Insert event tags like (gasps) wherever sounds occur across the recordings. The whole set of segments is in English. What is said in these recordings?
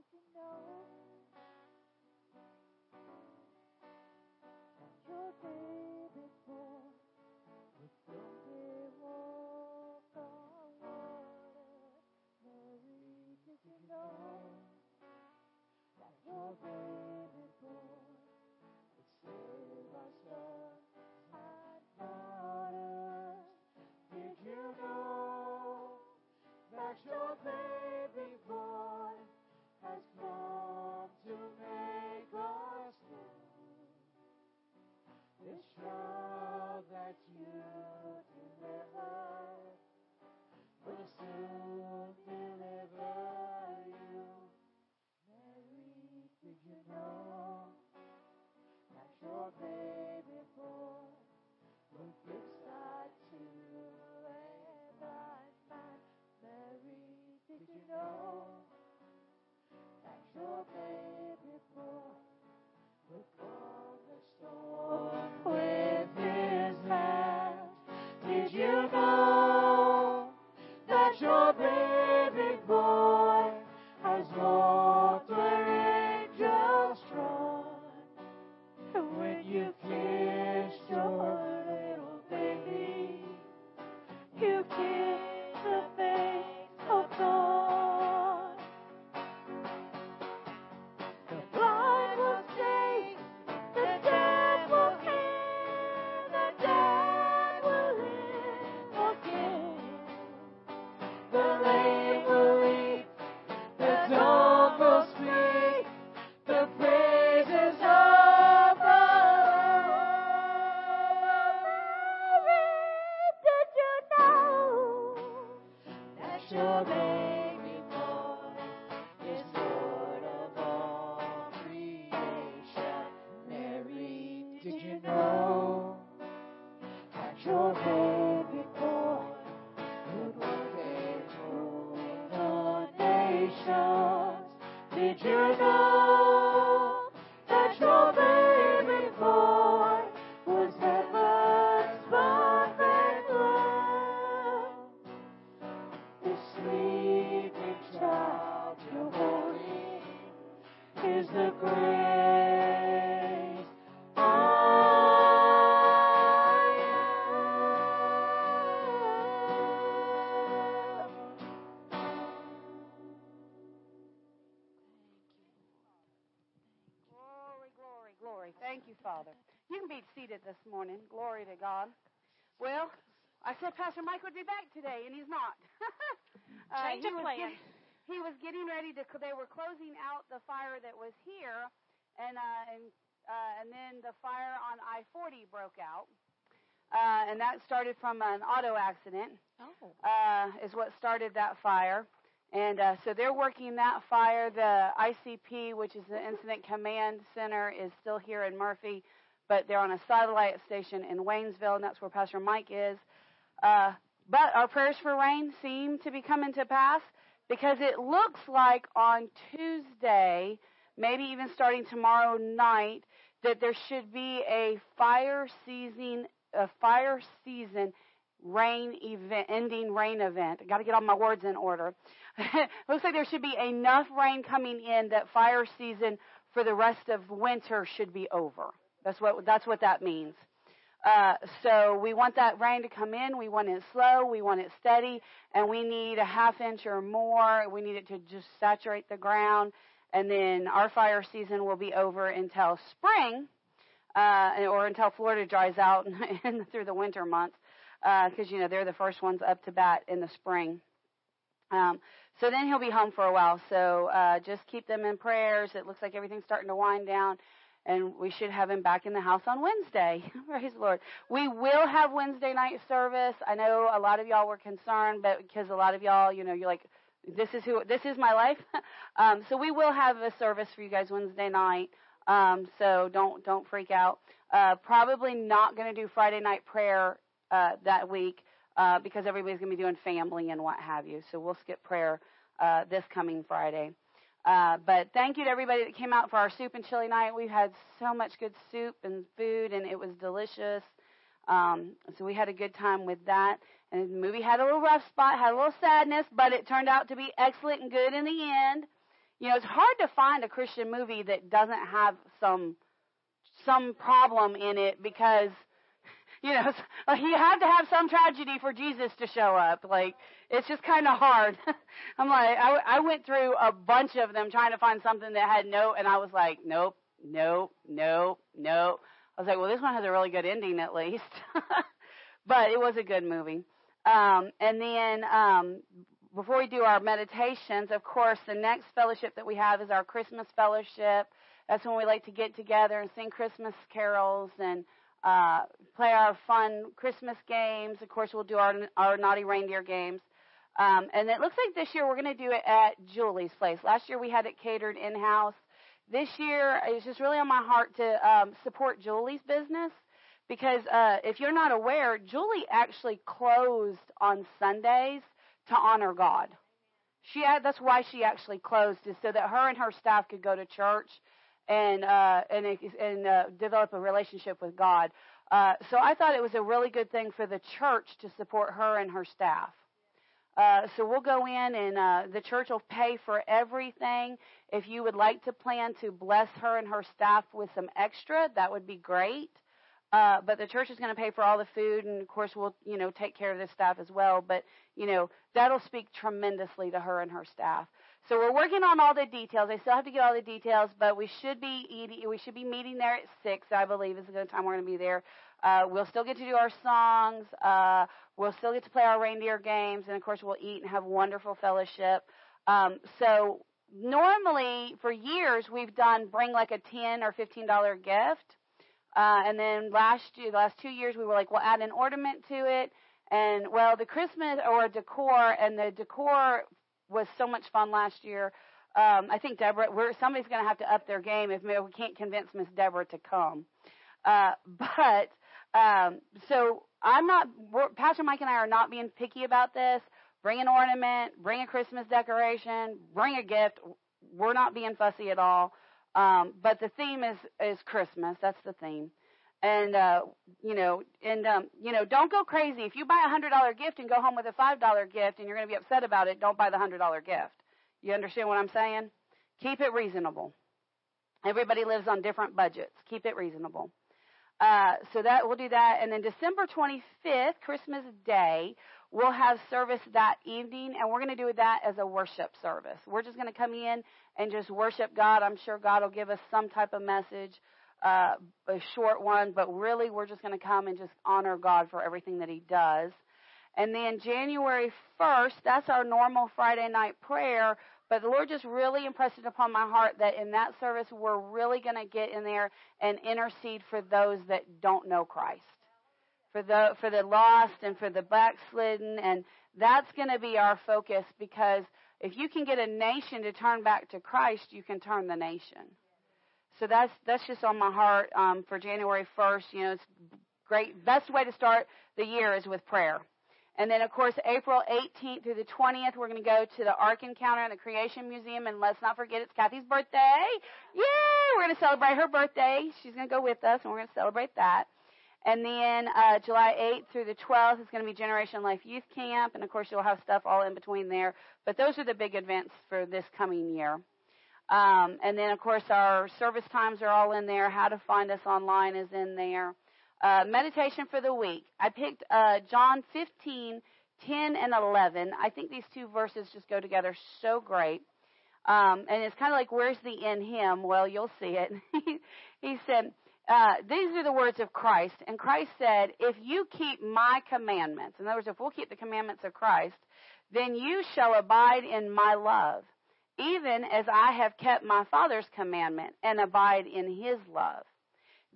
did you know that your baby boy was someday walk on water? Mary, did you know that your baby know that your baby boy This morning. Glory to God. Well, I said Pastor Mike would be back today, and he's not. (laughs) Uh, Change he of was plan. get- he was getting ready to. They were closing out the fire that was here, and uh, and uh, and then the fire on I-40 broke out, uh, and that started from an auto accident Oh. uh, is what started that fire. And uh, so they're working that fire. The ICP, which is the Incident Command Center, is still here in Murphy, but they're on a satellite station in Waynesville, and that's where Pastor Mike is. Uh, but our prayers for rain seem to be coming to pass because it looks like on Tuesday, maybe even starting tomorrow night, that there should be a fire season, a fire season rain event, ending rain event. I got to get all my words in order. (laughs) looks like there should be enough rain coming in that fire season for the rest of winter should be over. That's what that's what that means. Uh, so we want that rain to come in. We want it slow. We want it steady, and we need a half inch or more. We need it to just saturate the ground, and then our fire season will be over until spring, uh, or until Florida dries out (laughs) and through the winter months, because you know they're the first ones up to bat in the spring. Um, so then he'll be home for a while. So uh, just keep them in prayers. It looks like everything's starting to wind down and we should have him back in the house on Wednesday. (laughs) Praise the Lord. We will have Wednesday night service. I know a lot of y'all were concerned, but because a lot of y'all, you know, you're like, this is who, this is my life. (laughs) um, so we will have a service for you guys Wednesday night. Um, so don't don't freak out. Uh, probably not going to do Friday night prayer uh, that week uh, because everybody's going to be doing family and what have you. So we'll skip prayer uh, this coming Friday. Uh, but thank you to everybody that came out for our soup and chili night. We had so much good soup and food, and it was delicious. Um, so we had a good time with that. And the movie had a little rough spot, had a little sadness, but it turned out to be excellent and good in the end. you know, it's hard to find a Christian movie that doesn't have some some problem in it because you know (laughs) he had to have some tragedy for Jesus to show up. Like it's just kind of hard. (laughs) I'm like I, I went through a bunch of them trying to find something that had no, and I was like, nope, nope, nope, nope. I was like, well, this one has a really good ending at least. (laughs) but it was a good movie. Um, and then um, before we do our meditations, of course, the next fellowship that we have is our Christmas fellowship. That's when we like to get together and sing Christmas carols and uh, play our fun Christmas games. Of course, we'll do our our naughty reindeer games. Um, and it looks like this year we're going to do it at Julie's place. Last year we had it catered in house. This year it's just really on my heart to um, support Julie's business because uh, if you're not aware, Julie actually closed on Sundays to honor God. She had, that's why she actually closed is so that her and her staff could go to church and uh, and and uh, develop a relationship with God. Uh, so I thought it was a really good thing for the church to support her and her staff. Uh, so we'll go in and uh, the church will pay for everything. If you would like to plan to bless her and her staff with some extra, that would be great. Uh, but the church is going to pay for all the food, and of course we'll, you know, take care of the staff as well. But you know, that'll speak tremendously to her and her staff. So we're working on all the details. I still have to get all the details, but we should be eating. We should be meeting there at six, I believe, is the time we're going to be there. Uh, we'll still get to do our songs. Uh, we'll still get to play our reindeer games, and of course we'll eat and have wonderful fellowship. Um, so normally for years we've done bring like a ten or fifteen dollar gift uh, and then last year, the last two years, we were like, we'll add an ornament to it. And well, the Christmas or decor, and the decor was so much fun last year. Um, I think Deborah, we're, somebody's going to have to up their game if we can't convince Miss Deborah to come. Uh, (laughs) but um, so I'm not. Pastor Mike and I are not being picky about this. Bring an ornament, bring a Christmas decoration, bring a gift. We're not being fussy at all. Um, but the theme is is Christmas. That's the theme. And uh, you know, and um, you know, don't go crazy. If you buy a hundred dollar gift and go home with a five dollar gift, and you're going to be upset about it, don't buy the hundred dollar gift. You understand what I'm saying? Keep it reasonable. Everybody lives on different budgets. Keep it reasonable. Uh, so that we'll do that, and then December 25th, Christmas Day, we'll have service that evening, and we're going to do that as a worship service. We're just going to come in and just worship God. I'm sure God will give us some type of message, uh, a short one, but really we're just going to come and just honor God for everything that He does. And then January 1st, that's our normal Friday night prayer, but the Lord just really impressed it upon my heart that in that service, we're really going to get in there and intercede for those that don't know Christ, for the for the lost and for the backslidden, and that's going to be our focus because if you can get a nation to turn back to Christ, you can turn the nation. So that's that's just on my heart um, for January 1st. You know, it's great. Best way to start the year is with prayer. And then, of course, April 18th through the 20th, we're going to go to the Ark Encounter and the Creation Museum. And let's not forget, it's Kathy's birthday. Yay! We're going to celebrate her birthday. She's going to go with us, and we're going to celebrate that. And then uh, July 8th through the 12th is going to be Generation Life Youth Camp. And, of course, you'll have stuff all in between there. But those are the big events for this coming year. Um, and then, of course, our service times are all in there. How to find us online is in there. Uh, meditation for the week. I picked uh, John 15, 10, and 11. I think these two verses just go together so great. Um, and it's kind of like, where's the in him? Well, you'll see it. (laughs) he said, uh, these are the words of Christ. And Christ said, if you keep my commandments, in other words, if we'll keep the commandments of Christ, then you shall abide in my love, even as I have kept my Father's commandment and abide in his love.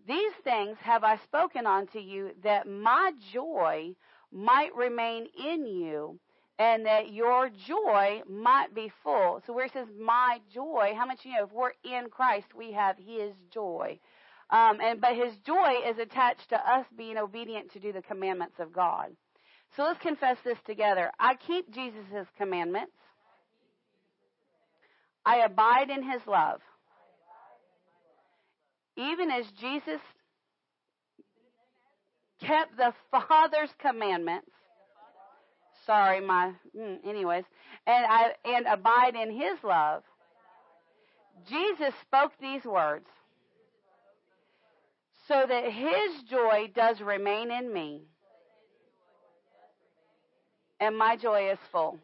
These things have I spoken unto you, that my joy might remain in you, and that your joy might be full. So where it says my joy, how much you know? If we're in Christ, we have His joy. Um, and but His joy is attached to us being obedient to do the commandments of God. So let's confess this together. I keep Jesus' commandments. I abide in His love even as Jesus kept the Father's commandments. Sorry, my mm, anyways, and I and abide in His love. Jesus spoke these words so that his joy does remain in me, and my joy is full.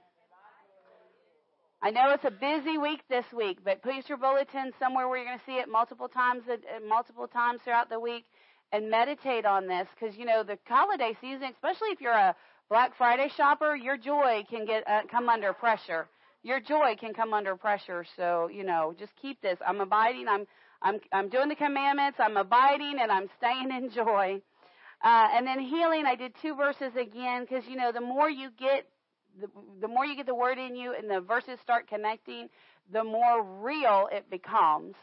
I know it's a busy week this week, but put your bulletin somewhere where you're going to see it multiple times, multiple times throughout the week, and meditate on this because you know the holiday season, especially if you're a Black Friday shopper, your joy can get uh, come under pressure. Your joy can come under pressure. So you know, just keep this. I'm abiding. I'm I'm I'm doing the commandments. I'm abiding, and I'm staying in joy. Uh, and then healing, I did two verses again because you know the more you get, the, the more you get the word in you, and the verses start connecting, the more real it becomes.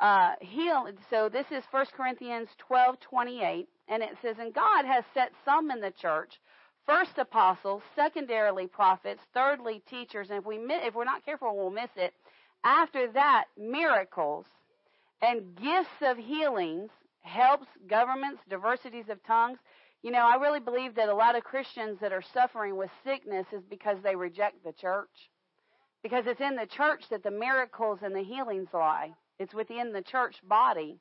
Uh, heal. So this is 1 Corinthians 12:28, and it says, "And God has set some in the church." First apostles, secondarily prophets, thirdly teachers, and if we if we're not careful, we'll miss it. After that, miracles and gifts of healings, helps, governments, diversities of tongues. You know, I really believe that a lot of Christians that are suffering with sickness is because they reject the church. Because it's in the church that the miracles and the healings lie. It's within the church body.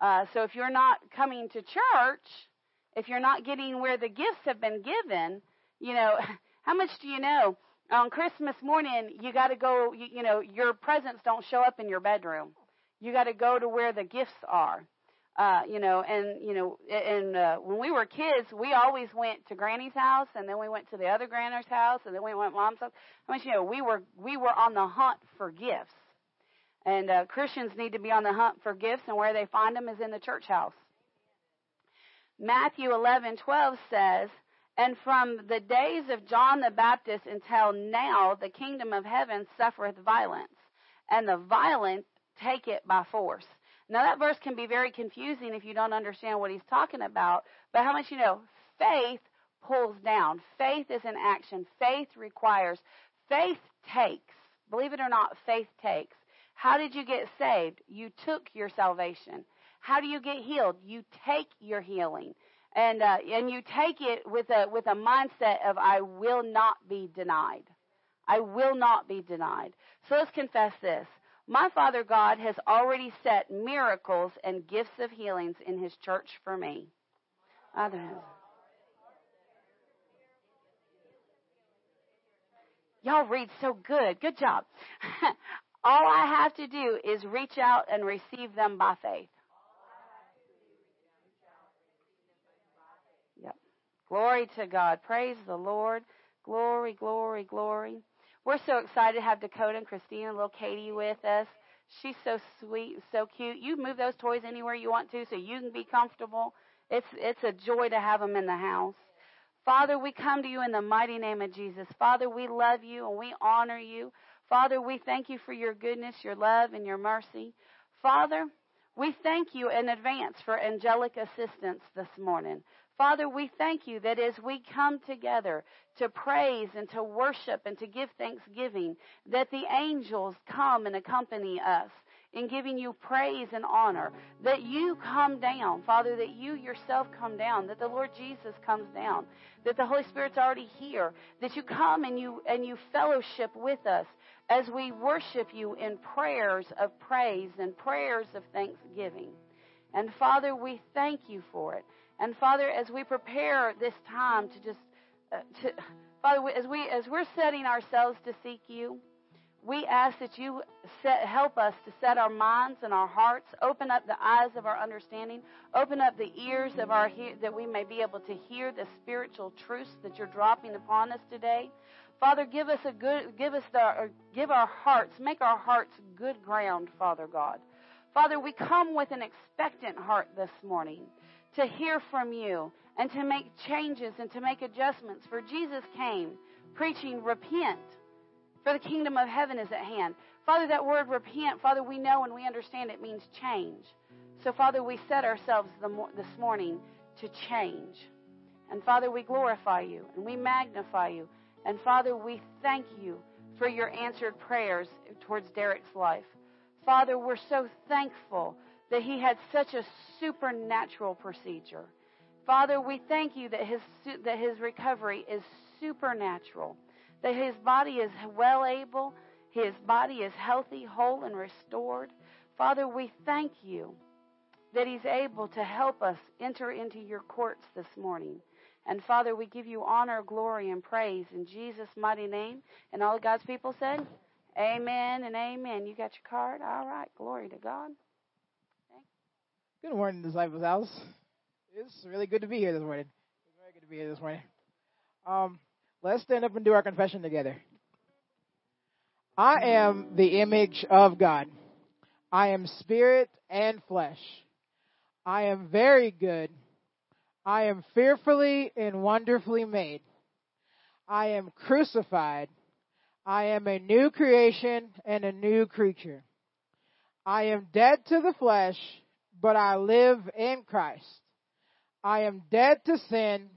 Uh, so if you're not coming to church, if you're not getting where the gifts have been given, you know, (laughs) how much do you know? On Christmas morning, you got to go, you, you know, your presents don't show up in your bedroom. You got to go to where the gifts are. Uh, you know, and you know, and uh, when we were kids, we always went to Granny's house, and then we went to the other Granny's house, and then we went Mom's house. How much you know? We were we were on the hunt for gifts, and uh, Christians need to be on the hunt for gifts, and where they find them is in the church house. Matthew 11:12 says, "And from the days of John the Baptist until now, the kingdom of heaven suffereth violence, and the violent take it by force." Now that verse can be very confusing if you don't understand what he's talking about, but how much you know? Faith pulls down. Faith is an action. Faith requires. Faith takes. Believe it or not, faith takes. How did you get saved? You took your salvation. How do you get healed? You take your healing. And uh, and you take it with a with a mindset of I will not be denied. I will not be denied. So let's confess this. My Father God has already set miracles and gifts of healings in His church for me. Other Y'all read so good. Good job. (laughs) All I have to do is reach out and receive them by faith. Yep. Glory to God. Praise the Lord. Glory, glory, glory. We're so excited to have Dakota and Christina and little Katie with us. She's so sweet, and so cute. You move those toys anywhere you want to so you can be comfortable. It's it's a joy to have them in the house. Father, we come to you in the mighty name of Jesus. Father, we love you and we honor you. Father, we thank you for your goodness, your love, and your mercy. Father, we thank you in advance for angelic assistance this morning. Father, we thank you that as we come together to praise and to worship and to give thanksgiving, that the angels come and accompany us in giving you praise and honor, that you come down, Father, that you yourself come down, that the Lord Jesus comes down, that the Holy Spirit's already here, that you come and you and you fellowship with us as we worship you in prayers of praise and prayers of thanksgiving. And Father, we thank you for it. And Father, as we prepare this time to just, uh, to, Father, as we as we're setting ourselves to seek you, we ask that you set, help us to set our minds and our hearts, open up the eyes of our understanding, open up the ears of our that we may be able to hear the spiritual truths that you're dropping upon us today. Father, give us a good, give us the, give our hearts, make our hearts good ground, Father God. Father, we come with an expectant heart this morning to hear from you and to make changes and to make adjustments. For Jesus came preaching, repent, for the kingdom of heaven is at hand. Father, that word repent, Father, we know and we understand it means change. So, Father, we set ourselves this morning to change. And, Father, we glorify you and we magnify you. And, Father, we thank you for your answered prayers towards Derek's life. Father, we're so thankful that he had such a supernatural procedure. Father, we thank you that his, that his recovery is supernatural, that his body is well able, His body is healthy, whole, and restored. Father, we thank you that He's able to help us enter into your courts this morning. And Father, we give you honor, glory, and praise in Jesus' mighty name. And all of God's people said, Amen and amen. You got your card? All right. Glory to God. Good morning, Disciples House. It's really good to be here this morning. It's very good to be here this morning. Um, let's stand up and do our confession together. I am the image of God. I am spirit and flesh. I am very good. I am fearfully and wonderfully made. I am crucified. I am a new creation and a new creature. I am dead to the flesh, but I live in Christ. I am dead to sin,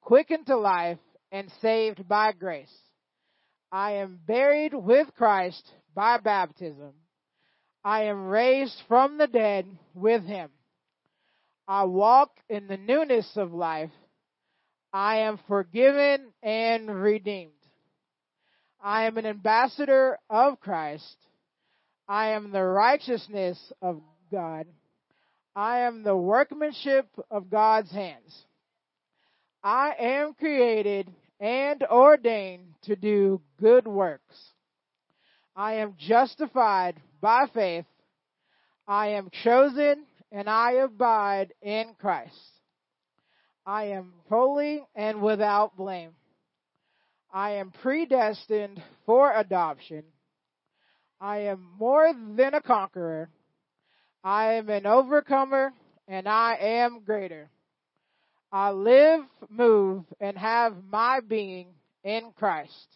quickened to life, and saved by grace. I am buried with Christ by baptism. I am raised from the dead with him. I walk in the newness of life. I am forgiven and redeemed. I am an ambassador of Christ. I am the righteousness of God. I am the workmanship of God's hands. I am created and ordained to do good works. I am justified by faith. I am chosen and I abide in Christ. I am holy and without blame. I am predestined for adoption. I am more than a conqueror. I am an overcomer and I am greater. I live, move, and have my being in Christ.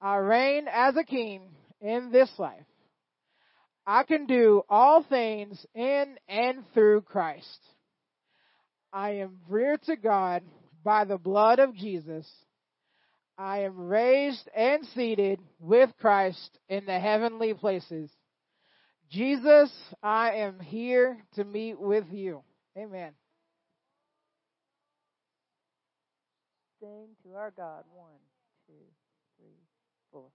I reign as a king in this life. I can do all things in and through Christ. I am reared to God by the blood of Jesus. I am raised and seated with Christ in the heavenly places. Jesus, I am here to meet with you. Amen. Sing to our God. One, two, three, four.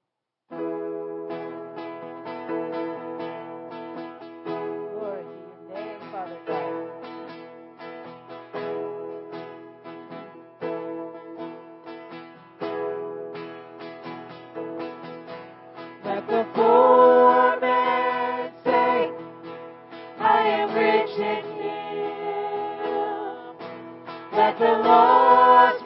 Glory to your name, Father God. Let the poor the lost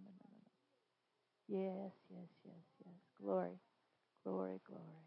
moment. No, no, no. Yes, yes, yes, yes. Glory, glory, glory.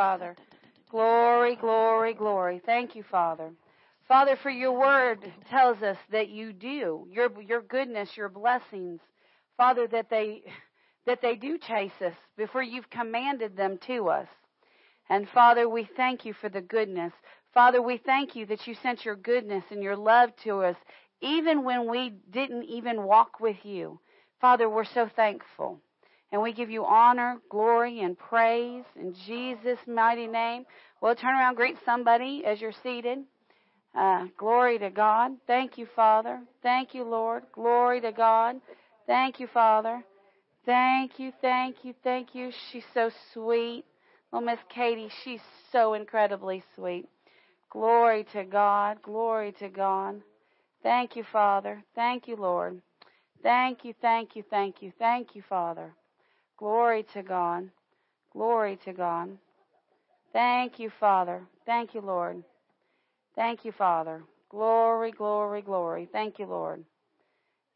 Father. Glory, glory, glory. Thank you, Father. Father, for your word tells us that you do your your goodness, your blessings, Father, that they that they do chase us before you've commanded them to us. And Father, we thank you for the goodness. Father, we thank you that you sent your goodness and your love to us even when we didn't even walk with you. Father, we're so thankful. And we give you honor, glory, and praise in Jesus' mighty name. Well, turn around, greet somebody as you're seated. Uh, glory to God. Thank you, Father. Thank you, Lord. Glory to God. Thank you, Father. Thank you, thank you, thank you. She's so sweet. Well, Miss Katie, she's so incredibly sweet. Glory to God. Glory to God. Thank you, Father. Thank you, Lord. Thank you, thank you, thank you, thank you, Father. Glory to God. Glory to God. Thank you, Father. Thank you, Lord. Thank you, Father. Glory, glory, glory. Thank you, Lord.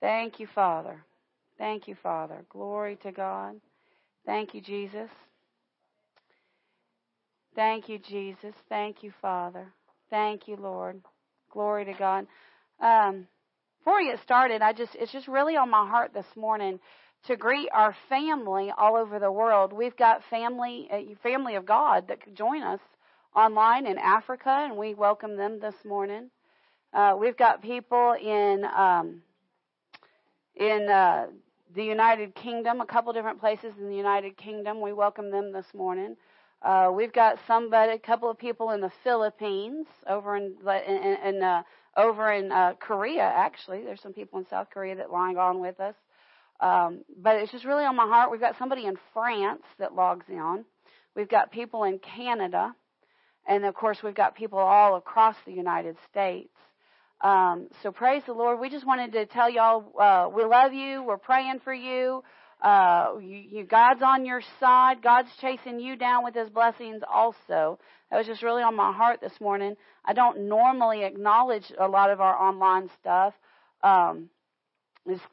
Thank you, Father. Thank you, Father. Glory to God. Thank you, Jesus. Thank you, Jesus. Thank you, Father. Thank you, Lord. Glory to God. Um, before we get started, I just it's just really on my heart this morning to greet our family all over the world. We've got family, uh, family of God that could join us online in Africa, and we welcome them this morning. Uh, we've got people in um, in uh, the United Kingdom, a couple different places in the United Kingdom. We welcome them this morning. Uh, we've got somebody, a couple of people in the Philippines, over in in, in uh, over in uh, Korea. Actually, there's some people in South Korea that log on with us. Um, but it's just really on my heart. We've got somebody in France that logs in. We've got people in Canada, and of course, we've got people all across the United States. Um, so praise the Lord. We just wanted to tell y'all uh, we love you. We're praying for you. Uh, you, you. God's on your side. God's chasing you down with His blessings also. That was just really on my heart this morning. I don't normally acknowledge a lot of our online stuff. Um,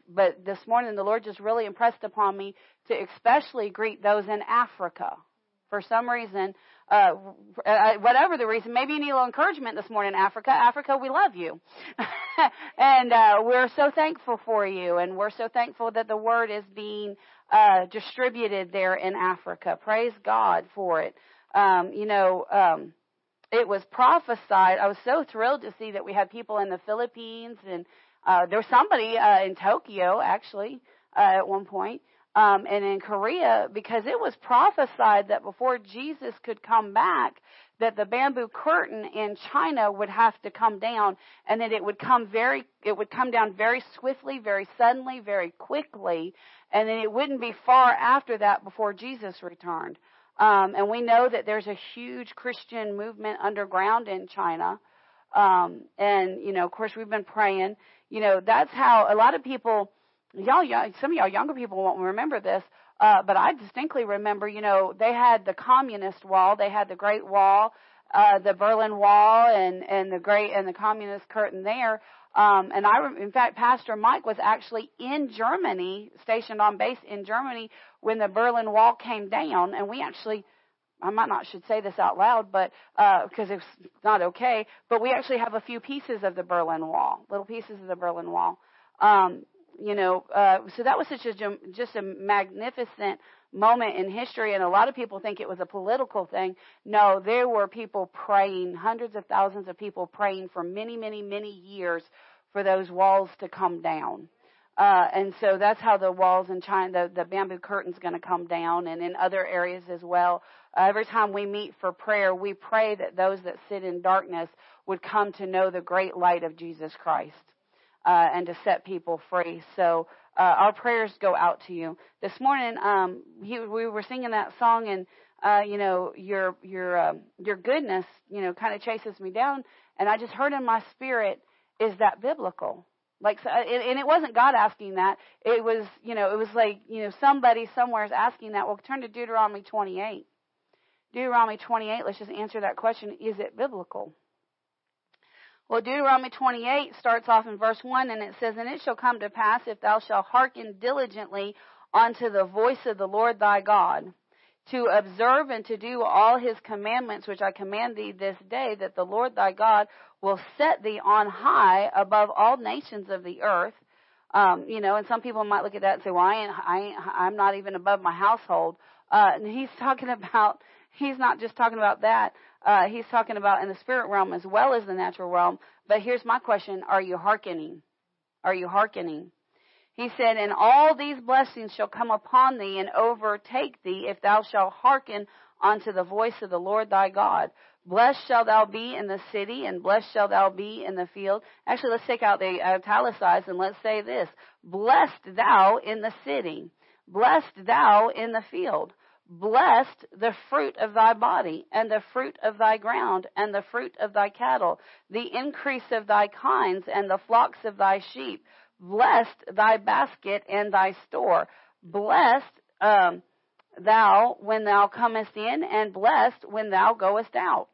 but this morning, the Lord just really impressed upon me to especially greet those in Africa. For some reason, uh, whatever the reason, maybe you need a little encouragement this morning, Africa. Africa, we love you. (laughs) and uh, we're so thankful for you, and we're so thankful that the word is being uh, distributed there in Africa. Praise God for it. Um, you know, um, it was prophesied. I was so thrilled to see that we had people in the Philippines and Uh, there was somebody uh, in Tokyo actually uh, at one point, um, and in Korea because it was prophesied that before Jesus could come back, that the bamboo curtain in China would have to come down, and that it would come very, it would come down very swiftly, very suddenly, very quickly, and then it wouldn't be far after that before Jesus returned. Um, and we know that there's a huge Christian movement underground in China. Um, and, you know, of course, we've been praying. You know, that's how a lot of people, y'all, some of y'all younger people won't remember this, uh, but I distinctly remember, you know, they had the communist wall, they had the Great Wall, uh, the Berlin Wall, and and the Great and the Communist Curtain there. Um, and I, in fact, Pastor Mike was actually in Germany, stationed on base in Germany when the Berlin Wall came down, and we actually, I might not should say this out loud, but because uh, it's not okay, but we actually have a few pieces of the Berlin Wall, little pieces of the Berlin Wall. Um, you know, uh, so that was such a just a magnificent moment in history, and a lot of people think it was a political thing. No, there were people praying, hundreds of thousands of people praying for many, many, many years for those walls to come down. Uh, and so that's how the walls in China, the, the bamboo curtain's going to come down, and in other areas as well. Uh, every time we meet for prayer, we pray that those that sit in darkness would come to know the great light of Jesus Christ uh, and to set people free. So uh, our prayers go out to you. This morning, um, he, we were singing that song, and uh, you know, your your uh, your goodness, you know, kind of chases me down, and I just heard in my spirit, is that biblical? Like, and it wasn't God asking that. It was, you know, it was like, you know, somebody somewhere is asking that. Well, turn to Deuteronomy 28. Deuteronomy 28. Let's just answer that question: Is it biblical? Well, Deuteronomy 28 starts off in verse 1 and it says, And it shall come to pass if thou shalt hearken diligently unto the voice of the Lord thy God, to observe and to do all his commandments which I command thee this day, that the Lord thy God will set thee on high above all nations of the earth. Um, you know, and some people might look at that and say, "Well, I ain't, I ain't, I'm not even above my household." Uh, and he's talking (laughs) about, he's not just talking about that uh, he's talking about in the spirit realm as well as the natural realm. But here's my question Are you hearkening? Are you hearkening? He said, And all these blessings shall come upon thee and overtake thee if thou shalt hearken unto the voice of the Lord thy God. Blessed shall thou be in the city, and blessed shall thou be in the field. Actually, let's take out the italicized and let's say this Blessed thou in the city, blessed thou in the field. Blessed the fruit of thy body, and the fruit of thy ground, and the fruit of thy cattle, the increase of thy kinds, and the flocks of thy sheep. Blessed thy basket and thy store. Blessed um, thou when thou comest in, and blessed when thou goest out.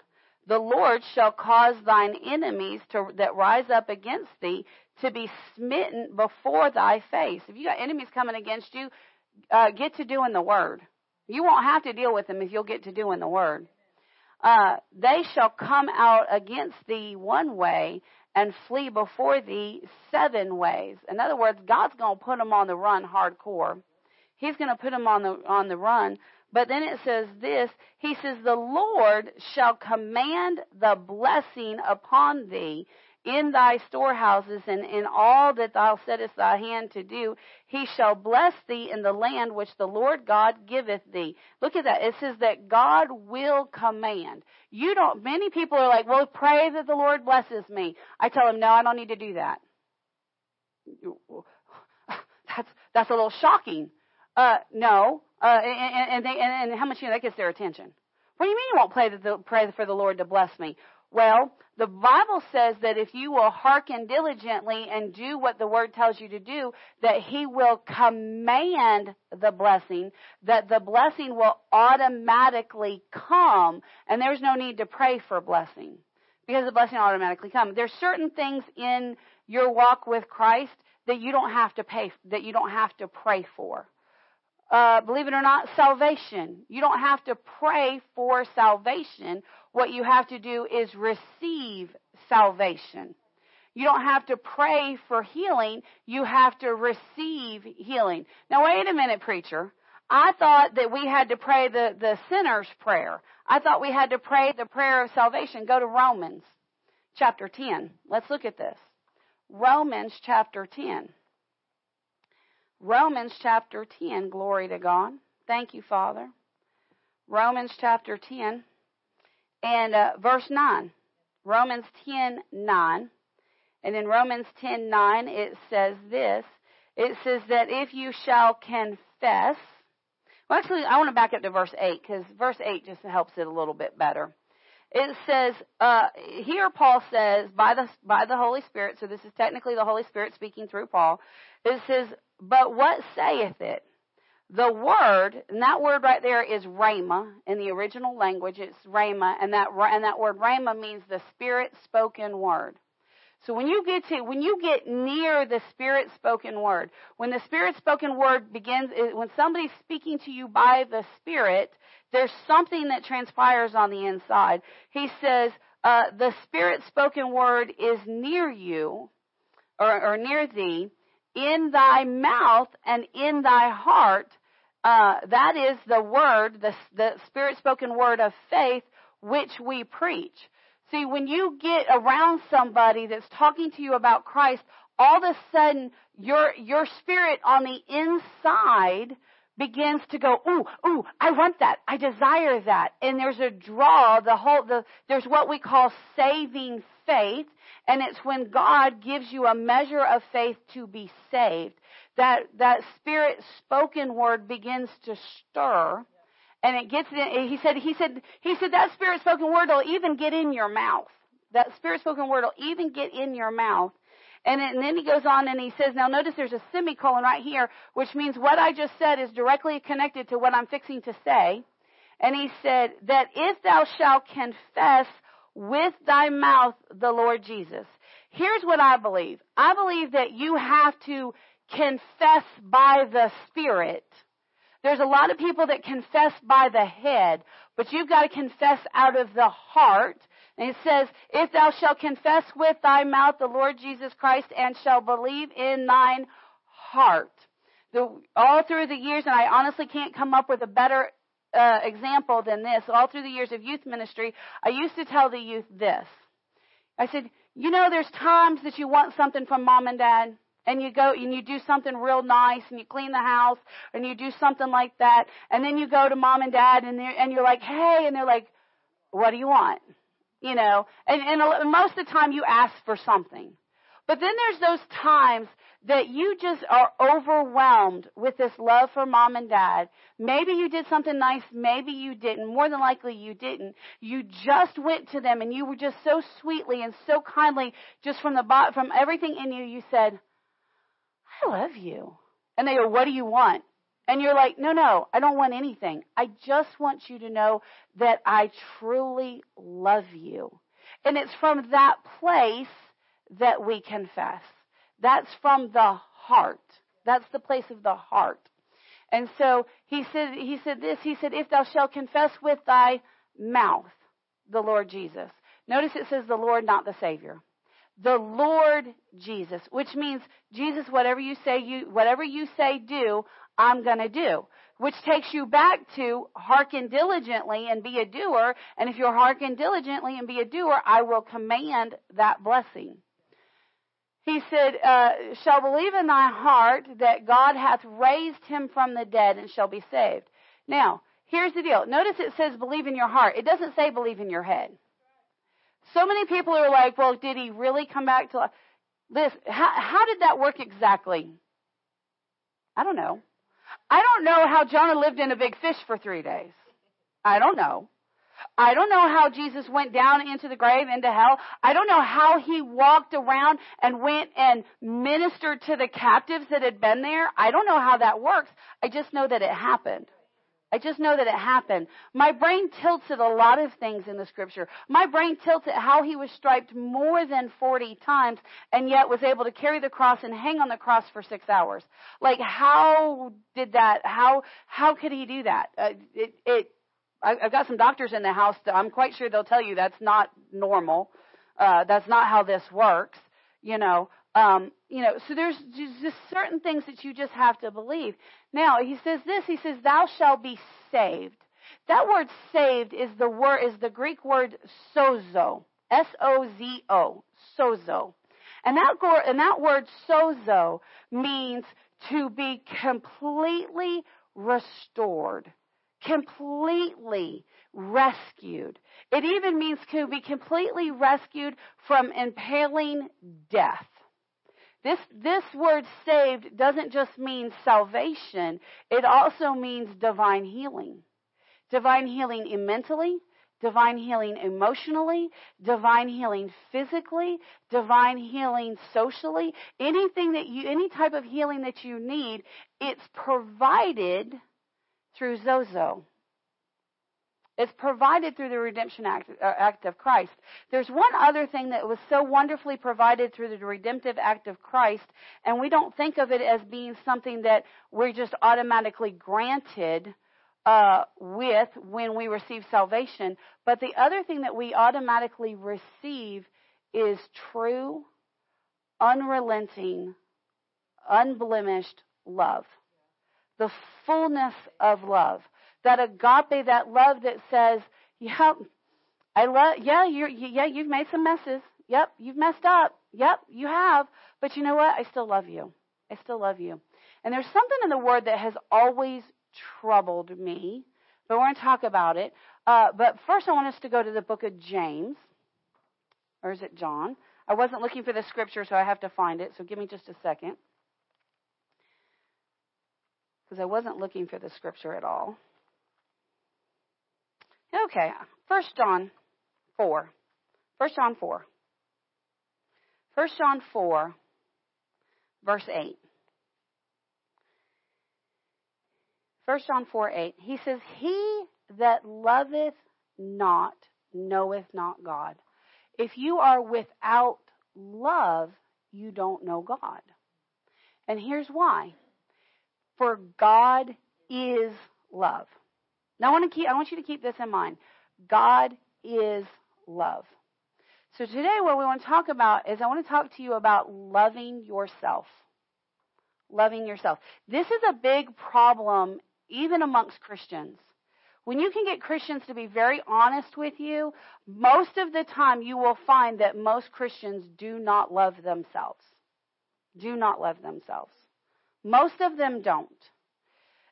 The Lord shall cause thine enemies to, that rise up against thee to be smitten before thy face. If you got enemies coming against you, uh, get to doing the word. You won't have to deal with them if you'll get to doing the word. Uh, they shall come out against thee one way and flee before thee seven ways. In other words, God's going to put them on the run hardcore. He's going to put them on the on the run. But then it says this. He says, "The Lord shall command the blessing upon thee in thy storehouses and in all that thou settest thy hand to do. He shall bless thee in the land which the Lord God giveth thee. Look at that. It says that God will command. You don't, many people are like, well, pray that the Lord blesses me. I tell them, no, I don't need to do that. (laughs) That's, that's a little shocking. Uh, no. Uh, and, and, they, and, and how much, you know, that gets their attention. What do you mean you won't pray, the, pray for the Lord to bless me? Well, the Bible says that if you will hearken diligently and do what the Word tells you to do, that He will command the blessing, that the blessing will automatically come, and there's no need to pray for blessing because the blessing automatically comes. There's certain things in your walk with Christ that you don't have to pay, that you don't have to pray for. Uh, believe it or not, salvation. You don't have to pray for salvation what you have to do is receive salvation. You don't have to pray for healing. You have to receive healing. Now, wait a minute, preacher. I thought that we had to pray the, the sinner's prayer. I thought we had to pray the prayer of salvation. Go to Romans chapter 10. Let's look at this. Romans chapter 10. Romans chapter 10, glory to God. Thank you, Father. Romans chapter 10 and uh, verse 9. Romans 10 9. And in Romans 10 9, it says this it says that if you shall confess, well, actually, I want to back up to verse 8 because verse 8 just helps it a little bit better. It says, uh, here Paul says, by the, by the Holy Spirit, so this is technically the Holy Spirit speaking through Paul, it says, but what saith it? The word, and that word right there is rhema in the original language. It's rhema, and that and that word rhema means the spirit spoken word. So when you get to when you get near the spirit spoken word, when the spirit spoken word begins, when somebody's speaking to you by the spirit, there's something that transpires on the inside. He says uh, the spirit spoken word is near you, or, or near thee, in thy mouth and in thy heart. Uh, that is the word, the, the spirit spoken word of faith, which we preach. See, when you get around somebody that's talking to you about Christ, all of a sudden your your spirit on the inside begins to go, ooh, ooh, I want that. I desire that. And there's a draw, the whole the there's what we call saving faith, and it's when God gives you a measure of faith to be saved. That that spirit spoken word begins to stir and it gets in, he said, he said, he said that spirit spoken word will even get in your mouth. That spirit spoken word will even get in your mouth. And, and then he goes on and he says, now notice there's a semicolon right here, which means what I just said is directly connected to what I'm fixing to say. And he said that if thou shalt confess with thy mouth the Lord Jesus. Here's what I believe. I believe that you have to confess by the Spirit there's a lot of people that confess by the head, but you've got to confess out of the heart. And it says, if thou shalt confess with thy mouth the Lord Jesus Christ and shall believe in thine heart. The, all through the years, and I honestly can't come up with a better uh, example than this, all through the years of youth ministry, I used to tell the youth this. I said, you know, there's times that you want something from mom and dad and you go and you do something real nice and you clean the house and you do something like that and then you go to mom and dad and and you're like hey and they're like what do you want you know and and most of the time you ask for something but then there's those times that you just are overwhelmed with this love for mom and dad. Maybe you did something nice, maybe you didn't. More than likely you didn't. You just went to them and you were just so sweetly and so kindly, just from the from everything in you, you said, I love you. And they go, What do you want? And you're like, No, no, I don't want anything. I just want you to know that I truly love you. And it's from that place that we confess. That's from the heart. That's the place of the heart. And so he said, he said this, he said, if thou shalt confess with thy mouth the Lord Jesus. Notice it says the Lord, not the Savior the Lord Jesus, which means Jesus, whatever you say you, whatever you say do, I'm gonna do. Which takes you back to hearken diligently and be a doer. And if you hearken diligently and be a doer, I will command that blessing. He said, uh, shall believe in thy heart that God hath raised him from the dead and shall be saved. Now, here's the deal. Notice it says believe in your heart. It doesn't say believe in your head. So many people are like, well, did he really come back to life? This, how, how did that work exactly? I don't know. I don't know how Jonah lived in a big fish for three days. I don't know. I don't know how Jesus went down into the grave, into hell. I don't know how he walked around and went and ministered to the captives that had been there. I don't know how that works. I just know that it happened. I just know that it happened. My brain tilts at a lot of things in the scripture. My brain tilts at how he was striped more than 40 times and yet was able to carry the cross and hang on the cross for six hours. Like, how did that, how, how could he do that? Uh, it, it, I, I've got some doctors in the house that I'm quite sure they'll tell you that's not normal. Uh, that's not how this works, you know. Um, you know, so there's just certain things that you just have to believe. Now he says this. He says, "Thou shalt be saved." That word "saved" is the word is the Greek word sozo, S O Z O, sozo, And that, and that word sozo means to be completely restored, completely rescued. It even means to be completely rescued from impaling death. This, this word saved doesn't just mean salvation, it also means divine healing. Divine healing mentally, divine healing emotionally, divine healing physically, divine healing socially, anything that you, any type of healing that you need, it's provided through sozo. It's provided through the redemption act, uh, act, of Christ. There's one other thing that was so wonderfully provided through the redemptive act of Christ, and we don't think of it as being something that we're just automatically granted uh, with when we receive salvation. But the other thing that we automatically receive is true, unrelenting, unblemished love. The fullness of love that agape, that love that says, "Yeah, I love. Yeah, you're. Yeah, you've made some messes. Yep, you've messed up. Yep, you have. But you know what? I still love you. I still love you." And there's something in the word that has always troubled me, but we're going to talk about it. Uh, but first, I want us to go to the book of James, or is it John? I wasn't looking for the scripture, so I have to find it. So give me just a second. Because I wasn't looking for the scripture at all. Okay, First John 4. First John 4. First John 4, verse 8. First John 4, 8. He says, He that loveth not knoweth not God. If you are without love, you don't know God. And here's why. For God is love. Now I want to keep I want you to keep this in mind. God is love. So today what we want to talk about is I want to talk to you about loving yourself. Loving yourself. This is a big problem even amongst Christians. When you can get Christians to be very honest with you, most of the time you will find that most Christians do not love themselves. Do not love themselves. Most of them don't.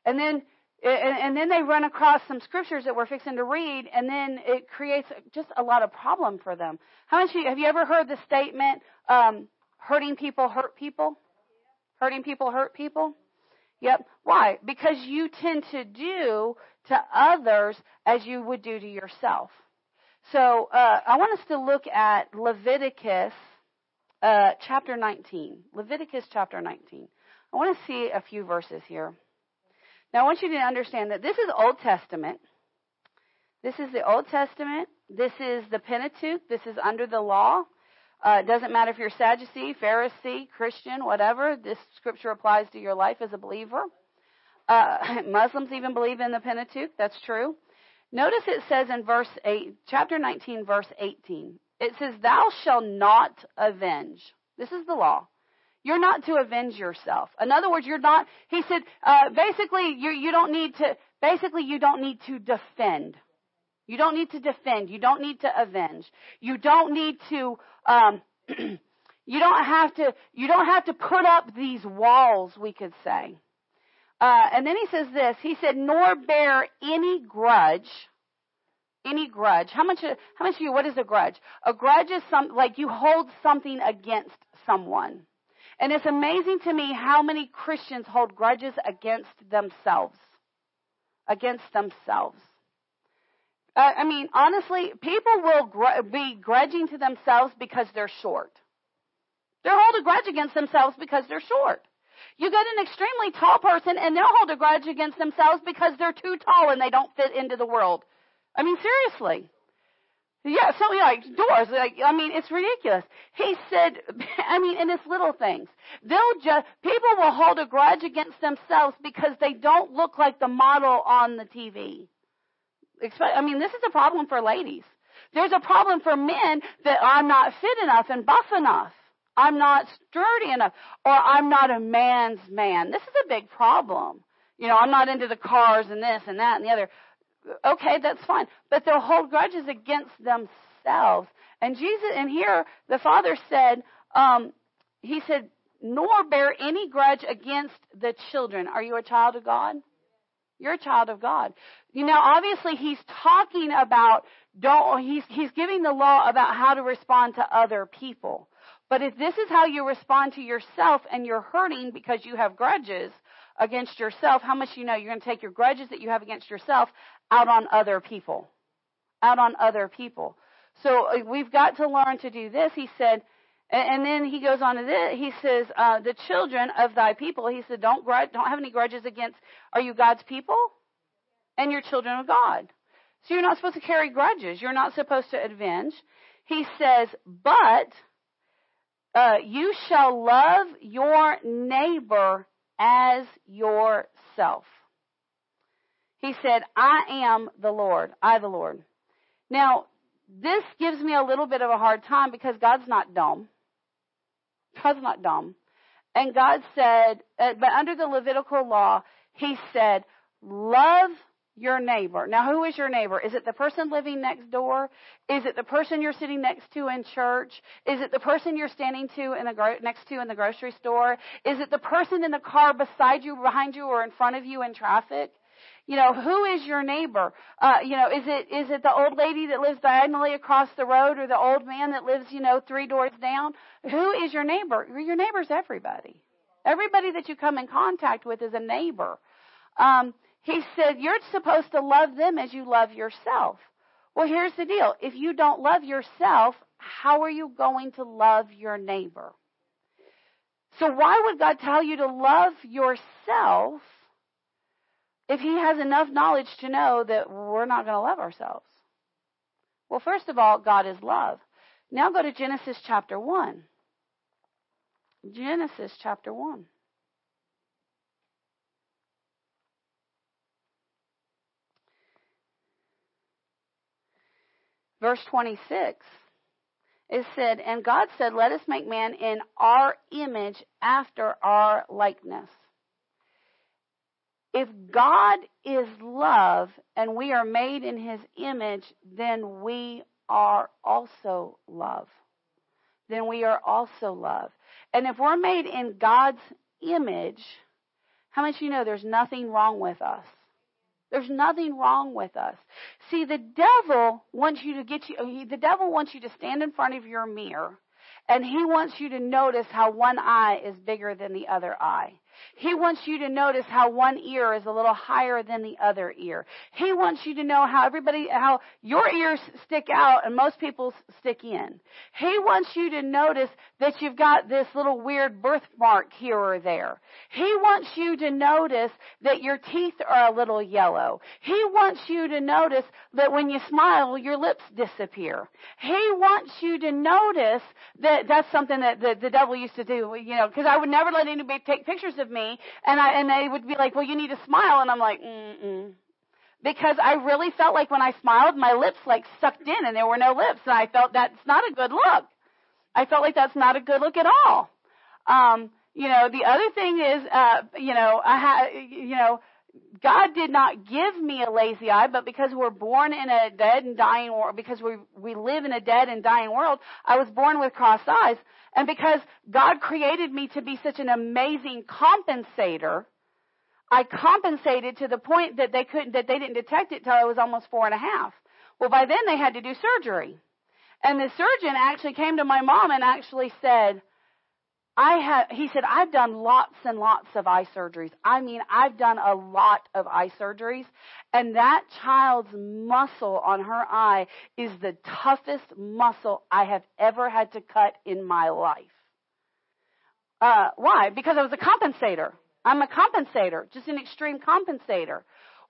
And then and, then they run across some scriptures that we're fixing to read, and then it creates just a lot of problem for them. How much have you ever heard the statement, um, "Hurting people hurt people"? Hurting people hurt people. Yep. Why? Because you tend to do to others as you would do to yourself. So uh, I want us to look at Leviticus uh, chapter 19. Leviticus chapter 19. I want to see a few verses here. Now, I want you to understand that this is Old Testament. This is the Old Testament. This is the Pentateuch. This is under the law. Uh, it doesn't matter if you're Sadducee, Pharisee, Christian, whatever. This scripture applies to your life as a believer. Uh, (laughs) Muslims even believe in the Pentateuch. That's true. Notice it says in verse 8, chapter 19, verse 18. It says, Thou shalt not avenge. This is the law. You're not to avenge yourself. In other words, you're not, he said, uh, basically, you, you don't need to, basically, you don't need to defend. You don't need to defend. You don't need to avenge. You don't need to, um, (clears throat) you don't have to, you don't have to put up these walls, we could say. Uh, and then he says this, he said, nor bear any grudge, any grudge. How much, how much of you, what is a grudge? A grudge is some, like you hold something against someone. And it's amazing to me how many Christians hold grudges against themselves. Against themselves. Uh, I mean, honestly, people will gr- be grudging to themselves because they're short. They'll hold a grudge against themselves because they're short. You get an extremely tall person and they'll hold a grudge against themselves because they're too tall and they don't fit into the world. I mean, seriously. Yeah, so yeah, like doors. Like I mean, it's ridiculous. He said, (laughs) I mean, and it's little things. They'll just people will hold a grudge against themselves because they don't look like the model on the TV. I mean, this is a problem for ladies. There's a problem for men that I'm not fit enough and buff enough. I'm not sturdy enough, or I'm not a man's man. This is a big problem. You know, I'm not into the cars and this and that and the other okay, that's fine. But they'll hold grudges against themselves. And Jesus, and here the Father said, um, he said, nor bear any grudge against the children. Are you a child of God? You're a child of God. You know, obviously he's talking about don't he's he's giving the law about how to respond to other people. But if this is how you respond to yourself and you're hurting because you have grudges against yourself, how much you know you're going to take your grudges that you have against yourself out on other people. Out on other people. So uh, we've got to learn to do this. He said, and then he goes on to this. He says, uh, "The children of thy people." He said, "Don't grudge, don't have any grudges against. Are you God's people? And you're children of God. So you're not supposed to carry grudges. You're not supposed to avenge." He says, "But uh, you shall love your neighbor as yourself." He said, "I am the Lord. I the Lord." Now, this gives me a little bit of a hard time because God's not dumb. God's not dumb. And God said, uh, but under the Levitical law, He said, love your neighbor. Now, who is your neighbor? Is it the person living next door? Is it the person you're sitting next to in church? Is it the person you're standing to in the gro- next to in the grocery store? Is it the person in the car beside you, behind you, or in front of you in traffic? You know, who is your neighbor? Uh, you know, is it is it the old lady that lives diagonally across the road or the old man that lives, you know, three doors down? Who is your neighbor? Your neighbor's everybody. Everybody that you come in contact with is a neighbor. Um, he said you're supposed to love them as you love yourself. Well, here's the deal. If you don't love yourself, how are you going to love your neighbor? So why would God tell you to love yourself if he has enough knowledge to know that we're not going to love ourselves? Well, first of all, God is love. Now go to Genesis chapter 1. Genesis chapter 1. Verse 26. It said, And God said, Let us make man in our image after our likeness. If God is love and we are made in his image, then we are also love. Then we are also love. And if we're made in God's image, how much you know there's nothing wrong with us? There's nothing wrong with us. See, the devil wants you to get you, the devil wants you to stand in front of your mirror and he wants you to notice how one eye is bigger than the other eye. He wants you to notice how one ear is a little higher than the other ear. He wants you to know how everybody, how your ears stick out and most people's stick in. He wants you to notice that you've got this little weird birthmark here or there. He wants you to notice that your teeth are a little yellow. He wants you to notice that when you smile, your lips disappear. He wants you to notice that that's something that the, the devil used to do, you know, because I would never let anybody take pictures of me, and I and they would be like, "Well, you need to smile," and I'm like, "Mm." Because I really felt like when I smiled, my lips like sucked in and there were no lips, and I felt that's not a good look. I felt like that's not a good look at all. Um, you know, the other thing is, uh, you know, I ha- you know, God did not give me a lazy eye, but because we're born in a dead and dying world, because we, we live in a dead and dying world, I was born with crossed eyes. And because God created me to be such an amazing compensator, I compensated to the point that they couldn't, that they didn't detect it till I was almost four and a half. Well, by then they had to do surgery. And the surgeon actually came to my mom and actually said, I have, he said, I've done lots and lots of eye surgeries. I mean, I've done a lot of eye surgeries. And that child's muscle on her eye is the toughest muscle I have ever had to cut in my life. Uh, why? Because I was a compensator. I'm a compensator, just an extreme compensator.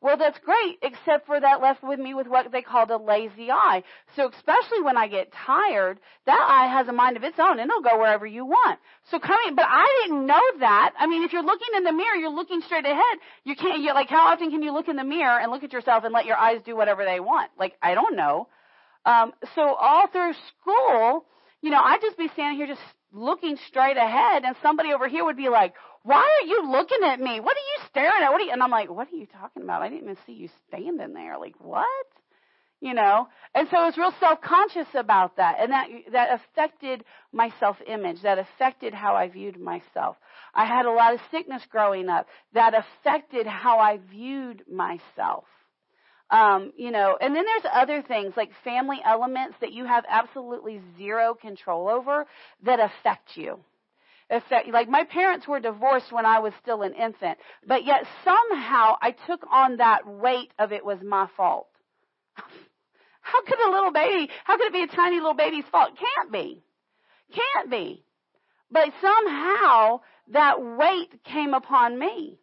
Well, that's great, except for that left with me with what they called a lazy eye. So especially when I get tired, that eye has a mind of its own and it'll go wherever you want. So coming, but I didn't know that. I mean, if you're looking in the mirror, you're looking straight ahead. You can't, you like, how often can you look in the mirror and look at yourself and let your eyes do whatever they want? Like, I don't know. Um, so all through school, you know, I'd just be standing here just looking straight ahead and somebody over here would be like, why are you looking at me? What are you staring at? What are you? And I'm like, what are you talking about? I didn't even see you standing there. Like, what? you know. And so I was real self-conscious about that, and that that affected my self-image. That affected how I viewed myself. I had a lot of sickness growing up. That affected how I viewed myself. Um, you know, and then there's other things like family elements that you have absolutely zero control over that affect you. Affect, like my parents were divorced when I was still an infant, but yet somehow I took on that weight of it was my fault. (laughs) How could a little baby, how could it be a tiny little baby's fault? Can't be. Can't be. But somehow that weight came upon me.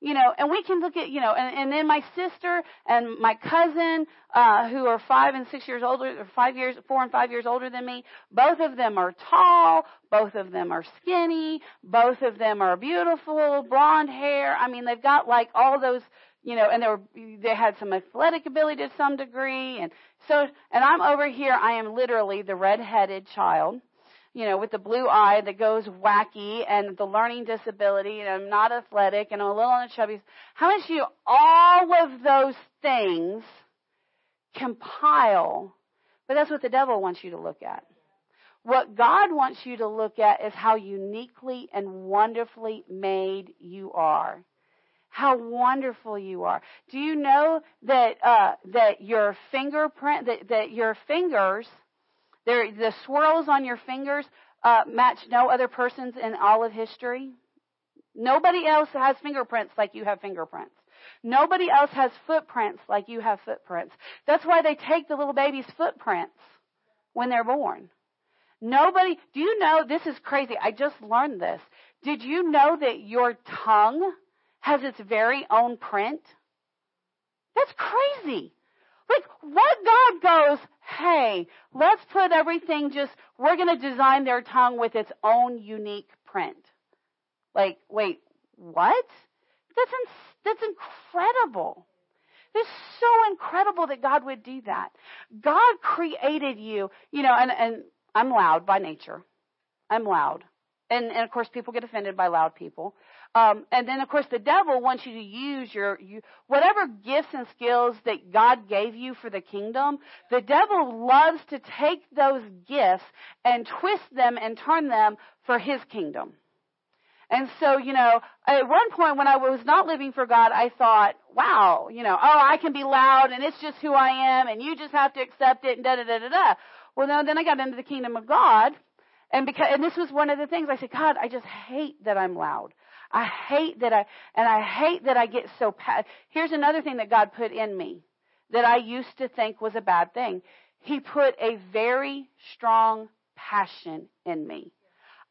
You know, and we can look at, you know, and, and then my sister and my cousin, uh, who are five and six years older, or five years, four and five years older than me, both of them are tall, both of them are skinny, both of them are beautiful, blonde hair. I mean, they've got like all those, you know, and they were, they had some athletic ability to some degree, and so, and I'm over here, I am literally the red-headed child you know, with the blue eye that goes wacky and the learning disability and I'm not athletic and I'm a little on the chubby. How much you all of those things compile? But that's what the devil wants you to look at. What God wants you to look at is how uniquely and wonderfully made you are. How wonderful you are. Do you know that uh, that your fingerprint that, that your fingers there, the swirls on your fingers uh, match no other person's in all of history. Nobody else has fingerprints like you have fingerprints. Nobody else has footprints like you have footprints. That's why they take the little baby's footprints when they're born. Nobody, do you know, this is crazy. I just learned this. Did you know that your tongue has its very own print? That's crazy. Like, what God goes, hey, let's put everything just, we're going to design their tongue with its own unique print. Like, wait, what? That's, in, that's incredible. It's so incredible that God would do that. God created you, you know, and, and I'm loud by nature. I'm loud. And, and of course, people get offended by loud people. Um, and then, of course, the devil wants you to use your you, whatever gifts and skills that God gave you for the kingdom. The devil loves to take those gifts and twist them and turn them for his kingdom. And so, you know, at one point when I was not living for God, I thought, wow, you know, oh, I can be loud and it's just who I am and you just have to accept it and da da da da da. Well, no, then I got into the kingdom of God. And because, and this was one of the things I said, God, I just hate that I'm loud. I hate that I, and I hate that I get so, pa- here's another thing that God put in me that I used to think was a bad thing. He put a very strong passion in me.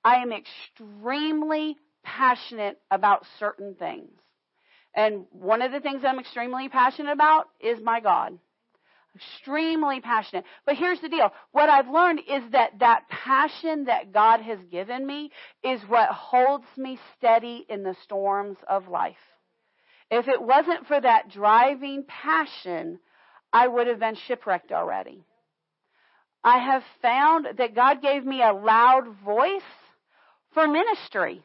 I am extremely passionate about certain things. And one of the things I'm extremely passionate about is my God extremely passionate. But here's the deal. What I've learned is that that passion that God has given me is what holds me steady in the storms of life. If it wasn't for that driving passion, I would have been shipwrecked already. I have found that God gave me a loud voice for ministry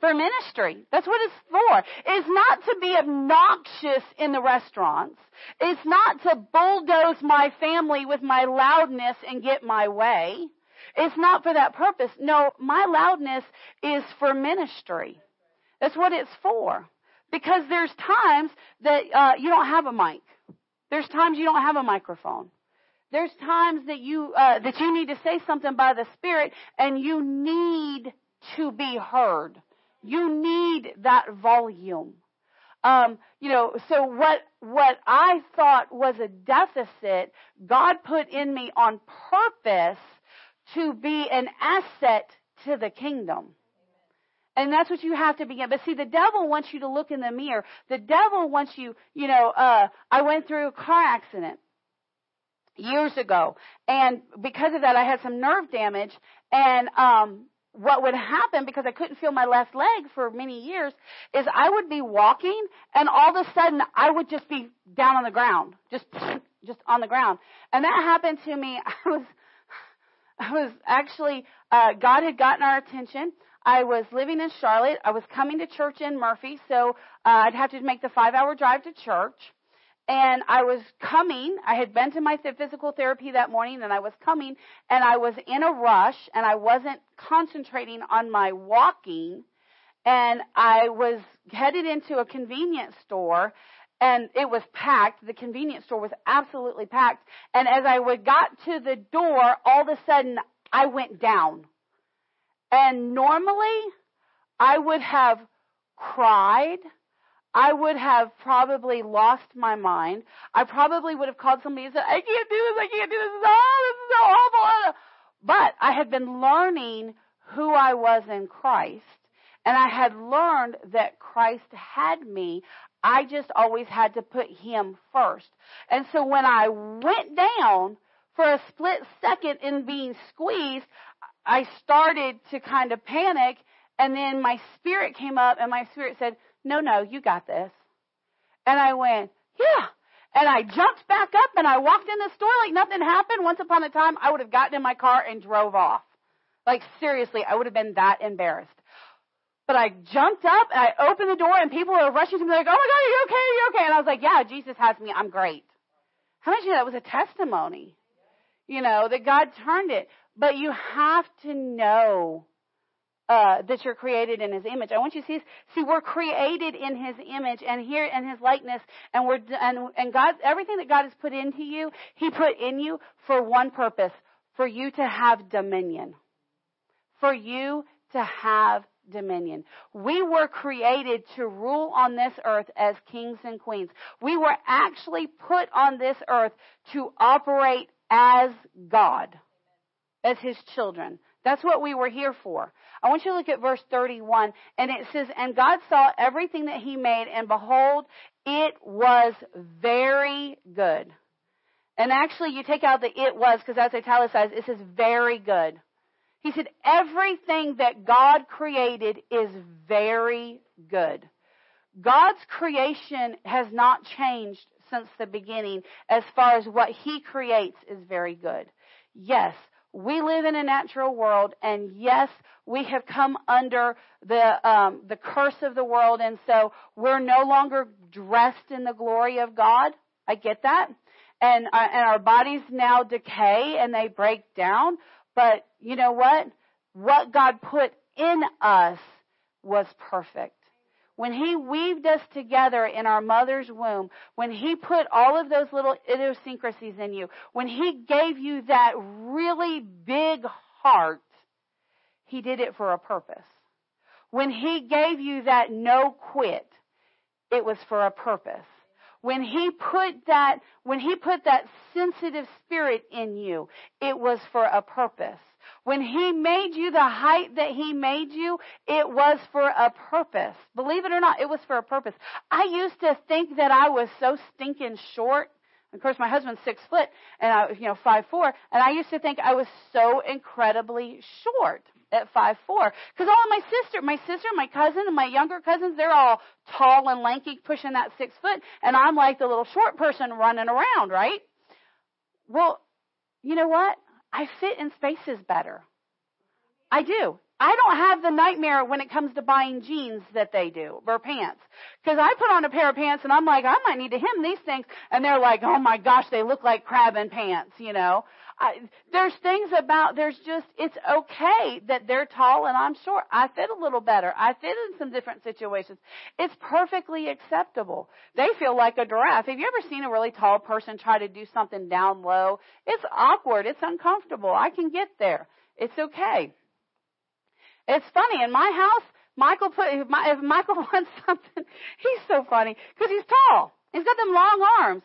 for ministry. That's what it's for. It's not to be obnoxious in the restaurants. It's not to bulldoze my family with my loudness and get my way. It's not for that purpose. No, my loudness is for ministry. That's what it's for. Because there's times that uh, you don't have a mic. There's times you don't have a microphone. There's times that you uh, that you need to say something by the Spirit, and you need to be heard. You need that volume. Um, you know, so what what I thought was a deficit, God put in me on purpose to be an asset to the kingdom. And that's what you have to begin. But see, the devil wants you to look in the mirror. The devil wants you, you know, uh, I went through a car accident years ago. And because of that, I had some nerve damage. And, um, what would happen because I couldn't feel my left leg for many years is I would be walking and all of a sudden I would just be down on the ground, just (sniffs) just on the ground. And that happened to me. (laughs) I was I was actually uh God had gotten our attention. I was living in Charlotte. I was coming to church in Murphy, so uh, I'd have to make the 5-hour drive to church. And I was coming. I had been to my physical therapy that morning and I was coming and I was in a rush and I wasn't concentrating on my walking and I was headed into a convenience store and it was packed. The convenience store was absolutely packed. And as I would got to the door, all of a sudden I went down. And normally I would have cried. I would have probably lost my mind. I probably would have called somebody and said, I can't do this, I can't do this, oh, this is so awful. But I had been learning who I was in Christ. And I had learned that Christ had me. I just always had to put Him first. And so when I went down for a split second in being squeezed, I started to kind of panic and then my spirit came up and my spirit said, no, no, you got this. And I went, yeah. And I jumped back up and I walked in the store like nothing happened. Once upon a time, I would have gotten in my car and drove off. Like seriously, I would have been that embarrassed. But I jumped up and I opened the door and people were rushing to me like, oh my God, are you okay? Are you okay? And I was like, yeah, Jesus has me. I'm great. How much of that was a testimony? You know, that God turned it. But you have to know uh, that you're created in His image. I want you to see, see, we're created in His image and here in His likeness, and we're and and God, everything that God has put into you, He put in you for one purpose: for you to have dominion, for you to have dominion. We were created to rule on this earth as kings and queens. We were actually put on this earth to operate as God, as His children. That's what we were here for. I want you to look at verse 31, and it says, And God saw everything that He made, and behold, it was very good. And actually, you take out the it was, because that's italicized, it says very good. He said, Everything that God created is very good. God's creation has not changed since the beginning as far as what He creates is very good. Yes, we live in a natural world, and yes, we have come under the um, the curse of the world, and so we're no longer dressed in the glory of God. I get that, and uh, and our bodies now decay and they break down. But you know what? What God put in us was perfect when He weaved us together in our mother's womb, when He put all of those little idiosyncrasies in you, when He gave you that really big heart, He did it for a purpose. When He gave you that no quit, it was for a purpose. When He put that, when He put that sensitive spirit in you, it was for a purpose. When He made you the height that He made you, it was for a purpose. Believe it or not, it was for a purpose. I used to think that I was so stinking short. Of course, my husband's six foot and I, you know, five four, and I used to think I was so incredibly short at five four because all of my sister, my sister, my cousin, and my younger cousins, they're all tall and lanky, pushing that six foot, and I'm like the little short person running around, right? Well, you know what? I fit in spaces better. I do. I don't have the nightmare when it comes to buying jeans that they do or pants. Because I put on a pair of pants and I'm like, I might need to hem these things, and they're like, oh my gosh, they look like crab in pants, you know. I, there's things about there's just it's okay that they're tall and I'm short. I fit a little better. I fit in some different situations. It's perfectly acceptable. They feel like a giraffe. Have you ever seen a really tall person try to do something down low? It's awkward. It's uncomfortable. I can get there. It's okay. It's funny in my house. Michael put if, my, if Michael (laughs) wants something, he's so funny because he's tall. He's got them long arms,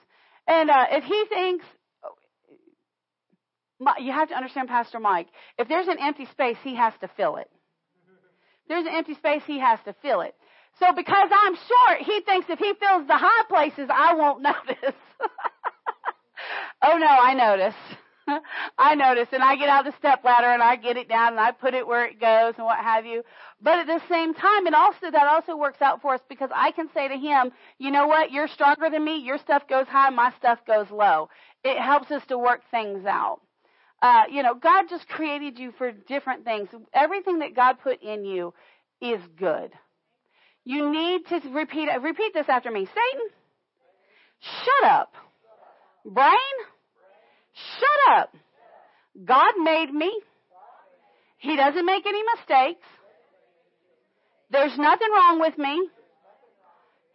and uh, if he thinks you have to understand Pastor Mike. If there's an empty space, he has to fill it. If there's an empty space, he has to fill it. So because I'm short, he thinks if he fills the high places, I won't (laughs) notice. oh no, I notice. (laughs) I notice, and I get out the step ladder and I get it down and I put it where it goes and what have you. But at the same time, it also that also works out for us because I can say to him, you know what, you're stronger than me. Your stuff goes high, my stuff goes low. It helps us to work things out. Uh, you know, God just created you for different things. Everything that God put in you is good. You need to repeat repeat this after me. Satan, Shut up. Brain? Shut up. God made me. He doesn't make any mistakes. There's nothing wrong with me.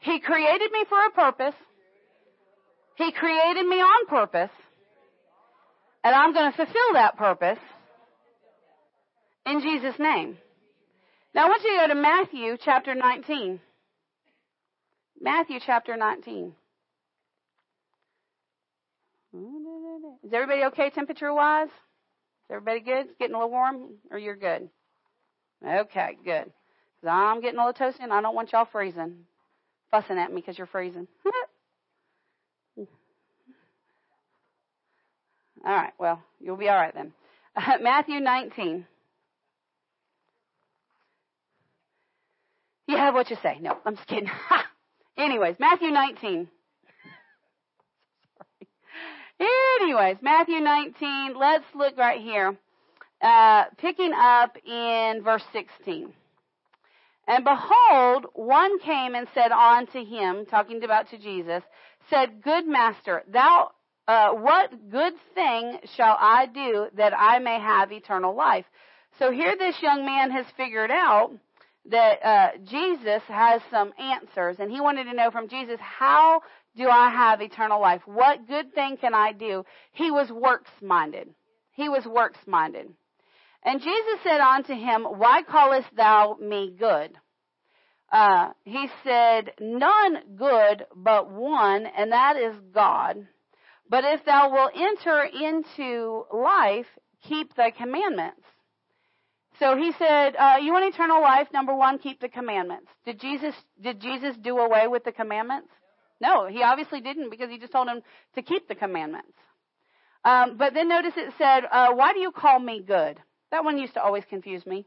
He created me for a purpose. He created me on purpose. And I'm going to fulfill that purpose in Jesus' name. Now I want you to go to Matthew chapter 19. Matthew chapter 19. Is everybody okay temperature wise? Is everybody good? Getting a little warm? Or you're good? Okay, good. Because I'm getting a little toasty and I don't want y'all freezing. Fussing at me because you're freezing. (laughs) all right, well, you'll be all right then. (laughs) Matthew 19. You have what you say. No, I'm just kidding. (laughs) Anyways, Matthew 19. (laughs) Anyways, Matthew 19. Let's look right here. Uh, picking up in verse 16. And behold, one came and said unto him, talking about to Jesus, said, Good master, thou, uh, what good thing shall I do that I may have eternal life? So here this young man has figured out that uh, Jesus has some answers, and he wanted to know from Jesus, how do I have eternal life? What good thing can I do? He was works minded. He was works minded. And Jesus said unto him, Why callest thou me good? Uh, he said, None good but one, and that is God. But if thou wilt enter into life, keep thy commandments. So he said, uh, "You want eternal life? Number one, keep the commandments." Did Jesus did Jesus do away with the commandments? No, he obviously didn't because he just told him to keep the commandments. Um, but then notice it said, uh, "Why do you call me good?" That one used to always confuse me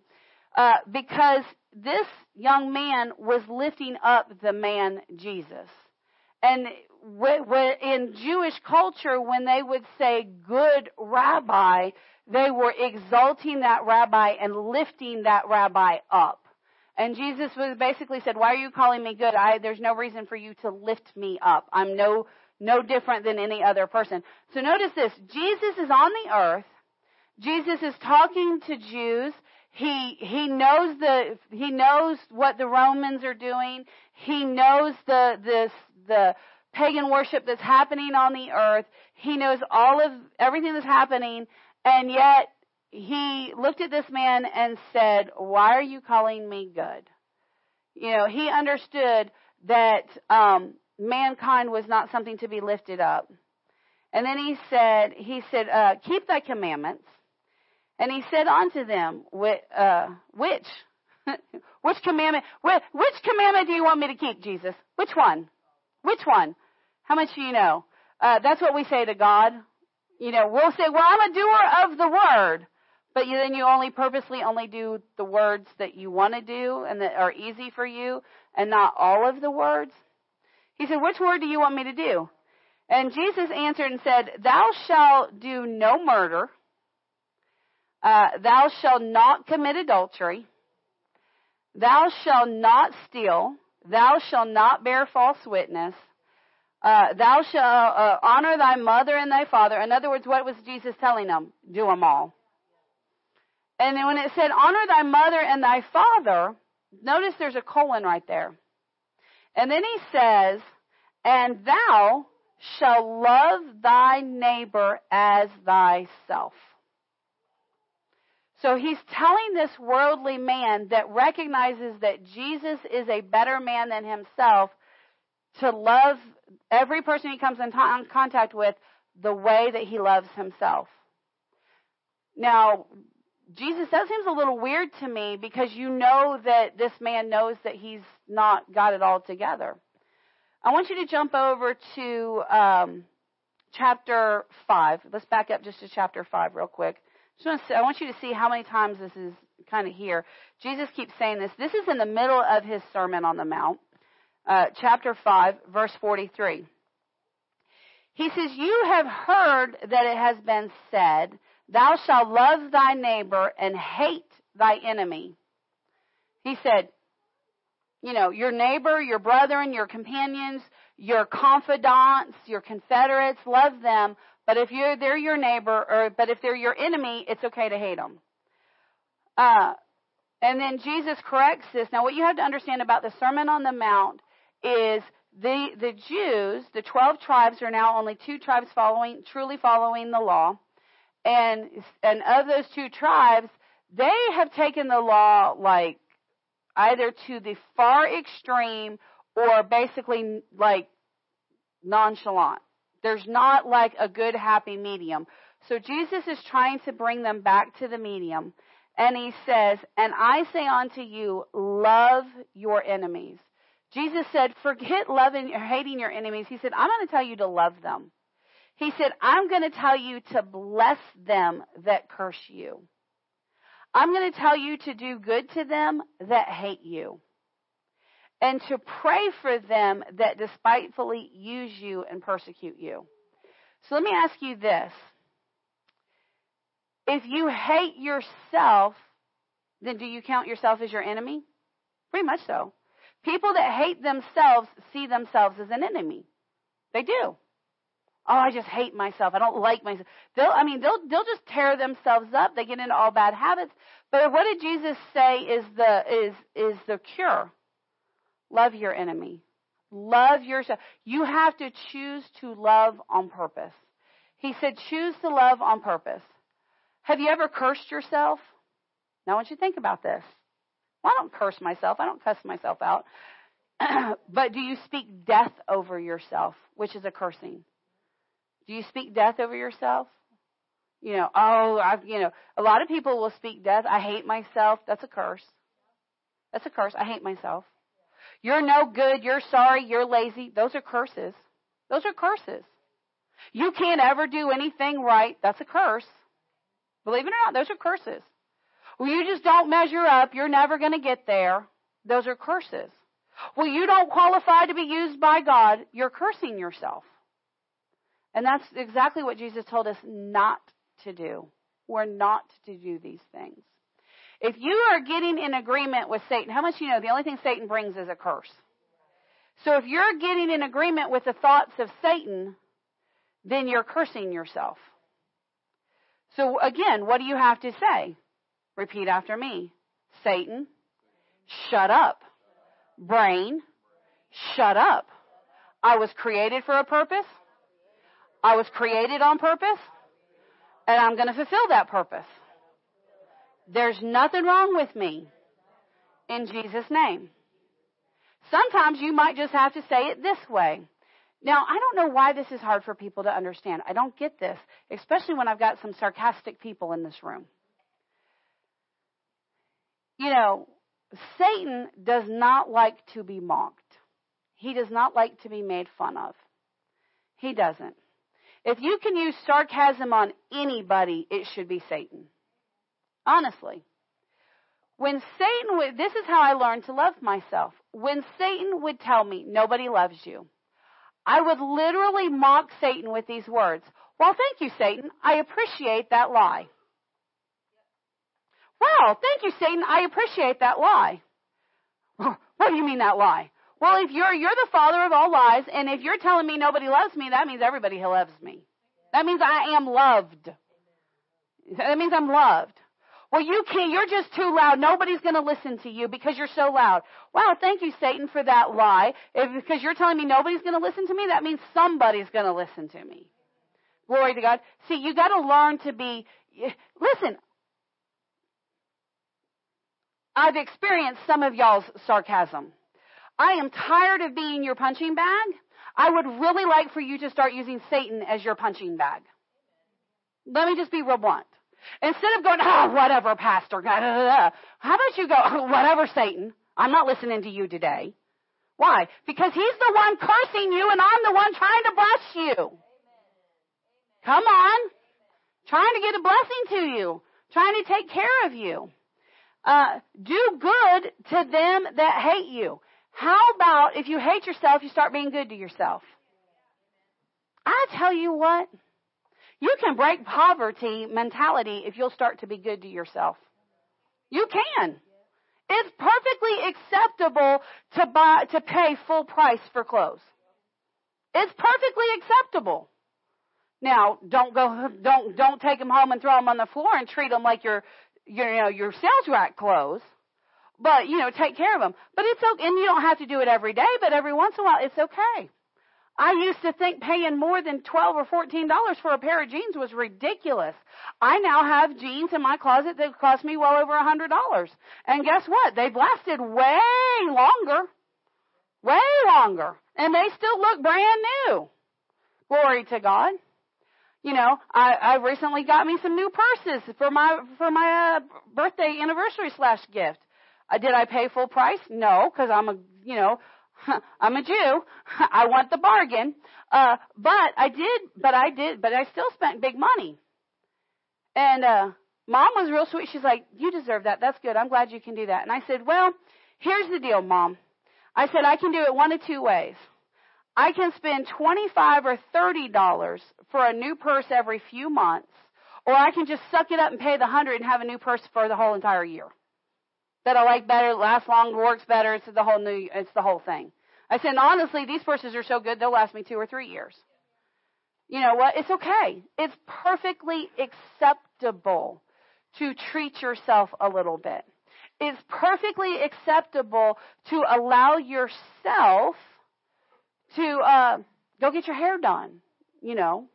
uh, because this young man was lifting up the man Jesus, and in Jewish culture, when they would say "good rabbi," They were exalting that rabbi and lifting that rabbi up. And Jesus was basically said, "Why are you calling me good? I there's no reason for you to lift me up. I'm no no different than any other person." So notice this, Jesus is on the earth. Jesus is talking to Jews. He he knows the he knows what the Romans are doing. He knows the this the pagan worship that's happening on the earth. He knows all of everything that's happening and yet he looked at this man and said, Why are you calling me good? You know, he understood that um, mankind was not something to be lifted up. And then he said, he said, uh, keep thy commandments. And he said unto them, uh, which, (laughs) which commandment, which commandment do you want me to keep, Jesus? Which one? Which one? How much do you know? Uh, that's what we say to God you know, we'll say, well, I'm a doer of the word. But you, then you only purposely only do the words that you want to do and that are easy for you and not all of the words. He said, which word do you want me to do? And Jesus answered and said, thou shalt do no murder. Uh, thou shalt not commit adultery. Thou shalt not steal. Thou shalt not bear false witness. Uh, thou shalt uh, honor thy mother and thy father. In other words, what was Jesus telling them? Do them all. And then when it said, honor thy mother and thy father, notice there's a colon right there. And then he says, and thou shalt love thy neighbor as thyself. So he's telling this worldly man that recognizes that Jesus is a better man than himself to love every person he comes in, t- contact with the way that he loves himself. Now, Jesus, that seems a little weird to me because you know that this man knows that he's not got it all together. I want you to jump over to um, chapter 5. Let's back up just to chapter 5 real quick. Want I want you to see how many times this is kind of here. Jesus keeps saying this. This is in the middle of his Sermon on the Mount uh, chapter 5, verse 43. He says, You have heard that it has been said, Thou shalt love thy neighbor and hate thy enemy. He said, You know, your neighbor, your brethren, your companions, your confidants, your confederates, love them. But if you're, they're your neighbor, or but if they're your enemy, it's okay to hate them. Uh, and then Jesus corrects this. Now, what you have to understand about the Sermon on the Mount is the the Jews, the twelve tribes, are now only two tribes following, truly following the law, and and of those two tribes, they have taken the law like either to the far extreme or basically like nonchalant. There's not like a good happy medium. So Jesus is trying to bring them back to the medium. And he says, And I say unto you, love your enemies. Jesus said, forget loving or hating your enemies. He said, I'm going to tell you to love them. He said, I'm going to tell you to bless them that curse you. I'm going to tell you to do good to them that hate you. And to pray for them that despitefully use you and persecute you. So let me ask you this. If you hate yourself, then do you count yourself as your enemy? Pretty much so. People that hate themselves see themselves as an enemy. They do. Oh, I just hate myself. I don't like myself. They'll, I mean, they'll, they'll just tear themselves up. They get into all bad habits. But what did Jesus say is the, is, is the cure? Love your enemy. Love yourself. You have to choose to love on purpose. He said, choose to love on purpose. Have you ever cursed yourself? Now I want you to think about this. Well, I don't curse myself. I don't cuss myself out. (clears throat) but do you speak death over yourself, which is a cursing? Do you speak death over yourself? You know, oh, I've, you know, a lot of people will speak death. I hate myself. That's a curse. That's a curse. I hate myself. You're no good. You're sorry. You're lazy. Those are curses. Those are curses. You can't ever do anything right. That's a curse. Believe it or not, those are curses. Well, you just don't measure up. You're never going to get there. Those are curses. Well, you don't qualify to be used by God. You're cursing yourself. And that's exactly what Jesus told us not to do. We're not to do these things. If you are getting in agreement with Satan, how much you know the only thing Satan brings is a curse. So if you're getting in agreement with the thoughts of Satan, then you're cursing yourself. So again, what do you have to say? Repeat after me. Satan, shut up. Brain, shut up. I was created for a purpose. I was created on purpose. And I'm going to fulfill that purpose. There's nothing wrong with me. In Jesus' name. Sometimes you might just have to say it this way. Now, I don't know why this is hard for people to understand. I don't get this, especially when I've got some sarcastic people in this room. You know, Satan does not like to be mocked. He does not like to be made fun of. He doesn't. If you can use sarcasm on anybody, it should be Satan. Honestly. When Satan would, this is how I learned to love myself. When Satan would tell me, nobody loves you, I would literally mock Satan with these words. Well, thank you, Satan. I appreciate that lie. Well, thank you, Satan. I appreciate that lie. (laughs) What do you mean that lie? Well, if you're you're the father of all lies, and if you're telling me nobody loves me, that means everybody loves me. That means I am loved. That means I'm loved. Well, you can't. You're just too loud. Nobody's going to listen to you because you're so loud. Wow, thank you, Satan, for that lie. If, because you're telling me nobody's going to listen to me, that means somebody's going to listen to me. Glory to God. See, you got to learn to be. Listen, I've experienced some of y'all's sarcasm. I am tired of being your punching bag. I would really like for you to start using Satan as your punching bag. Let me just be real blunt. Instead of going, oh, whatever, Pastor, (laughs) how about you go, oh, (laughs) whatever, Satan, I'm not listening to you today. Why? Because he's the one cursing you and I'm the one trying to bless you. Come on. Trying to get a blessing to you. Trying to take care of you. Uh, do good to them that hate you. How about if you hate yourself, you start being good to yourself? I tell you what, you can break poverty mentality if you'll start to be good to yourself. You can. It's perfectly acceptable to buy, to pay full price for clothes. It's perfectly acceptable. Now, don't go, don't, don't take them home and throw them on the floor and treat them like your, your, you know, your sales rack clothes. But, you know, take care of them. But it's okay, and you don't have to do it every day, but every once in a while, it's okay. I used to think paying more than twelve or fourteen dollars for a pair of jeans was ridiculous. I now have jeans in my closet that cost me well over a hundred dollars. And guess what? They've lasted way longer. Way longer. And they still look brand new. Glory to God. You know, I, I recently got me some new purses for my for my uh, birthday anniversary slash gift. Uh, did I pay full price? No, because I'm a you know I'm a Jew. I want the bargain. Uh, but I did, but I did, but I still spent big money. And, uh, mom was real sweet. She's like, you deserve that. That's good. I'm glad you can do that. And I said, well, here's the deal, mom. I said, I can do it one of two ways. I can spend 25 or $30 for a new purse every few months, or I can just suck it up and pay the 100 and have a new purse for the whole entire year that I like better, lasts longer, works better. It's the whole new, it's the whole thing. I said, honestly, these purses are so good, they'll last me two or three years. You know what? It's okay. It's perfectly acceptable to treat yourself a little bit. It's perfectly acceptable to allow yourself to uh, go get your hair done. You know,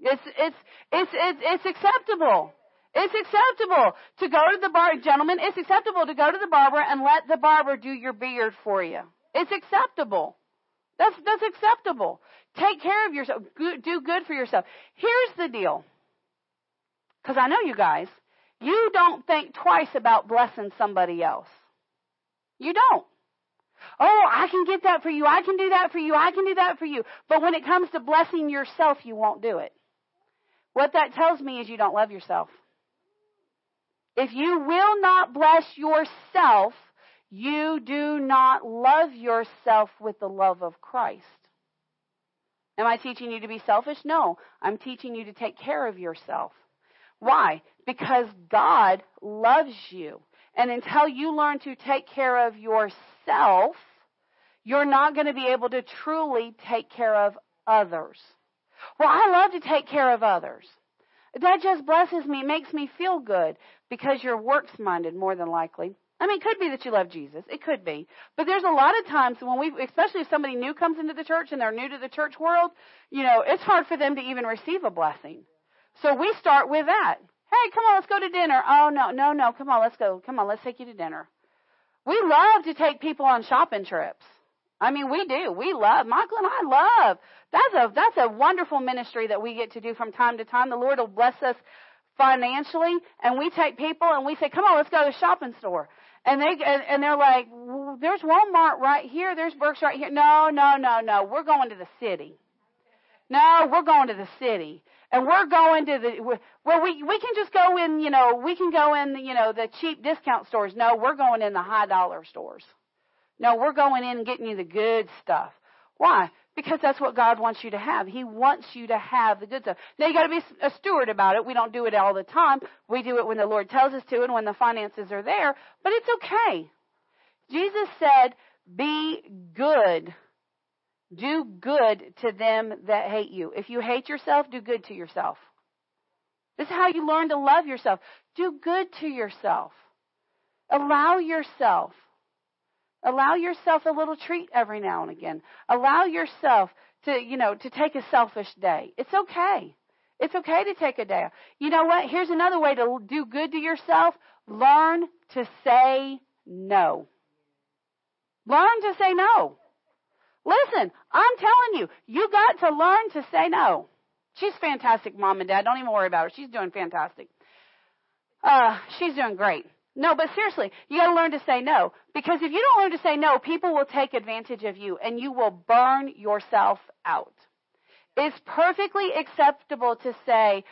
it's it's it's it's, it's acceptable. It's acceptable to go to the bar, gentlemen. It's acceptable to go to the barber and let the barber do your beard for you. It's acceptable. That's that's acceptable. Take care of yourself. Do good for yourself. Here's the deal. Because I know you guys, you don't think twice about blessing somebody else. You don't. Oh, I can get that for you. I can do that for you. I can do that for you. But when it comes to blessing yourself, you won't do it. What that tells me is you don't love yourself. If you will not bless yourself, you do not love yourself with the love of Christ. Am I teaching you to be selfish? No. I'm teaching you to take care of yourself. Why? Because God loves you. And until you learn to take care of yourself, you're not going to be able to truly take care of others. Well, I love to take care of others. That just blesses me, makes me feel good because you're works minded more than likely. I mean, it could be that you love Jesus. It could be. But there's a lot of times when we, especially if somebody new comes into the church and they're new to the church world, you know, it's hard for them to even receive a blessing. So we start with that. Hey, come on, let's go to dinner. Oh, no, no, no, come on, let's go. Come on, let's take you to dinner. We love to take people on shopping trips. I mean, we do. We love Michael and I love. That's a that's a wonderful ministry that we get to do from time to time. The Lord will bless us financially, and we take people and we say, "Come on, let's go to the shopping store." And they and, and they're like, "There's Walmart right here. There's Burks right here." No, no, no, no. We're going to the city. No, we're going to the city, and we're going to the well. We we can just go in. You know, we can go in. You know, the cheap discount stores. No, we're going in the high dollar stores. No, we're going in and getting you the good stuff. Why? Because that's what God wants you to have. He wants you to have the good stuff. Now you got to be a steward about it. We don't do it all the time. We do it when the Lord tells us to and when the finances are there. But it's okay. Jesus said, "Be good. Do good to them that hate you. If you hate yourself, do good to yourself." This is how you learn to love yourself. Do good to yourself. Allow yourself Allow yourself a little treat every now and again. Allow yourself to, you know, to take a selfish day. It's okay. It's okay to take a day. You know what? Here's another way to do good to yourself. Learn to say no. Learn to say no. Listen, I'm telling you, you got to learn to say no. She's fantastic, mom and dad. Don't even worry about her. She's doing fantastic. Uh, she's doing great. No, but seriously, you got to learn to say no. Because if you don't learn to say no, people will take advantage of you and you will burn yourself out. It's perfectly acceptable to say,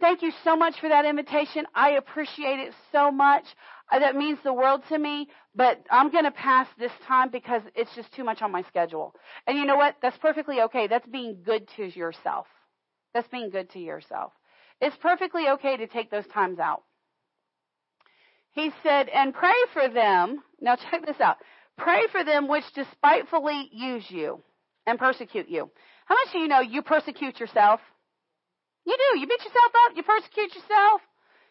Thank you so much for that invitation. I appreciate it so much. Uh, that means the world to me, but I'm going to pass this time because it's just too much on my schedule. And you know what? That's perfectly okay. That's being good to yourself. That's being good to yourself. It's perfectly okay to take those times out. He said, and pray for them. Now check this out. Pray for them which despitefully use you and persecute you. How much do you know you persecute yourself? You do. You beat yourself up. You persecute yourself.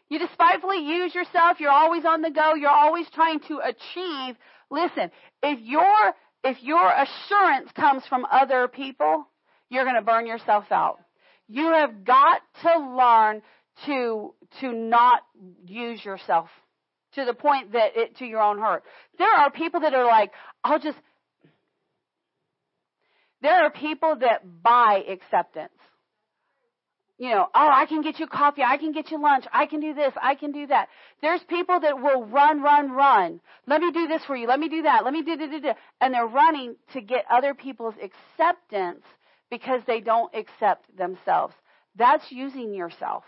You despitefully use yourself. You're always on the go. You're always trying to achieve. Listen, if your if your assurance comes from other people, you're going to burn yourself out. You have got to learn to to not use yourself to the point that it to your own hurt. There are people that are like, I'll just there are people that buy acceptance. You know, oh, I can get you coffee, I can get you lunch, I can do this, I can do that. There's people that will run, run, run. Let me do this for you, let me do that, let me do, do, do, do. And they're running to get other people's acceptance because they don't accept themselves. That's using yourself.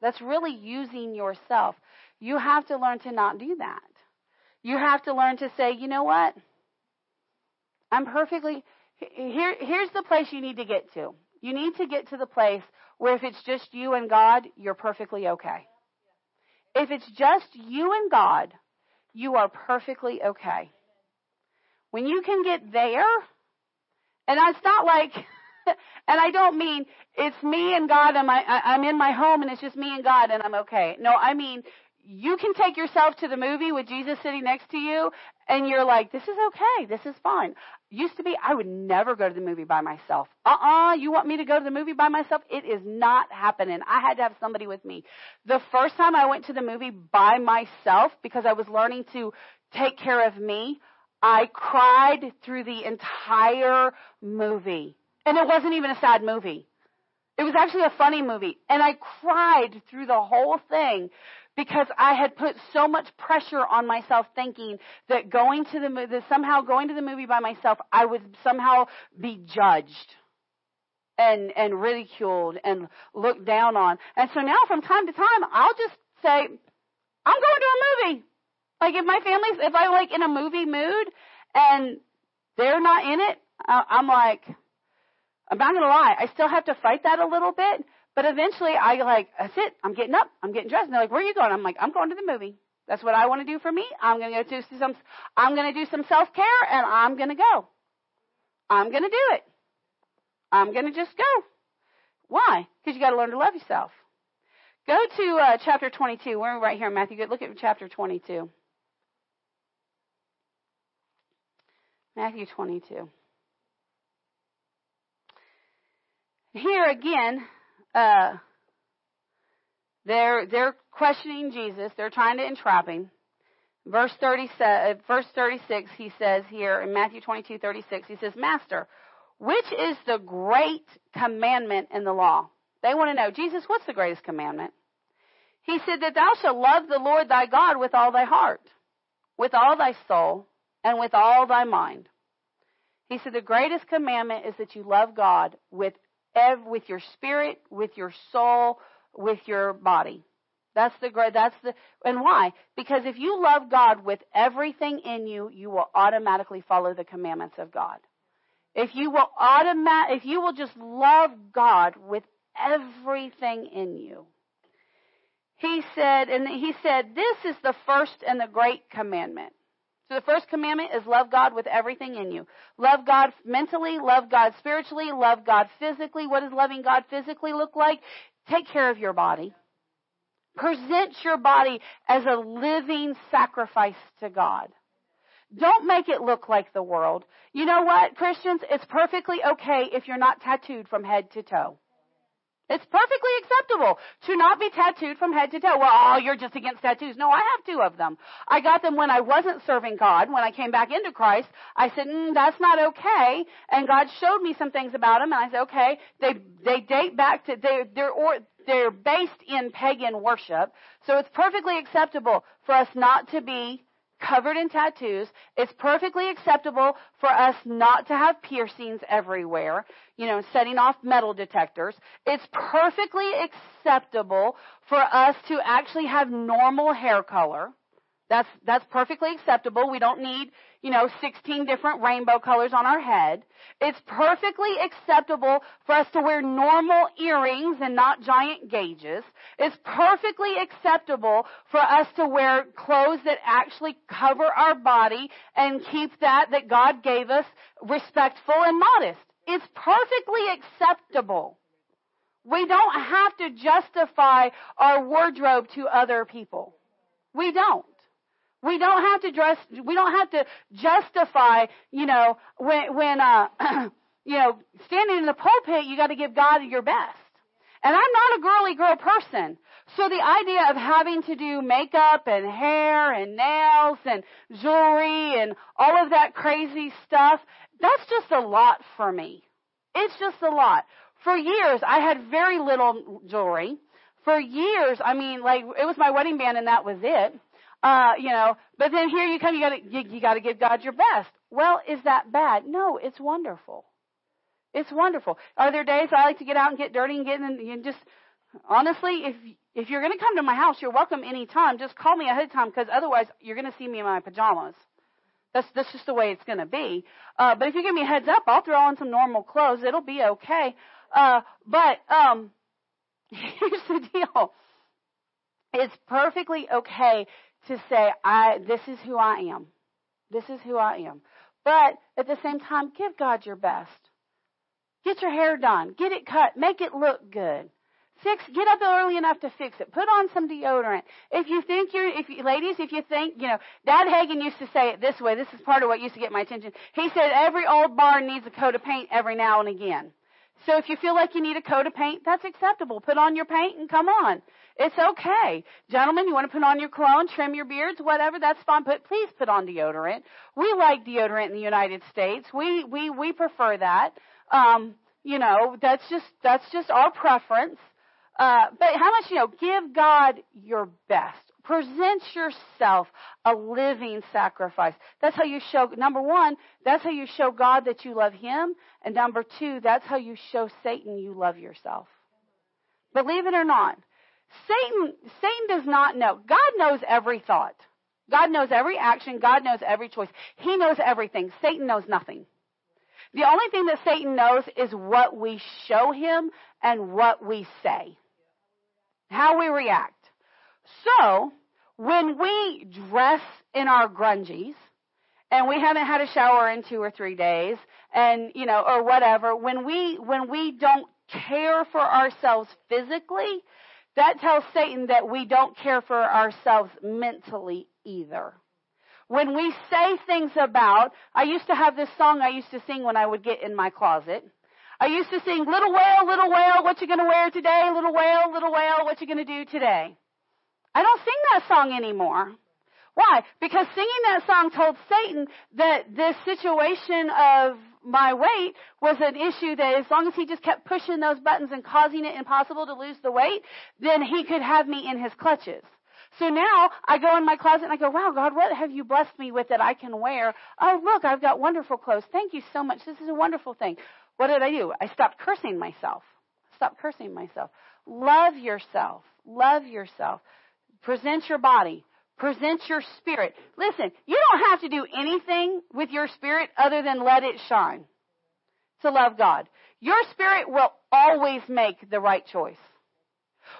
That's really using yourself. You have to learn to not do that. You have to learn to say, you know what? I'm perfectly here here's the place you need to get to. You need to get to the place where if it's just you and God, you're perfectly okay. If it's just you and God, you are perfectly okay. When you can get there, and it's not like, (laughs) and I don't mean it's me and God and my, I'm in my home and it's just me and God and I'm okay. No, I mean you can take yourself to the movie with Jesus sitting next to you and you're like, this is okay. This is fine. Used to be, I would never go to the movie by myself. Uh-uh, you want me to go to the movie by myself? It is not happening. I had to have somebody with me. The first time I went to the movie by myself because I was learning to take care of me, I cried through the entire movie. And it wasn't even a sad movie. It was actually a funny movie. And I cried through the whole thing because I had put so much pressure on myself thinking that going to the that somehow going to the movie by myself I would somehow be judged and and ridiculed and looked down on. And so now from time to time I'll just say I'm going to a movie. Like if my family's if I'm like in a movie mood and they're not in it, I'm like I'm not going to lie, I still have to fight that a little bit but eventually I like, that's it. I'm getting up. I'm getting dressed. And they're like, where are you going? I'm like, I'm going to the movie. That's what I want to do for me. I'm going to go do some, I'm going to do some self care and I'm going to go. I'm going to do it. I'm going to just go. Why? Because you got to learn to love yourself. Go to uh, chapter 22. We're right here, Matthew. Look at chapter 22. Matthew 22. Here again, uh, they're they're questioning Jesus. They're trying to entrap him. Verse 30, uh, verse 36, he says here in Matthew 22, 36, he says, Master, which is the great commandment in the law? They want to know, Jesus, what's the greatest commandment? He said that thou shalt love the Lord thy God with all thy heart, with all thy soul, and with all thy mind. He said the greatest commandment is that you love God with ev- with your spirit, with your soul, with your body. That's the great, that's the, and why? Because if you love God with everything in you, you will automatically follow the commandments of God. If you will automat, if you will just love God with everything in you. He said, and he said, this is the first and the great commandment. So the first commandment is love God with everything in you. Love God mentally, love God spiritually, love God physically. What does loving God physically look like? Take care of your body. Present your body as a living sacrifice to God. Don't make it look like the world. You know what, Christians? It's perfectly okay if you're not tattooed from head to toe. It's perfectly acceptable to not be tattooed from head to toe. Well, oh, you're just against tattoos. No, I have two of them. I got them when I wasn't serving God. When I came back into Christ, I said, mm, that's not okay. And God showed me some things about them, and I said, okay, they they date back to they they're or they're based in pagan worship. So it's perfectly acceptable for us not to be covered in tattoos. It's perfectly acceptable for us not to have piercings everywhere, you know, setting off metal detectors. It's perfectly acceptable for us to actually have normal hair color. That's, that's perfectly acceptable. We don't need, you know, 16 different rainbow colors on our head. It's perfectly acceptable for us to wear normal earrings and not giant gauges. It's perfectly acceptable for us to wear clothes that actually cover our body and keep that that God gave us respectful and modest. It's perfectly acceptable. We don't have to justify our wardrobe to other people. We don't. We don't have to dress, we don't have to justify, you know, when, when, uh, (clears throat) you know, standing in the pulpit, you gotta give God your best. And I'm not a girly girl person. So the idea of having to do makeup and hair and nails and jewelry and all of that crazy stuff, that's just a lot for me. It's just a lot. For years, I had very little jewelry. For years, I mean, like, it was my wedding band and that was it. Uh, you know, but then here you come, you gotta, you, you gotta give God your best. Well, is that bad? No, it's wonderful. It's wonderful. Are there days I like to get out and get dirty and get in and just, honestly, if, if you're gonna come to my house, you're welcome anytime. Just call me ahead of time because otherwise you're gonna see me in my pajamas. That's, that's just the way it's gonna be. Uh, but if you give me a heads up, I'll throw on some normal clothes. It'll be okay. Uh, but, um, (laughs) here's the deal. It's perfectly okay to say, I, this is who I am. This is who I am. But at the same time, give God your best. Get your hair done. Get it cut. Make it look good. Fix, get up early enough to fix it. Put on some deodorant. If you think you're, if you, ladies, if you think, you know, Dad Hagin used to say it this way. This is part of what used to get my attention. He said every old barn needs a coat of paint every now and again. So if you feel like you need a coat of paint, that's acceptable. Put on your paint and come on. It's okay. Gentlemen, you want to put on your cologne, trim your beards, whatever, that's fine. But please put on deodorant. We like deodorant in the United States. We, we, we prefer that. Um, you know, that's just, that's just our preference. Uh, but how much, you know, give God your best. Present yourself a living sacrifice. That's how you show, number one, that's how you show God that you love Him. And number two, that's how you show Satan you love yourself. Believe it or not, Satan, Satan does not know. God knows every thought. God knows every action. God knows every choice. He knows everything. Satan knows nothing. The only thing that Satan knows is what we show him and what we say. How we react. So, when we dress in our grungies, and we haven't had a shower in two or three days, and, you know, or whatever, when we, when we don't care for ourselves physically, that tells Satan that we don't care for ourselves mentally either. When we say things about, I used to have this song I used to sing when I would get in my closet. I used to sing, little whale, little whale, what you gonna wear today? Little whale, little whale, what you gonna do today? I don't sing that song anymore. Why? Because singing that song told Satan that this situation of my weight was an issue that as long as he just kept pushing those buttons and causing it impossible to lose the weight, then he could have me in his clutches. So now I go in my closet and I go, wow, God, what have you blessed me with that I can wear? Oh, look, I've got wonderful clothes. Thank you so much. This is a wonderful thing. What did I do? I stopped cursing myself. Stop cursing myself. Love yourself. Love yourself. Present your body. Present your spirit. Listen, you don't have to do anything with your spirit other than let it shine to love God. Your spirit will always make the right choice.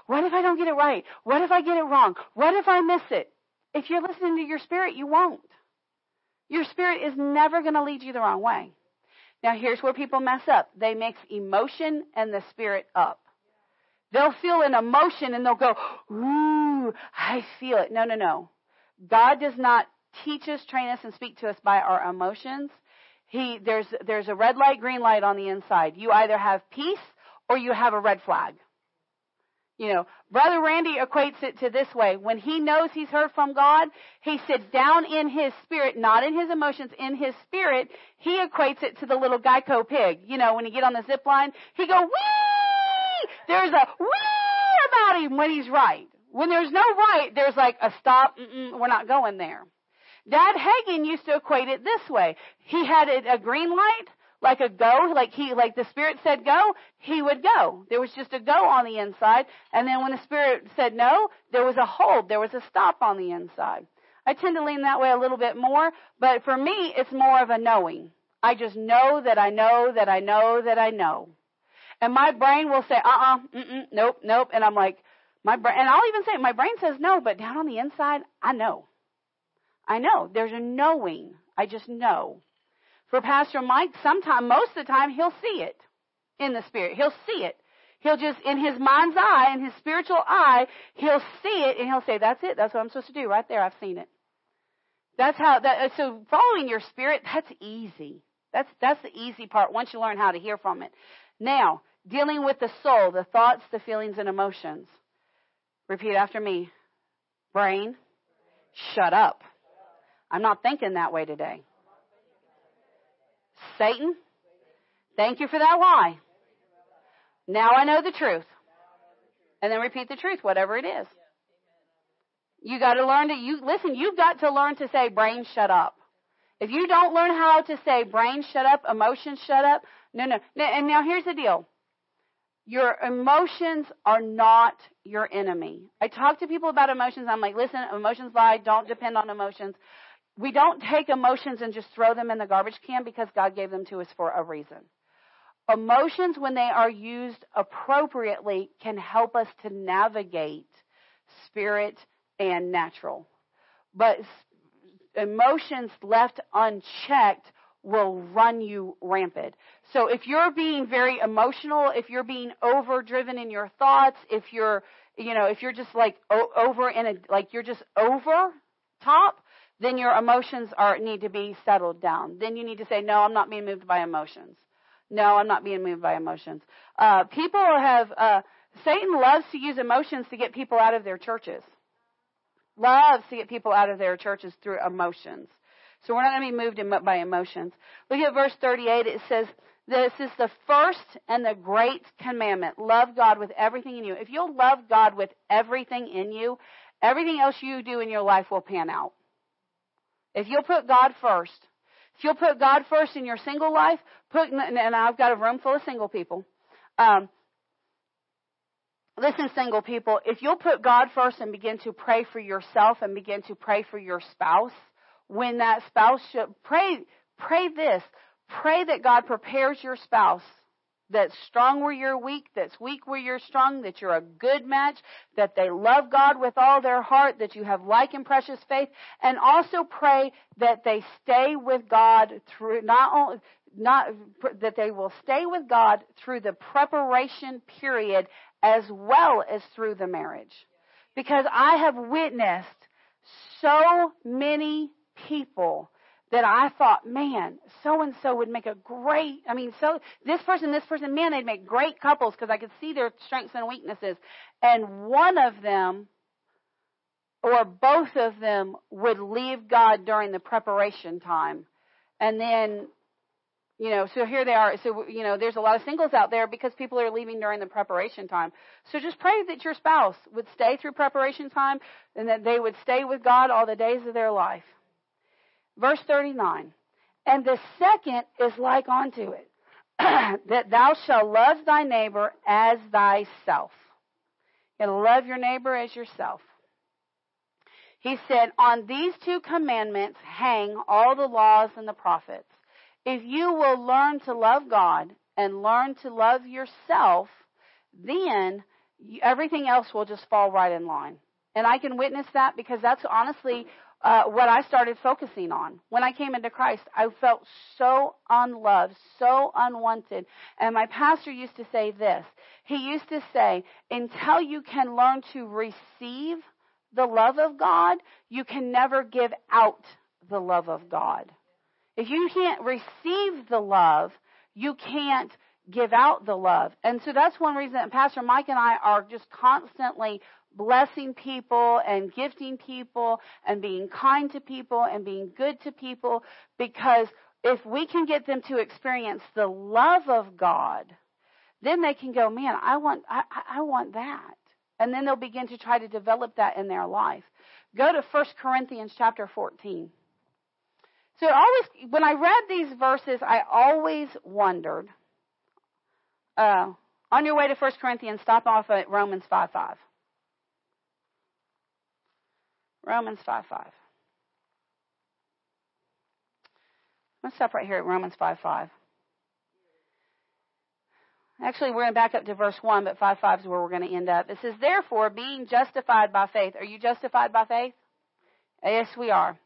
What if I don't get it right? What if I get it wrong? What if I miss it? If you're listening to your spirit, you won't. Your spirit is never going to lead you the wrong way. Now here's where people mess up. They mix emotion and the spirit up. They'll feel an emotion and they'll go, ooh, I feel it. No, no, no. God does not teach us, train us, and speak to us by our emotions. He, there's, there's a red light, green light on the inside. You either have peace or you have a red flag. You know, Brother Randy equates it to this way. When he knows he's heard from God, he sits down in his spirit, not in his emotions, in his spirit. He equates it to the little Geico pig. You know, when you get on the zip line, he go, wee! There's a wee about him when he's right. When there's no right, there's like a stop, we're not going there. Dad Hagin used to equate it this way. He had a green light, like a go, like he, like the Spirit said go, he would go. There was just a go on the inside, and then when the Spirit said no, there was a hold, there was a stop on the inside. I tend to lean that way a little bit more, but for me, it's more of a knowing. I just know that I know that I know that I know. And my brain will say, uh-uh, nope, nope. And I'm like, my brain, and I'll even say, my brain says no, but down on the inside, I know. I know. There's a knowing. I just know. For Pastor Mike, sometime, most of the time, he'll see it in the spirit. He'll see it. He'll just, in his mind's eye, in his spiritual eye, he'll see it and he'll say, that's it. That's what I'm supposed to do right there. I've seen it. That's how, that, so following your spirit, that's easy. That's, that's the easy part once you learn how to hear from it. Now, dealing with the soul, the thoughts, the feelings, and emotions. Repeat after me. Brain, shut up. I'm not thinking that way today. Satan, thank you for that lie. Now I know the truth. And then repeat the truth, whatever it is. You got to learn to you listen, you've got to learn to say brain shut up. If you don't learn how to say brain shut up, emotions shut up, no, no. And now here's the deal. Your emotions are not your enemy. I talk to people about emotions. I'm like, listen, emotions lie. Don't depend on emotions. We don't take emotions and just throw them in the garbage can because God gave them to us for a reason. Emotions, when they are used appropriately, can help us to navigate spirit and natural. But emotions left unchecked will run you rampant. So if you're being very emotional, if you're being overdriven in your thoughts, if you're, you know, if you're just like over in a, like you're just over top, then your emotions are, need to be settled down. Then you need to say, no, I'm not being moved by emotions. No, I'm not being moved by emotions. Uh, people have, uh, Satan loves to use emotions to get people out of their churches. Loves to get people out of their churches through emotions. So we're not going to be moved by emotions. Look at verse 38. It says, this is the first and the great commandment. Love God with everything in you. If you'll love God with everything in you, everything else you do in your life will pan out. If you'll put God first, if you'll put God first in your single life, put, and I've got a room full of single people. Um, listen, single people, if you'll put God first and begin to pray for yourself and begin to pray for your spouse, when that spouse should pray, pray this. Pray that God prepares your spouse that's strong where you're weak, that's weak where you're strong, that you're a good match, that they love God with all their heart, that you have like and precious faith, and also pray that they stay with God through not only not that they will stay with God through the preparation period as well as through the marriage. Because I have witnessed so many people that I thought, man, so and so would make a great, I mean, so this person, this person, man, they'd make great couples because I could see their strengths and weaknesses. And one of them, or both of them, would leave God during the preparation time. And then, you know, so here they are. So, you know, there's a lot of singles out there because people are leaving during the preparation time. So just pray that your spouse would stay through preparation time and that they would stay with God all the days of their life. Verse 39. And the second is like unto it, (clears throat) that thou shalt love thy neighbor as thyself. Gotta love your neighbor as yourself. He said, On these two commandments hang all the laws and the prophets. If you will learn to love God and learn to love yourself, then everything else will just fall right in line. And I can witness that because that's honestly uh, what I started focusing on. When I came into Christ, I felt so unloved, so unwanted. And my pastor used to say this. He used to say, until you can learn to receive the love of God, you can never give out the love of God. If you can't receive the love, you can't give out the love. And so that's one reason that Pastor Mike and I are just constantly blessing people and gifting people and being kind to people and being good to people because if we can get them to experience the love of God, then they can go, man, I want, I, I want that. And then they'll begin to try to develop that in their life. Go to 1 Corinthians chapter 14. So always, when I read these verses, I always wondered, uh, on your way to 1 Corinthians, stop off at Romans 5 5. Romans 5 5. Let's stop right here at Romans 5 5. Actually, we're going to back up to verse 1, but 5 5 is where we're going to end up. It says, Therefore, being justified by faith. Are you justified by faith? Yes, we are.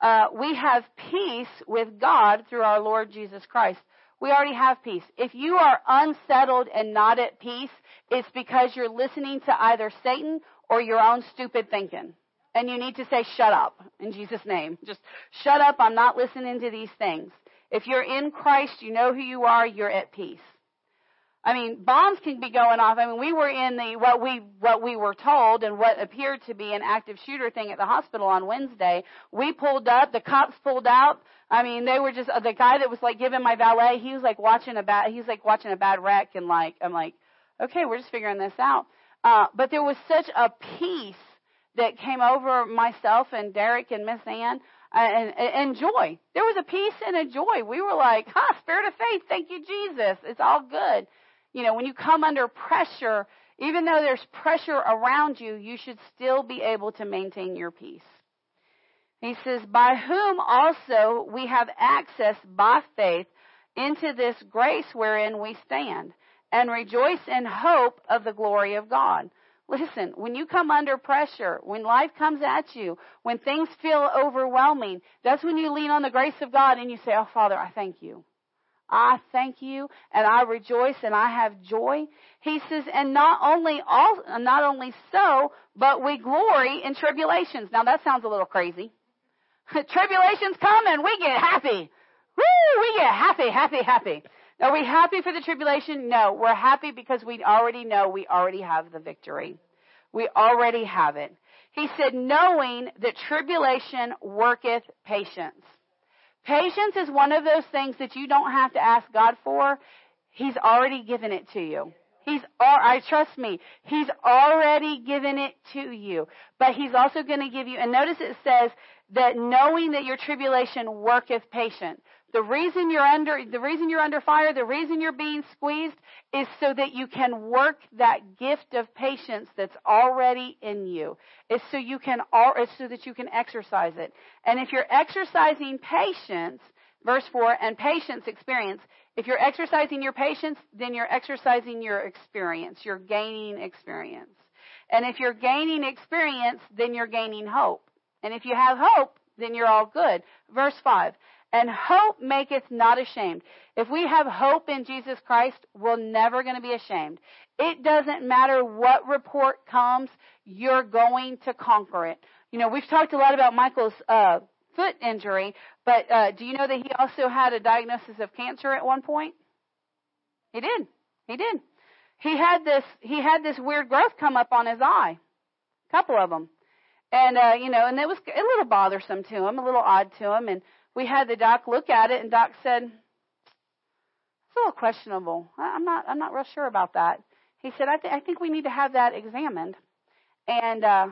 uh, we have peace with God through our Lord Jesus Christ. We already have peace. If you are unsettled and not at peace, it's because you're listening to either Satan or your own stupid thinking. And you need to say, shut up in Jesus' name. Just shut up. I'm not listening to these things. If you're in Christ, you know who you are, you're at peace. I mean, bombs can be going off. I mean, we were in the what we what we were told and what appeared to be an active shooter thing at the hospital on Wednesday. We pulled up, the cops pulled out. I mean, they were just the guy that was like giving my valet. He was like watching a bad. He's like watching a bad wreck, and like I'm like, okay, we're just figuring this out. Uh, but there was such a peace that came over myself and Derek and Miss Ann uh, and, and joy. There was a peace and a joy. We were like, huh, spirit of faith, thank you, Jesus. It's all good. You know, when you come under pressure, even though there's pressure around you, you should still be able to maintain your peace. He says, by whom also we have access by faith into this grace wherein we stand and rejoice in hope of the glory of God. Listen, when you come under pressure, when life comes at you, when things feel overwhelming, that's when you lean on the grace of God and you say, Oh, Father, I thank you. I thank you and I rejoice and I have joy. He says, and not only all, not only so, but we glory in tribulations. Now that sounds a little crazy. (laughs) tribulations come and we get happy. Woo! We get happy, happy, happy. Are we happy for the tribulation? No. We're happy because we already know we already have the victory. We already have it. He said, knowing that tribulation worketh patience. Patience is one of those things that you don't have to ask God for. He's already given it to you. He's, I trust me, He's already given it to you. But He's also going to give you, and notice it says that knowing that your tribulation worketh patience. The reason you're under, the reason you're under fire, the reason you're being squeezed is so that you can work that gift of patience that's already in you. It's so you can, it's so that you can exercise it. And if you're exercising patience, verse 4, and patience experience, if you're exercising your patience, then you're exercising your experience. You're gaining experience. And if you're gaining experience, then you're gaining hope. And if you have hope, then you're all good. Verse 5. And hope maketh not ashamed. If we have hope in Jesus Christ, we're never going to be ashamed. It doesn't matter what report comes, you're going to conquer it. You know, we've talked a lot about Michael's uh, foot injury, but uh, do you know that he also had a diagnosis of cancer at one point? He did. He did. He had this. He had this weird growth come up on his eye, a couple of them, and uh, you know, and it was a little bothersome to him, a little odd to him, and we had the doc look at it, and doc said, "It's a little questionable. I'm not. I'm not real sure about that." He said, "I, th- I think we need to have that examined." And uh,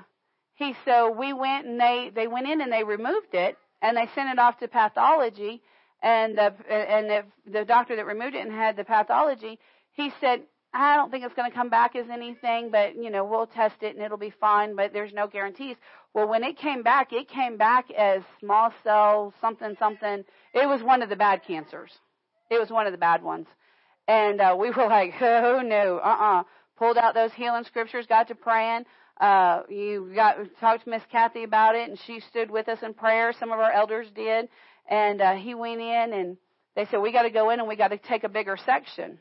he so we went and they they went in and they removed it and they sent it off to pathology. And the and the, the doctor that removed it and had the pathology, he said, I don't think it's going to come back as anything, but you know, we'll test it and it'll be fine, but there's no guarantees. Well, when it came back, it came back as small cell something something. It was one of the bad cancers. It was one of the bad ones. And uh, we (laughs) were like, oh no, uh-uh. Pulled out those healing scriptures, got to praying. Uh, you got talked to Miss Kathy about it, and she stood with us in prayer. Some of our elders did, and uh, he went in, and they said we got to go in and we got to take a bigger section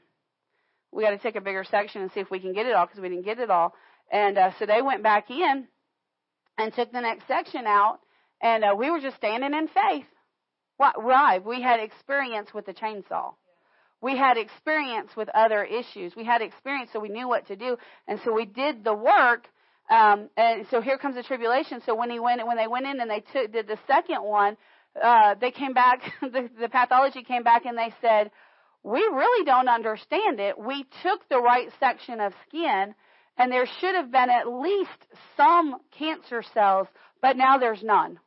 we got to take a bigger section and see if we can get it all because we didn't get it all. And uh, so they went back in and took the next section out, and uh, we were just standing in faith. Why? We had experience with the chainsaw. We had experience with other issues. We had experience, so we knew what to do, and so we did the work. Um, and so here comes the tribulation. So when he went, when they went in and they took, did the second one, uh, they came back. (laughs) the, the pathology came back and they said, we really don't understand it. We took the right section of skin and there should have been at least some cancer cells, but now there's none.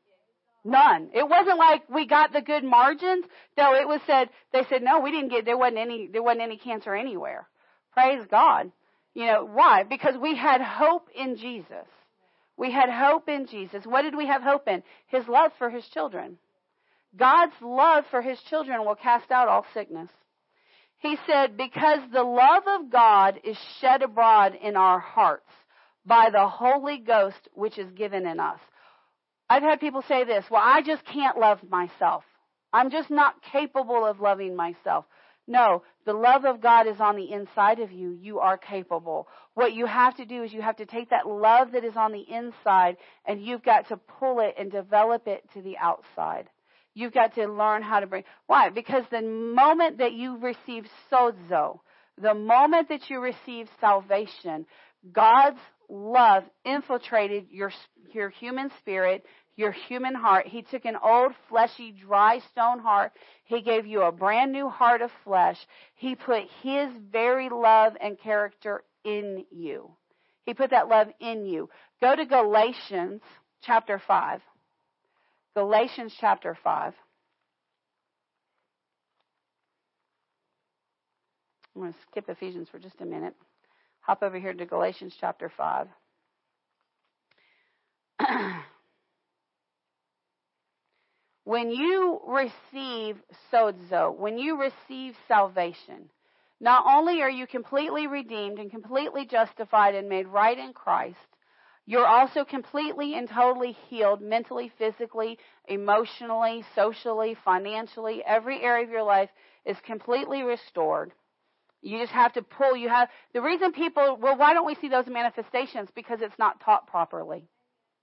None. It wasn't like we got the good margins. No, it was said, they said, no, we didn't get, there wasn't any, there wasn't any cancer anywhere. Praise God. You know, why? Because we had hope in Jesus. We had hope in Jesus. What did we have hope in? His love for His children. God's love for His children will cast out all sickness. He said, because the love of God is shed abroad in our hearts by the Holy Ghost which is given in us. I've had people say this, well, I just can't love myself. I'm just not capable of loving myself. No, the love of God is on the inside of you. You are capable. What you have to do is you have to take that love that is on the inside and you've got to pull it and develop it to the outside. You've got to learn how to bring. Why? Because the moment that you receive sozo, the moment that you receive salvation, God's love infiltrated your your human spirit, your human heart. He took an old, fleshy, dry stone heart. He gave you a brand new heart of flesh. He put His very love and character in you. He put that love in you. Go to Galatians chapter 5. Galatians chapter 5. I'm going to skip Ephesians for just a minute. Hop over here to Galatians chapter 5. (clears throat) when you receive sozo, when you receive salvation, not only are you completely redeemed and completely justified and made right in Christ, you're also completely and totally healed mentally, physically, emotionally, socially, financially. Every area of your life is completely restored. You just have to pull. You have the reason people. Well, why don't we see those manifestations? Because it's not taught properly.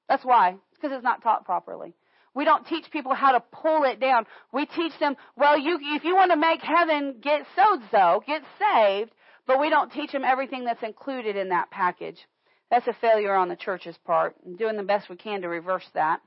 That's why. It's because it's not taught properly. We don't teach people how to pull it down. We teach them, well, you, if you want to make heaven, get so so, get saved, but we don't teach them everything that's included in that package. That's a failure on the church's part. I'm doing the best we can to reverse that.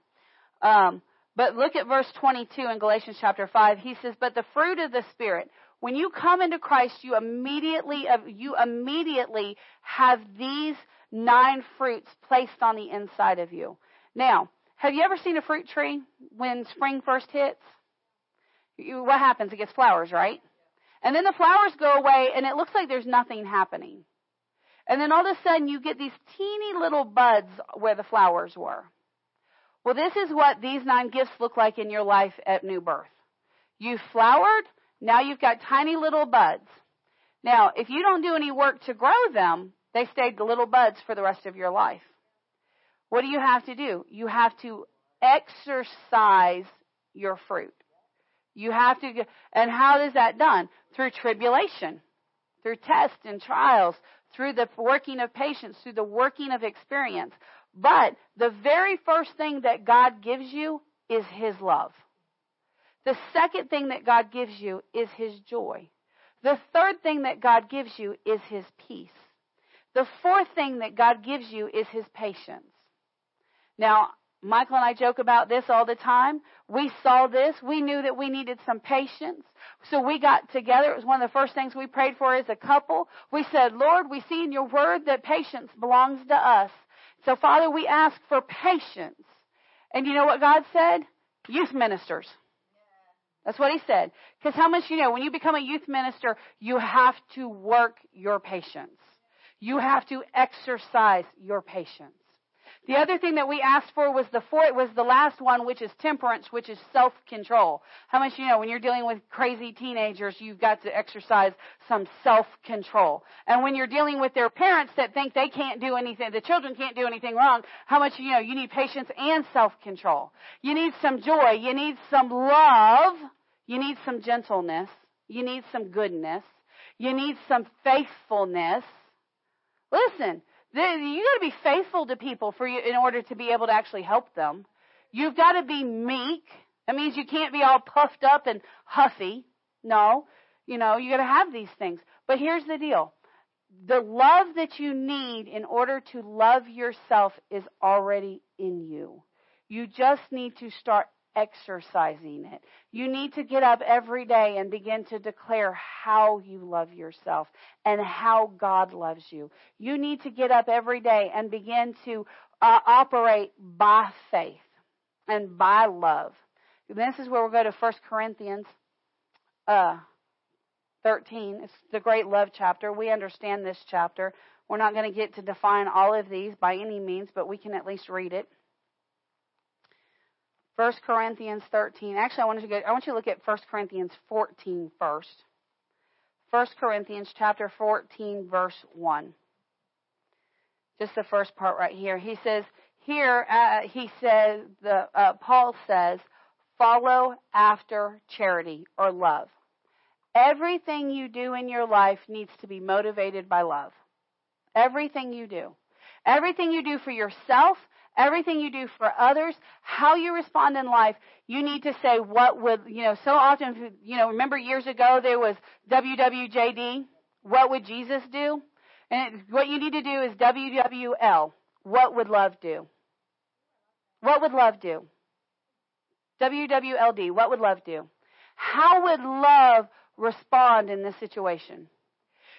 Um, but look at verse 22 in Galatians chapter 5. He says, but the fruit of the Spirit, when you come into Christ, you immediately, you immediately have these nine fruits placed on the inside of you. Now, have you ever seen a fruit tree when spring first hits? You, what happens? It gets flowers, right? And then the flowers go away and it looks like there's nothing happening. And then all of a sudden you get these teeny little buds where the flowers were. Well, this is what these nine gifts look like in your life at new birth. You flowered, now you've got tiny little buds. Now, if you don't do any work to grow them, they stayed the little buds for the rest of your life. What do you have to do? You have to exercise your fruit. You have to, and how is that done? Through tribulation, through tests and trials, through the working of patience, through the working of experience. But the very first thing that God gives you is His love. The second thing that God gives you is His joy. The third thing that God gives you is His peace. The fourth thing that God gives you is His patience. Now, Michael and I joke about this all the time. We saw this. We knew that we needed some patience. So we got together. It was one of the first things we prayed for as a couple. We said, Lord, we see in your word that patience belongs to us. So Father, we ask for patience. And you know what God said? Youth ministers. That's what he said. Because how much you know, when you become a youth minister, you have to work your patience. You have to exercise your patience. The other thing that we asked for was the fourth, was the last one, which is temperance, which is self-control. How much you know when you're dealing with crazy teenagers, you've got to exercise some self-control. And when you're dealing with their parents that think they can't do anything, the children can't do anything wrong, how much you know you need patience and self-control. You need some joy. You need some love. You need some gentleness. You need some goodness. You need some faithfulness. Listen, you got to be faithful to people for you in order to be able to actually help them. You've got to be meek. That means you can't be all puffed up and huffy. No, you know, you got to have these things. But here's the deal. The love that you need in order to love yourself is already in you. You just need to start exercising it. You need to get up every day and begin to declare how you love yourself and how God loves you. You need to get up every day and begin to uh, operate by faith and by love. This is where we'll go to 1 Corinthians uh, 13. It's the great love chapter. We understand this chapter. We're not going to get to define all of these by any means, but we can at least read it. 1 Corinthians 13. Actually, I want you to go, I want you to look at 1 Corinthians 14 first. 1 Corinthians chapter 14 verse 1. Just the first part right here. He says, here uh, he says the uh, Paul says, follow after charity or love. Everything you do in your life needs to be motivated by love. Everything you do. Everything you do for yourself, everything you do for others, how you respond in life, you need to say what would, you know, so often, you know, remember years ago there was WWJD, what would Jesus do? And what you need to do is WWL, what would love do? What would love do? WWLD, what would love do? How would love respond in this situation?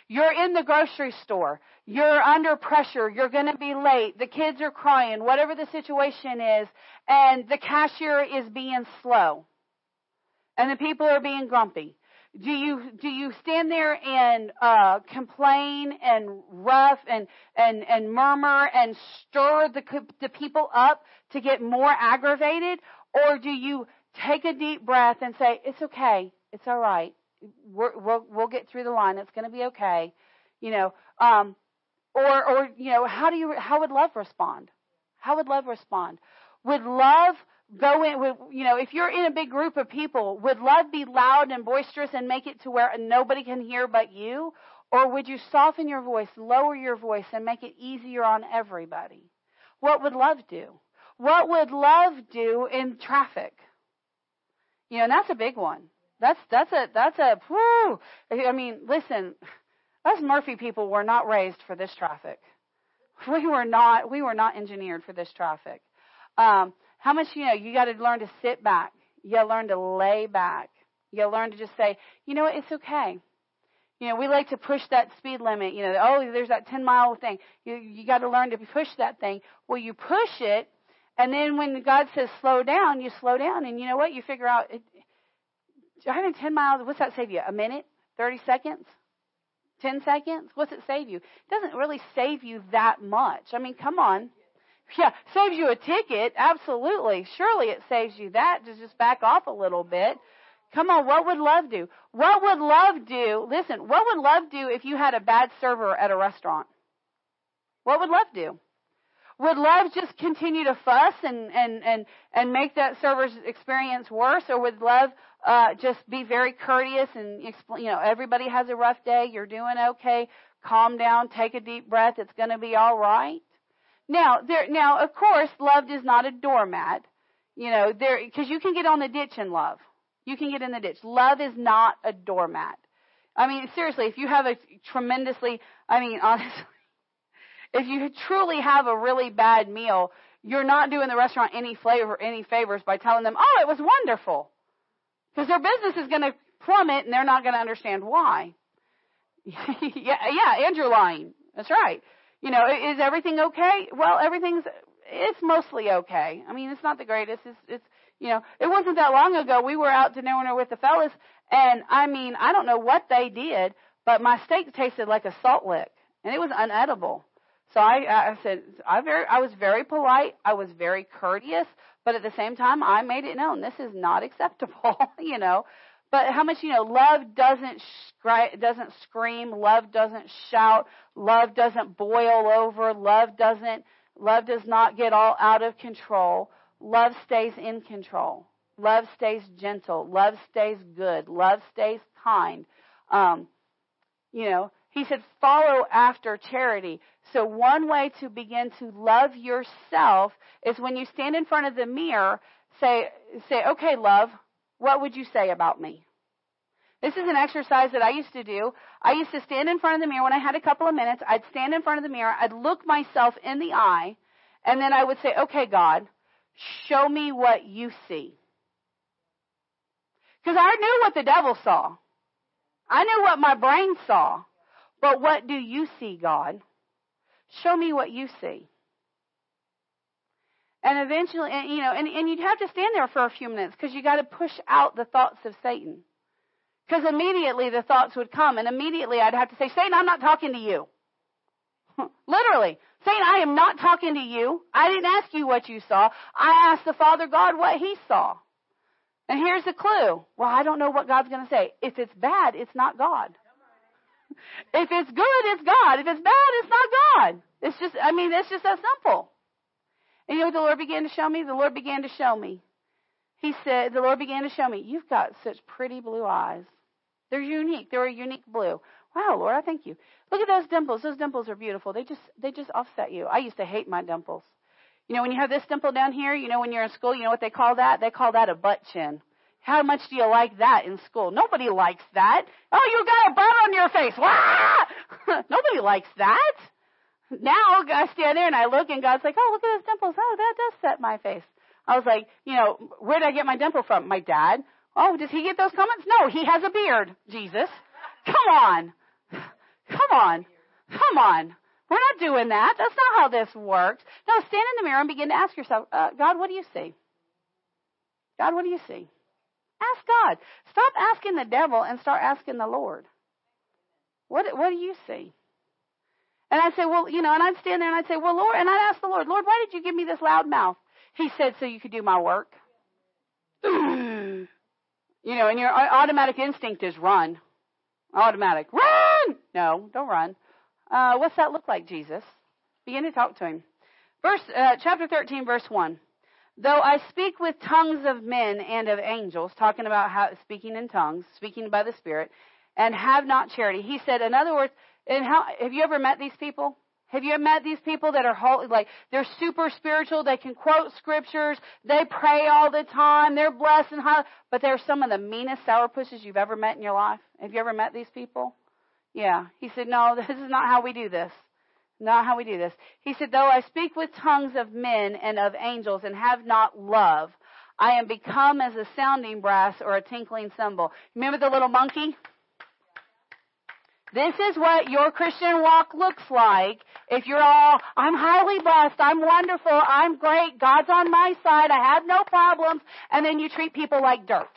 You're in the grocery store. You're under pressure. You're going to be late. The kids are crying, whatever the situation is, and the cashier is being slow. And the people are being grumpy. Do you do you stand there and uh, complain and rough and and and murmur and stir the the people up to get more aggravated, or do you take a deep breath and say it's okay, it's all right, we're, we'll we'll get through the line, it's going to be okay, you know, um, or or you know how do you how would love respond? How would love respond? Would love go in with, you know, if you're in a big group of people, would love be loud and boisterous and make it to where nobody can hear but you? Or would you soften your voice, lower your voice, and make it easier on everybody? What would love do? What would love do in traffic? You know, and that's a big one. That's that's a that's a whew. I mean, listen, us Murphy people were not raised for this traffic. We were not we were not engineered for this traffic. Um, how much, you know, you got to learn to sit back. You learn to lay back. You learn to just say, you know what, it's okay. You know, we like to push that speed limit. You know, oh, there's that 10 mile thing. You, you got to learn to push that thing. Well, you push it, and then when God says slow down, you slow down, and you know what? You figure out, it, driving 10 miles, what's that save you? A minute? 30 seconds? 10 seconds? What's it save you? It doesn't really save you that much. I mean, come on. Yeah, saves you a ticket. Absolutely. Surely it saves you that to just back off a little bit. Come on, what would love do? What would love do? Listen, what would love do if you had a bad server at a restaurant? What would love do? Would love just continue to fuss and and and and make that server's experience worse, or would love uh, just be very courteous and explain? You know, everybody has a rough day. You're doing okay. Calm down. Take a deep breath. It's going to be all right. Now, there, now, of course, love is not a doormat. You know, there, because you can get on the ditch in love. You can get in the ditch. Love is not a doormat. I mean, seriously, if you have a tremendously, I mean, (laughs) honestly, if you truly have a really bad meal, you're not doing the restaurant any flavor, any favors by telling them, oh, it was wonderful. Because their business is going to plummet and they're not going to understand why. (laughs) yeah, yeah, and you're lying. That's right. You know, is everything okay? Well, everything's it's mostly okay. I mean, it's not the greatest. It's it's you know, it wasn't that long ago we were out to dinner with the fellas, and I mean, I don't know what they did, but my steak tasted like a salt lick, and it was unedible. So I, I said, I very, I was very polite. I was very courteous, but at the same time, I made it known this is not acceptable. (laughs) you know, but how much you know love doesn't scri- doesn't scream, love doesn't shout, love doesn't boil over, love doesn't love does not get all out of control. Love stays in control. Love stays gentle. Love stays good. Love stays kind. Um, you know, he said, follow after charity. So one way to begin to love yourself is when you stand in front of the mirror, say, say, okay, love, what would you say about me? This is an exercise that I used to do. I used to stand in front of the mirror when I had a couple of minutes. I'd stand in front of the mirror. I'd look myself in the eye. And then I would say, okay, God, show me what you see. Because I knew what the devil saw. I knew what my brain saw. But what do you see, God? Show me what you see. And eventually, you know, and, and you'd have to stand there for a few minutes because you got to push out the thoughts of Satan. Because immediately the thoughts would come, and immediately I'd have to say, Satan, I'm not talking to you. (laughs) Literally. Satan, I am not talking to you. I didn't ask you what you saw. I asked the Father God what he saw. And here's the clue. Well, I don't know what God's going to say. If it's bad, it's not God. (laughs) If it's good, it's God. If it's bad, it's not God. It's just, I mean, it's just that simple. And you know what the Lord began to show me? The Lord began to show me. He said, the Lord began to show me, you've got such pretty blue eyes. They're unique. They're a unique blue. Wow, Lord, I thank you. Look at those dimples. Those dimples are beautiful. They just they just offset you. I used to hate my dimples. You know, when you have this dimple down here, you know, when you're in school, you know what they call that? They call that a butt chin. How much do you like that in school? Nobody likes that. Oh, you got a butt on your face. Wah! (laughs) Nobody likes that. Now I stand there and I look and God's like, oh, look at those dimples. Oh, that does set my face. I was like, you know, where did I get my dimple from? My dad. Oh, does he get those comments? No, he has a beard. Jesus. Come on. Come on. Come on. We're not doing that. That's not how this works. No, stand in the mirror and begin to ask yourself, uh, God, what do you see? God, what do you see? Ask God. Stop asking the devil and start asking the Lord. What what do you see? And I'd say, well, you know, and I'd stand there and I'd say, well, Lord, and I'd ask the Lord, Lord, why did you give me this loud mouth? He said, so you could do my work. (clears throat) you know, and your automatic instinct is run. Automatic. Run! No, don't run. Uh, what's that look like, Jesus? Begin to talk to him. Verse, uh, chapter 13, verse 1. Though I speak with tongues of men and of angels, talking about how, speaking in tongues, speaking by the Spirit, and have not charity. He said, in other words, and how, have you ever met these people? Have you ever met these people that are holy, like they're super spiritual? They can quote scriptures. They pray all the time. They're blessed and high, but they're some of the meanest sourpusses you've ever met in your life. Have you ever met these people? Yeah. He said, no, (laughs) this is not how we do this. Not how we do this. He said, though I speak with tongues of men and of angels and have not love, I am become as a sounding brass or a tinkling cymbal. Remember the little monkey? This is what your Christian walk looks like. If you're all, I'm highly blessed, I'm wonderful, I'm great, God's on my side, I have no problems, and then you treat people like dirt.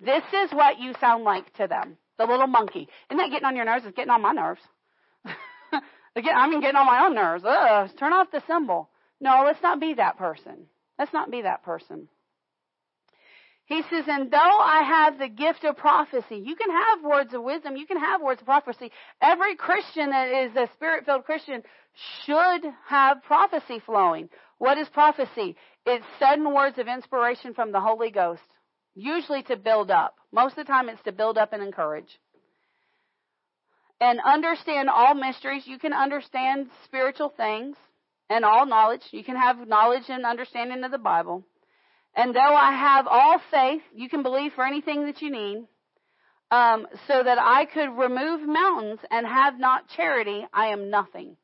This is what you sound like to them. The little monkey. Isn't that getting on your nerves? It's getting on my nerves. I mean, getting on my own nerves. Ugh, turn off the cymbal. No, let's not be that person. Let's not be that person. He says, and though I have the gift of prophecy, you can have words of wisdom, you can have words of prophecy. Every Christian that is a spirit filled Christian should have prophecy flowing. What is prophecy? It's sudden words of inspiration from the Holy Ghost, usually to build up. Most of the time, it's to build up and encourage. And understand all mysteries. You can understand spiritual things and all knowledge. You can have knowledge and understanding of the Bible. And though I have all faith, you can believe for anything that you need, um, so that I could remove mountains and have not charity, I am nothing.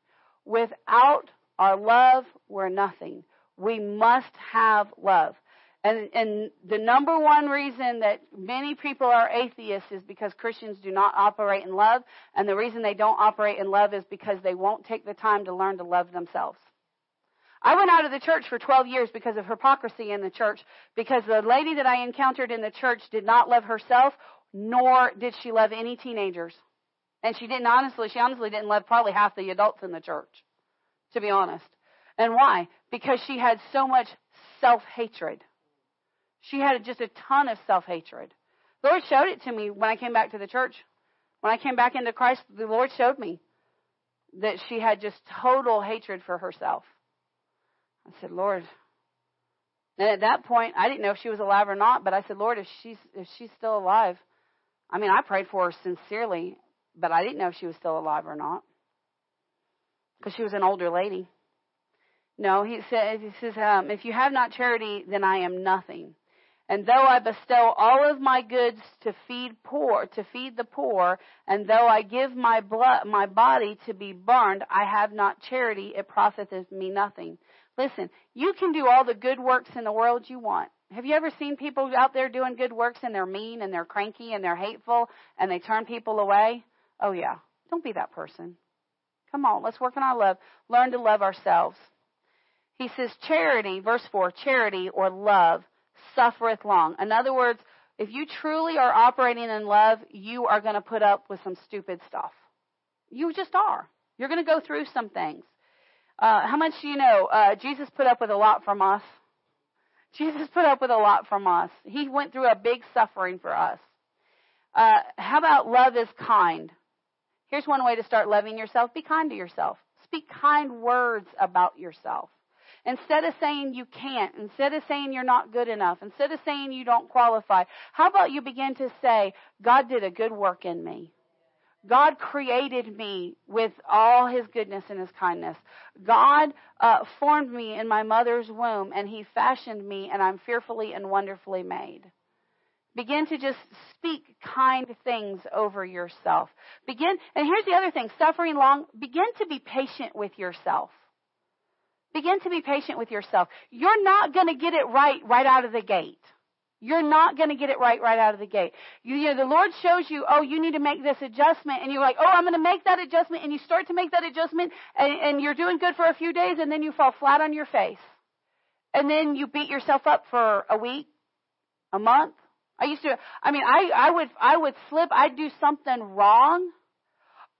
Without our love, we're nothing. We must have love. And, and the number one reason that many people are atheists is because Christians do not operate in love. And the reason they don't operate in love is because they won't take the time to learn to love themselves. I went out of the church for 12 years because of hypocrisy in the church, because the lady that I encountered in the church did not love herself, nor did she love any teenagers. And she didn't honestly, she honestly didn't love probably half the adults in the church, to be honest. And why? Because she had so much self hatred. She had just a ton of self hatred. The Lord showed it to me when I came back to the church. When I came back into Christ, the Lord showed me that she had just total hatred for herself. I said, Lord. And at that point, I didn't know if she was alive or not, but I said, Lord, if she's if she's still alive, I mean, I prayed for her sincerely, but I didn't know if she was still alive or not because she was an older lady. No, he says, he says, um, if you have not charity, then I am nothing. And though I bestow all of my goods to feed poor, to feed the poor, and though I give my blood, my body to be burned, I have not charity, it profiteth me nothing. Listen, you can do all the good works in the world you want. Have you ever seen people out there doing good works and they're mean and they're cranky and they're hateful and they turn people away? Oh, yeah. Don't be that person. Come on, let's work on our love. Learn to love ourselves. He says, charity, verse 4, charity or love suffereth long. In other words, if you truly are operating in love, you are going to put up with some stupid stuff. You just are. You're going to go through some things. Uh, how much do you know? Uh, Jesus put up with a lot from us. Jesus put up with a lot from us. He went through a big suffering for us. Uh, how about love is kind? Here's one way to start loving yourself. Be kind to yourself. Speak kind words about yourself. Instead of saying you can't, instead of saying you're not good enough, instead of saying you don't qualify, how about you begin to say, God did a good work in me? God created me with all his goodness and his kindness. God uh, formed me in my mother's womb and he fashioned me and I'm fearfully and wonderfully made. Begin to just speak kind things over yourself. Begin, and here's the other thing, suffering long, begin to be patient with yourself. Begin to be patient with yourself. You're not going to get it right right out of the gate. You're not going to get it right right out of the gate. You, you know, the Lord shows you, oh, you need to make this adjustment, and you're like, oh, I'm going to make that adjustment, and you start to make that adjustment, and, and you're doing good for a few days, and then you fall flat on your face. And then you beat yourself up for a week, a month. I used to, I mean, I, I would, I would slip, I'd do something wrong.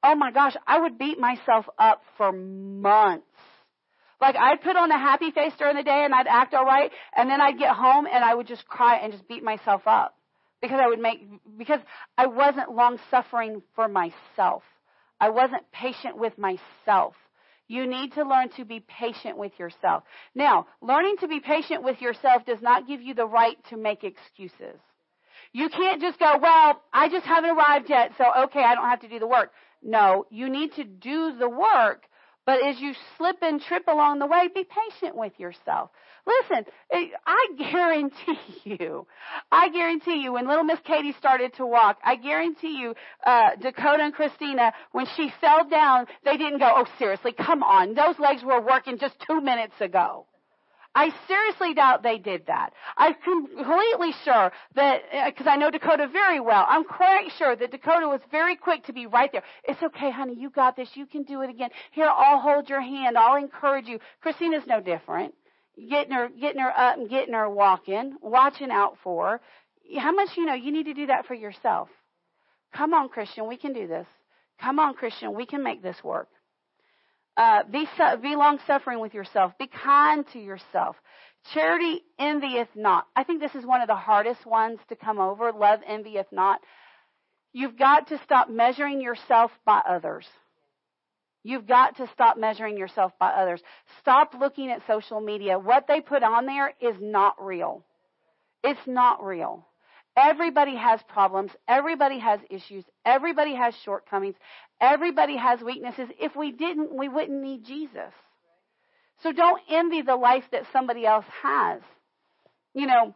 Oh my gosh, I would beat myself up for months like I'd put on a happy face during the day and I'd act all right, and then I'd get home and I would just cry and just beat myself up because I would make because I wasn't long suffering for myself. I wasn't patient with myself. You need to learn to be patient with yourself. Now, learning to be patient with yourself does not give you the right to make excuses. You can't just go, well, I just haven't arrived yet, so okay, I don't have to do the work. No, you need to do the work but as you slip and trip along the way, be patient with yourself. Listen, eh, I (laughs) guarantee you, I guarantee you, when little Miss Katie started to walk, I guarantee you, uh, Dakota and Christina, when she fell down, they didn't go, oh seriously, come on, those legs were working just two minutes ago. I seriously doubt they did that. I'm completely sure that, because uh, I know Dakota very well, I'm quite sure that Dakota was very quick to be right there. It's okay, honey, you got this. You can do it again. Here, I'll hold your hand. I'll encourage you. Christina's no different. Getting her, getting her up and getting her walking, watching out for her. How much you know you need to do that for yourself? Come on, Christian, we can do this. Come on, Christian, we can make this work. Uh, be, be long suffering with yourself. Be kind to yourself. Charity envieth not. I think this is one of the hardest ones to come over. Love envieth not. You've got to stop measuring yourself by others. You've got to stop measuring yourself by others. Stop looking at social media. What they put on there is not real. It's not real. Everybody has problems. Everybody has issues. Everybody has shortcomings. Everybody has weaknesses. If we didn't, we wouldn't need Jesus. So don't envy the life that somebody else has. You know,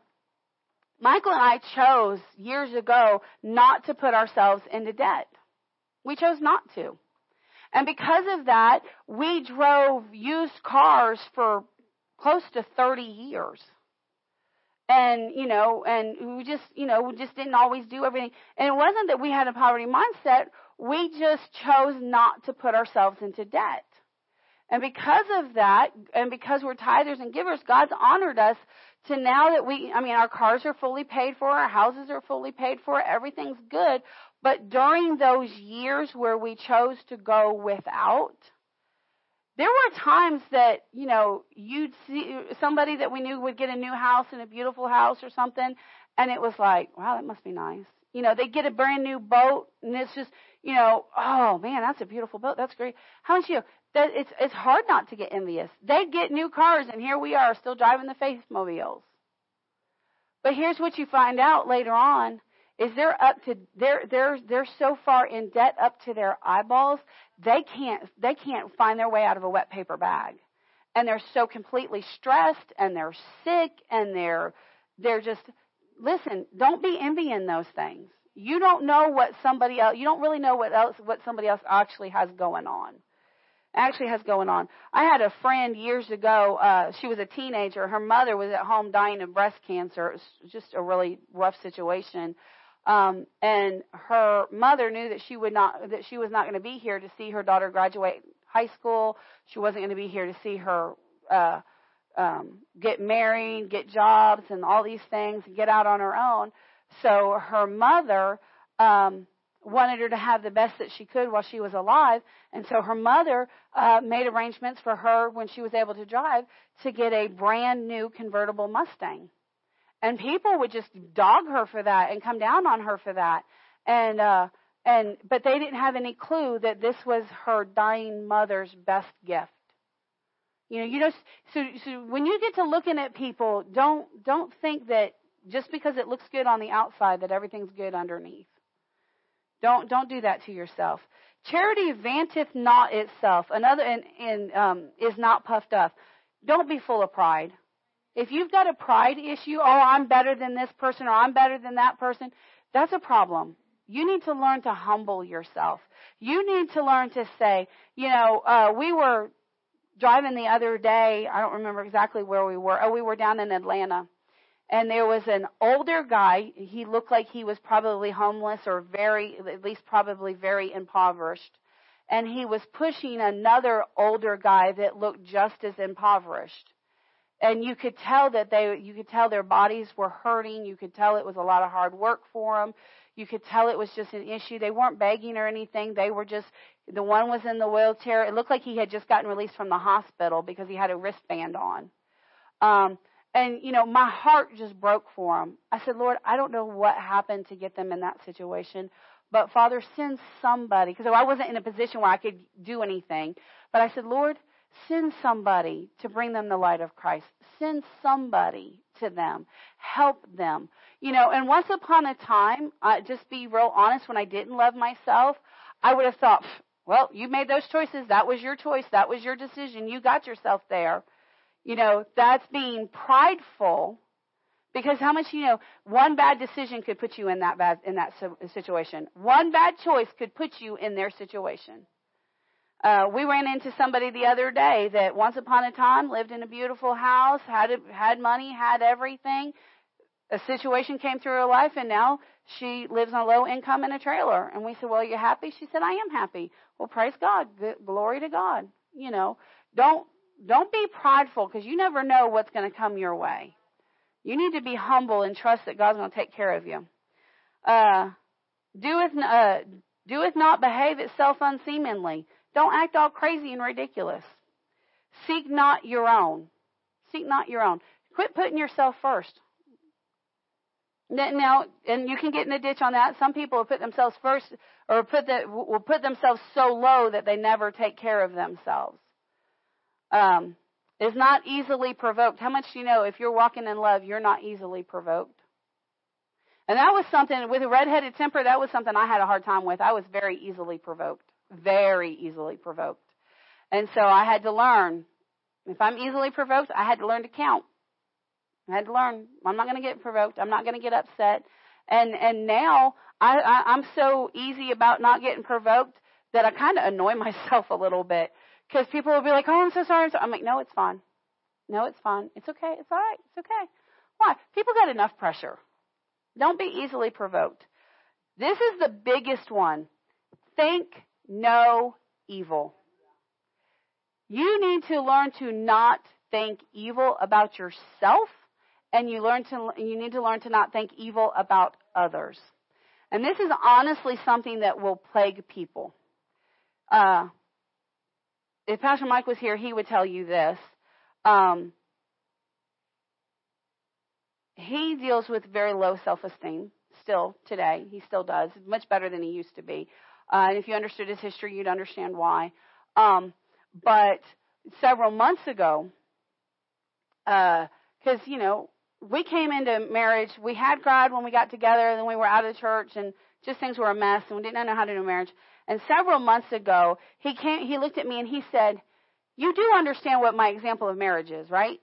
Michael and I chose years ago not to put ourselves into debt. We chose not to. And because of that, we drove used cars for close to 30 years and you know and we just you know we just didn't always do everything. And it wasn't that we had a poverty mindset. We just chose not to put ourselves into debt. And because of that and because we're tithers and givers god's honored us to now that we i mean our cars are fully paid for our houses are fully paid for everything's good. But during those years where we chose to go without there were times that you know you'd see somebody that we knew would get a new house and a beautiful house or something and it was like wow that must be nice. You know they get a brand new boat and it's just you know oh man that's a beautiful boat. That's great. How much you? That it's it's hard not to get envious. They get new cars and here we are still driving the faith mobiles but here's what you find out later on is they're up to they're they're they're so far in debt up to their eyeballs they can't they can't find their way out of a wet paper bag. And they're so completely stressed and they're sick and they're they're just listen don't be envying those things. You don't know what somebody else you don't really know what else what somebody else actually has going on. Actually has going on. I had a friend years ago uh she was a teenager. Her mother was at home dying of breast cancer. It was just a really rough situation um, and her mother knew that she would not that she was not going to be here to see her daughter graduate high school. She wasn't going to be here to see her uh, um, get married, get jobs, and all these things, and get out on her own. So her mother um, wanted her to have the best that she could while she was alive, and so her mother uh, made arrangements for her when she was able to drive to get a brand new convertible Mustang and people would just dog her for that and come down on her for that and uh and but they didn't have any clue that this was her dying mother's best gift You know, you know, so, so when you get to looking at people, don't, don't think that just because it looks good on the outside that everything's good underneath. Don't, don't do that to yourself. Charity vaunteth not itself. Another, and, and um, is not puffed up. Don't be full of pride. If you've got a pride issue, oh, I'm better than this person or I'm better than that person, that's a problem. You need to learn to humble yourself. You need to learn to say, you know, uh, we were driving the other day. I don't remember exactly where we were. Oh, we were down in Atlanta. And there was an older guy. He looked like he was probably homeless or very, at least probably very impoverished. And he was pushing another older guy that looked just as impoverished and you could tell that they you could tell their bodies were hurting. You could tell it was a lot of hard work for them you could tell it was just an issue. They weren't begging or anything. They were just the one was in the wheelchair. It looked like he had just gotten released from the hospital because he had a wristband on. Um and you know my heart just broke for him i said lord i don't know what happened to get them in that situation but father send somebody. Because i wasn't in a position where i could do anything. But i said lord Send somebody to bring them the light of Christ. Send somebody to them. Help them. You know, and once upon a time, uh, just be real honest, when I didn't love myself, I would have thought, well, you made those choices. That was your choice. That was your decision. You got yourself there. You know, that's being prideful because how much you know one bad decision could put you in that bad in that situation one bad choice could put you in their situation uh, we ran into somebody the other day that once upon a time lived in a beautiful house, had had money, had everything. A situation came through her life, and now she lives on low income in a trailer. And we said, "Well, you happy?" She said, "I am happy." Well, praise God, glory to God. You know, don't don't be prideful because you never know what's going to come your way. You need to be humble and trust that God's going to take care of you. Uh, doeth uh, doeth not behave itself unseemly don't act all crazy and ridiculous. Seek not your own. Seek not your own. Quit putting yourself first. Now, and you can get in a ditch on that. Some people will put themselves first, or put the, will put themselves so low that they never take care of themselves. Um, is not easily provoked. How much do you know if you're walking in love, you're not easily provoked? And that was something with a redheaded temper. That was something I had a hard time with. I was very easily provoked very easily provoked. And so I had to learn. If I'm easily provoked, I had to learn to count. I had to learn. I'm not going to get provoked. I'm not going to get upset. And and now I, I I'm so easy about not getting provoked that I kind of annoy (laughs) myself a little bit because people will be like, "Oh, I'm so sorry." I'm like, "No, it's fine. No, it's fine. It's okay. It's all right. It's okay." Why? People got enough pressure. Don't be easily provoked. This is the biggest one. Think no evil. You need to learn to not think evil about yourself and you learn to you need to learn to not think evil about others. And this is honestly something that will plague people. Uh, if Pastor Mike was here, he would tell you this. Um, he deals with very low self-esteem still today. He still does, much better than he used to be. Uh, and if you understood his history, you'd understand why. Um, but several months ago, because, uh, you know, we came into marriage, we had God when we got together, and then we were out of the church, and just things were a mess, and we didn't know how to do marriage. And several months ago, he came, he looked at me and he said, "You do understand what my example of marriage is, right?"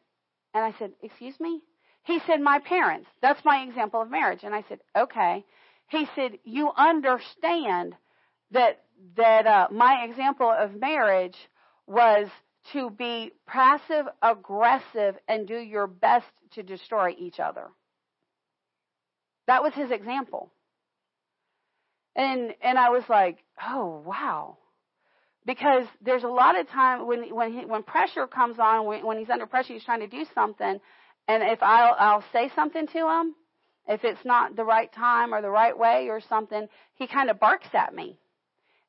And I said, "Excuse me?" He said, "My parents. That's my example of marriage." And I said, "Okay." He said, "You understand that that uh, my example of marriage was to be passive aggressive and do your best to destroy each other. That was his example. And and I was like, "Oh, wow." Because there's a lot of time when when he, when pressure comes on, when, when he's under pressure, he's trying to do something, and if I'll I'll say something to him, if it's not the right time or the right way or something, he kind of barks at me.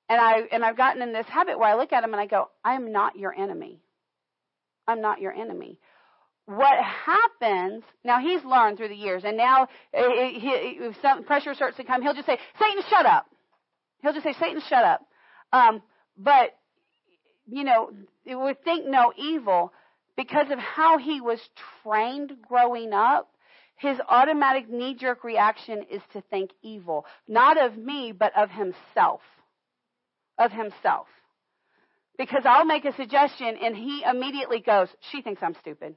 And I and I've gotten in this habit where I look at him and I go, I am not your enemy. I'm not your enemy. What happens now? He's learned through the years, and now eh, eh, eh, if some pressure starts to come, he'll just say, "Satan, shut up." He'll just say, "Satan, shut up." Um, but you know, we think no evil. because of how he was trained growing up, his automatic knee jerk reaction is to think evil. Not of me, but of himself. Of himself. Because I'll make a suggestion and he immediately goes, She thinks I'm stupid.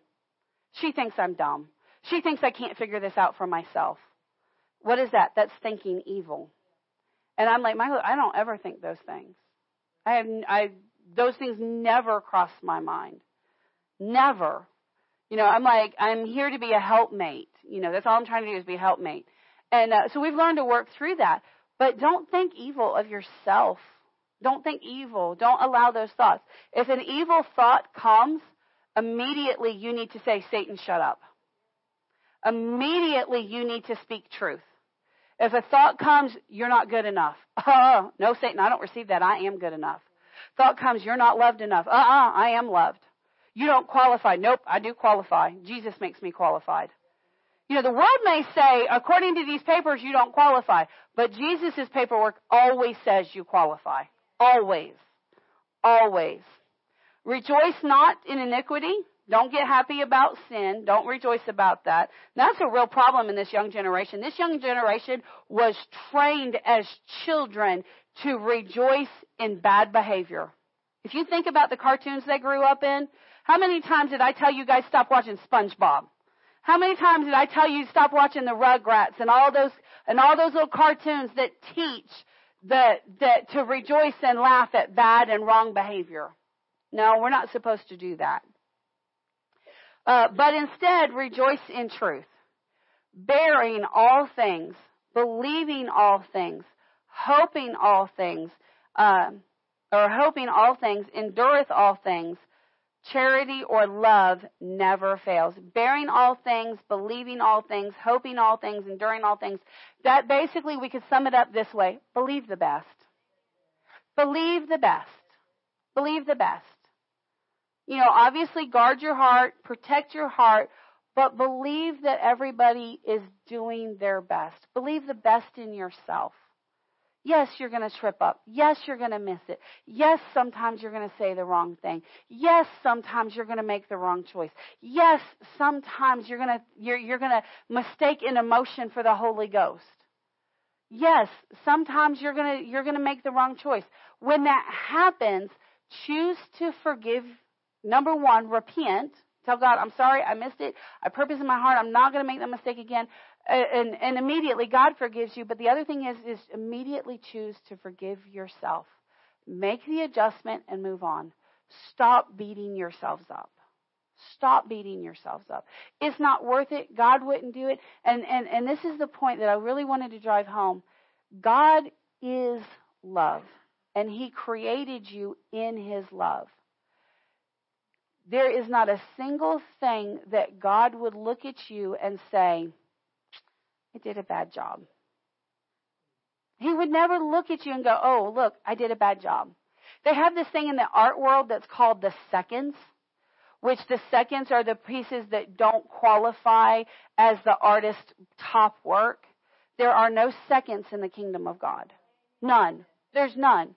She thinks I'm dumb. She thinks I can't figure this out for myself. What is that? That's thinking evil. And I'm like, Michael, I don't ever think those things. I have, I, those things never cross my mind. Never. You know, I'm like, I'm here to be a helpmate. You know, that's all I'm trying to do is be a helpmate. And uh, so we've learned to work through that. But don't think evil of yourself. Don't think evil. Don't allow those thoughts. If an evil thought comes, immediately you need to say, Satan, shut up. Immediately you need to speak truth. If a thought comes, you're not good enough. (laughs) Oh, no, Satan, I don't receive that. I am good enough. Thought comes, you're not loved enough. Uh uh-uh, uh I am loved. You don't qualify. Nope, I do qualify. Jesus makes me qualified. You know, the world may say, according to these papers, you don't qualify, but Jesus' paperwork always says you qualify. Always. Always. Rejoice not in iniquity. Don't get happy about sin. Don't rejoice about that. That's a real problem in this young generation. This young generation was trained as children to rejoice in bad behavior. If you think about the cartoons they grew up in, how many times did I tell you guys stop watching SpongeBob? How many times did I tell you stop watching the Rugrats and all those and all those little cartoons that teach that that to rejoice and laugh at bad and wrong behavior? No, we're not supposed to do that. Uh, but instead, rejoice in truth, bearing all things, believing all things, hoping all things, uh, or hoping all things, endureth all things, Charity or love never fails. Bearing all things, believing all things, hoping all things, enduring all things. That basically we could sum it up this way. Believe the best. Believe the best. Believe the best. You know, obviously guard your heart, protect your heart, but believe that everybody is doing their best. Believe the best in yourself. Yes, you're going to trip up. Yes, you're going to miss it. Yes, sometimes you're going to say the wrong thing. Yes, sometimes you're going to make the wrong choice. Yes, sometimes you're going to you're, you're going to mistake an emotion for the Holy Ghost. Yes, sometimes you're going to you're going to make the wrong choice. When that happens, choose to forgive. Number 1, repent. Tell God, I'm sorry, I missed it. I purpose in my heart, I'm not going to make that mistake again and, and immediately God forgives you. But the other thing is, is immediately choose to forgive yourself. Make the adjustment and move on. Stop beating yourselves up. Stop beating yourselves up. It's not worth it. God wouldn't do it. And, and, and this is the point that I really wanted to drive home. God is love, and He created you in His love. There is not a single thing that God would look at you and say, I did a bad job. He would never look at you and go, oh, look, I did a bad job. They have this thing in the art world that's called the seconds, which the seconds are the pieces that don't qualify as the artist's top work. There are no seconds in the kingdom of God. None. There's none.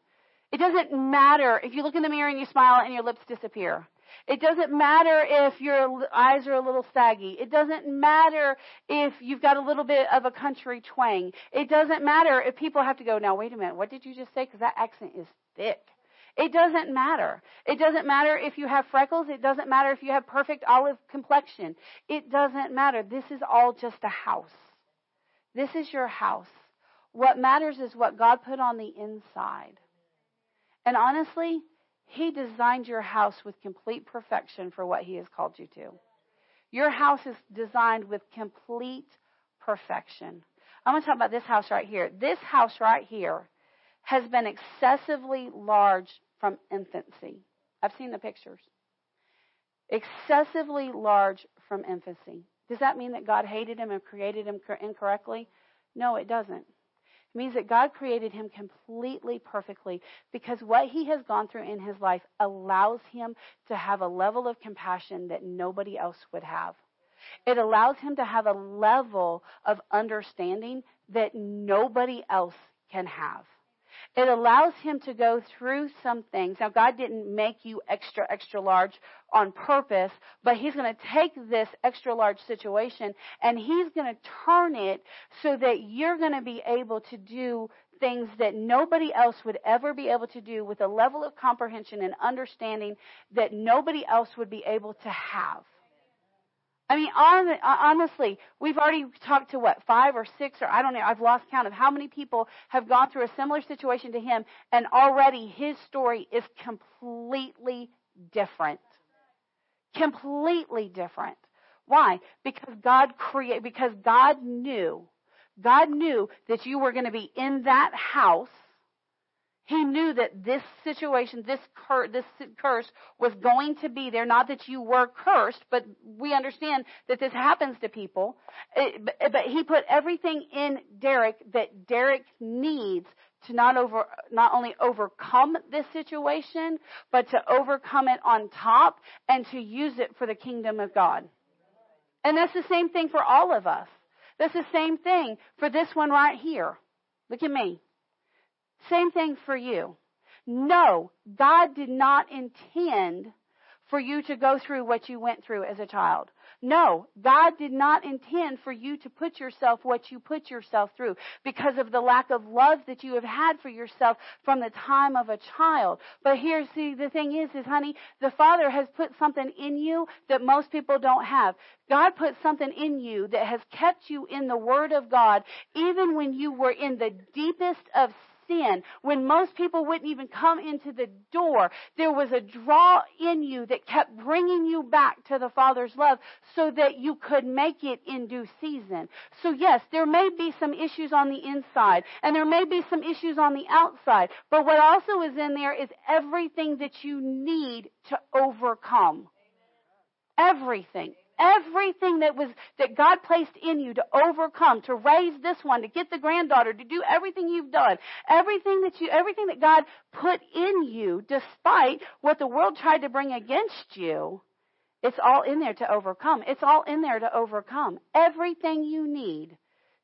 It doesn't matter if you look in the mirror and you smile and your lips disappear. It doesn't matter if your eyes are a little saggy. It doesn't matter if you've got a little bit of a country twang. It doesn't matter if people have to go, now wait a minute, what did you just say? Because that accent is thick. It doesn't matter. It doesn't matter if you have freckles. It doesn't matter if you have perfect olive complexion. It doesn't matter. This is all just a house. This is your house. What matters is what God put on the inside. And honestly, he designed your house with complete perfection for what He has called you to. Your house is designed with complete perfection. I'm going to talk about this house right here. This house right here has been excessively large from infancy. I've seen the pictures. Excessively large from infancy. Does that mean that God hated him and created him incorrectly? No, it doesn't means that God created him completely perfectly because what he has gone through in his life allows him to have a level of compassion that nobody else would have. It allows him to have a level of understanding that nobody else can have. It allows him to go through some things. Now, God didn't make you extra, extra large on purpose, but he's going to take this extra large situation and he's going to turn it so that you're going to be able to do things that nobody else would ever be able to do with a level of comprehension and understanding that nobody else would be able to have. I mean, on, honestly, we've already talked to what, five or six, or I don't know, I've lost count of how many people have gone through a similar situation to him, and already his story is completely different. Completely different. Why? Because God created, because God knew, God knew that you were going to be in that house he knew that this situation, this, cur- this curse was going to be there. Not that you were cursed, but we understand that this happens to people. Eh, it, but, eh, but he put everything in Derek that Derek needs to not over, not only overcome this situation, but to overcome it on top and to use it for the kingdom of God. And that's the same thing for all of us. That's the same thing for this one right here. Look at me. Same thing for you. No, God did not intend for you to go through what you went through as a child. No, God did not intend for you to put yourself what you put yourself through because of the lack of love that you have had for yourself from the time of a child. But here, see, the thing is, is honey, the Father has put something in you that most people don't have. God put something in you that has kept you in the Word of God even when you were in the deepest of sin, when most people wouldn't even come into the door, there was a draw in you that kept bringing you back to the Father's love so that you could make it in due season. So yes, there may be some issues on the inside and there may be some issues on the outside, but what also is in there is everything that you need to overcome. Everything. Everything that was, that God placed in you to overcome, to raise this one, to get the granddaughter, to do everything you've done, everything that you, everything that God put in you, despite what the world tried to bring against you, it's all in there to overcome. It's all in there to overcome. Everything you need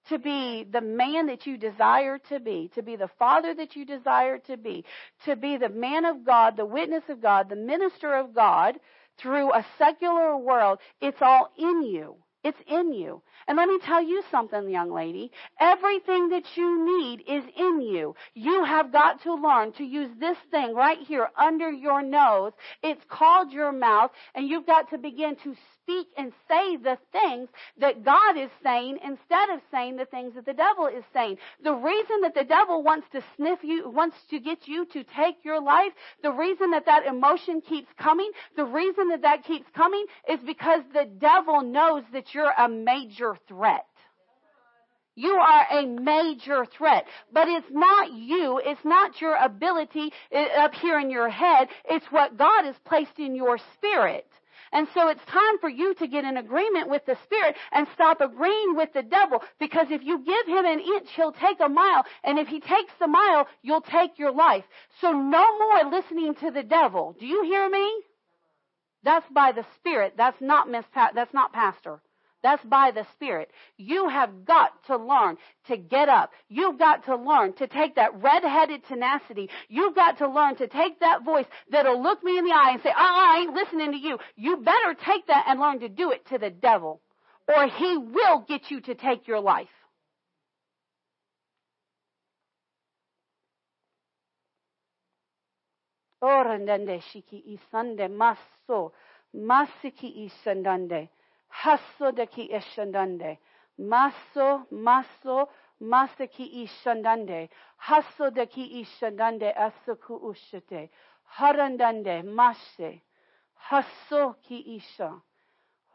to be the man that you desire to be, to be the father that you desire to be, to be the man of God, the witness of God, the minister of God, through a secular world, it's all in you. It's in you. And let me tell you something, young lady. Everything that you need is in you. You have got to learn to use this thing right here under your nose. It's called your mouth, and you've got to begin to speak and say the things that God is saying instead of saying the things that the devil is saying. The reason that the devil wants to sniff you, wants to get you to take your life, the reason that that emotion keeps coming, the reason that that keeps coming is because the devil knows that you're a major threat. You are a major threat. But it's not you. It's not your ability uh, up here in your head. It's what God has placed in your spirit. And so it's time for you to get in agreement with the Spirit and stop agreeing with the devil. Because if you give him an inch, he'll take a mile. And if he takes the mile, you'll take your life. So no more listening to the devil. Do you hear me? That's by the Spirit. That's not Miss pa- that's not Pastor. That's by the Spirit. You have got to learn to get up. You've got to learn to take that red-headed tenacity. You've got to learn to take that voice that'll look me in the eye and say, uh, I ain't listening to you. You better take that and learn to do it to the devil or he will get you to take your life. Shiki isande maso masiki isandande. Hasso de ki ishandande. Maso, maso, masa ki ishandande. Hasso de ki ishandande asaku ushate. Harandande, mashe. Hasso ki isha.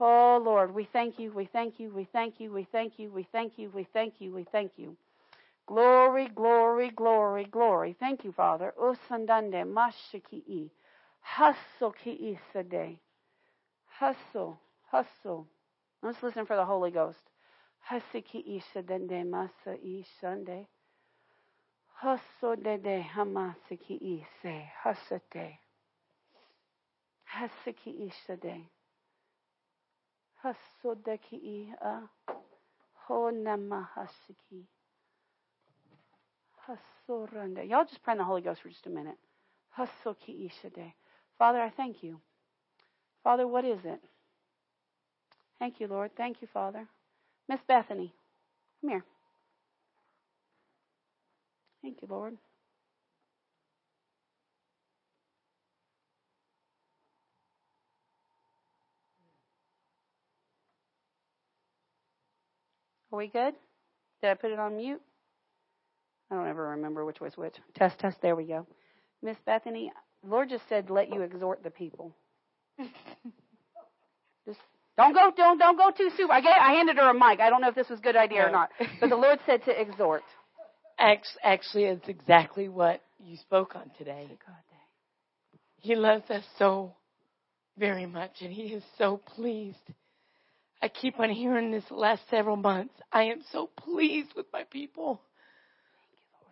Oh Lord, we thank you, we thank you, we thank you, we thank you, we thank you, we thank you, we thank you. Glory, glory, glory, glory. Thank you, Father. Usandande, mashiki. Hasso ki isade. Hasso. Hustle. Let's listen for the Holy Ghost. Hasiki isha dende masa ishande. Hasso dede hamasiki ise. Hasate. Hasiki isha de. Hasso deki i a. Ho nama hasiki. Hasorande. Y'all just pray in the Holy Ghost for just a minute. Hasoki ishade. Father, I thank you. Father, what is it? Thank you, Lord. Thank you, Father. Miss Bethany, come here. Thank you, Lord. Are we good? Did I put it on mute? I don't ever remember which was which. Test, test. There we go. Miss Bethany, Lord just said, let you exhort the people. (laughs) just don't go, don't, don't go too soon. I, gave, I handed her a mic. I don't know if this was a good idea or not, but the (laughs) Lord said to exhort. Ex actually, it's exactly what you spoke on today. He loves us so very much, and He is so pleased. I keep on hearing this last several months. I am so pleased with my people.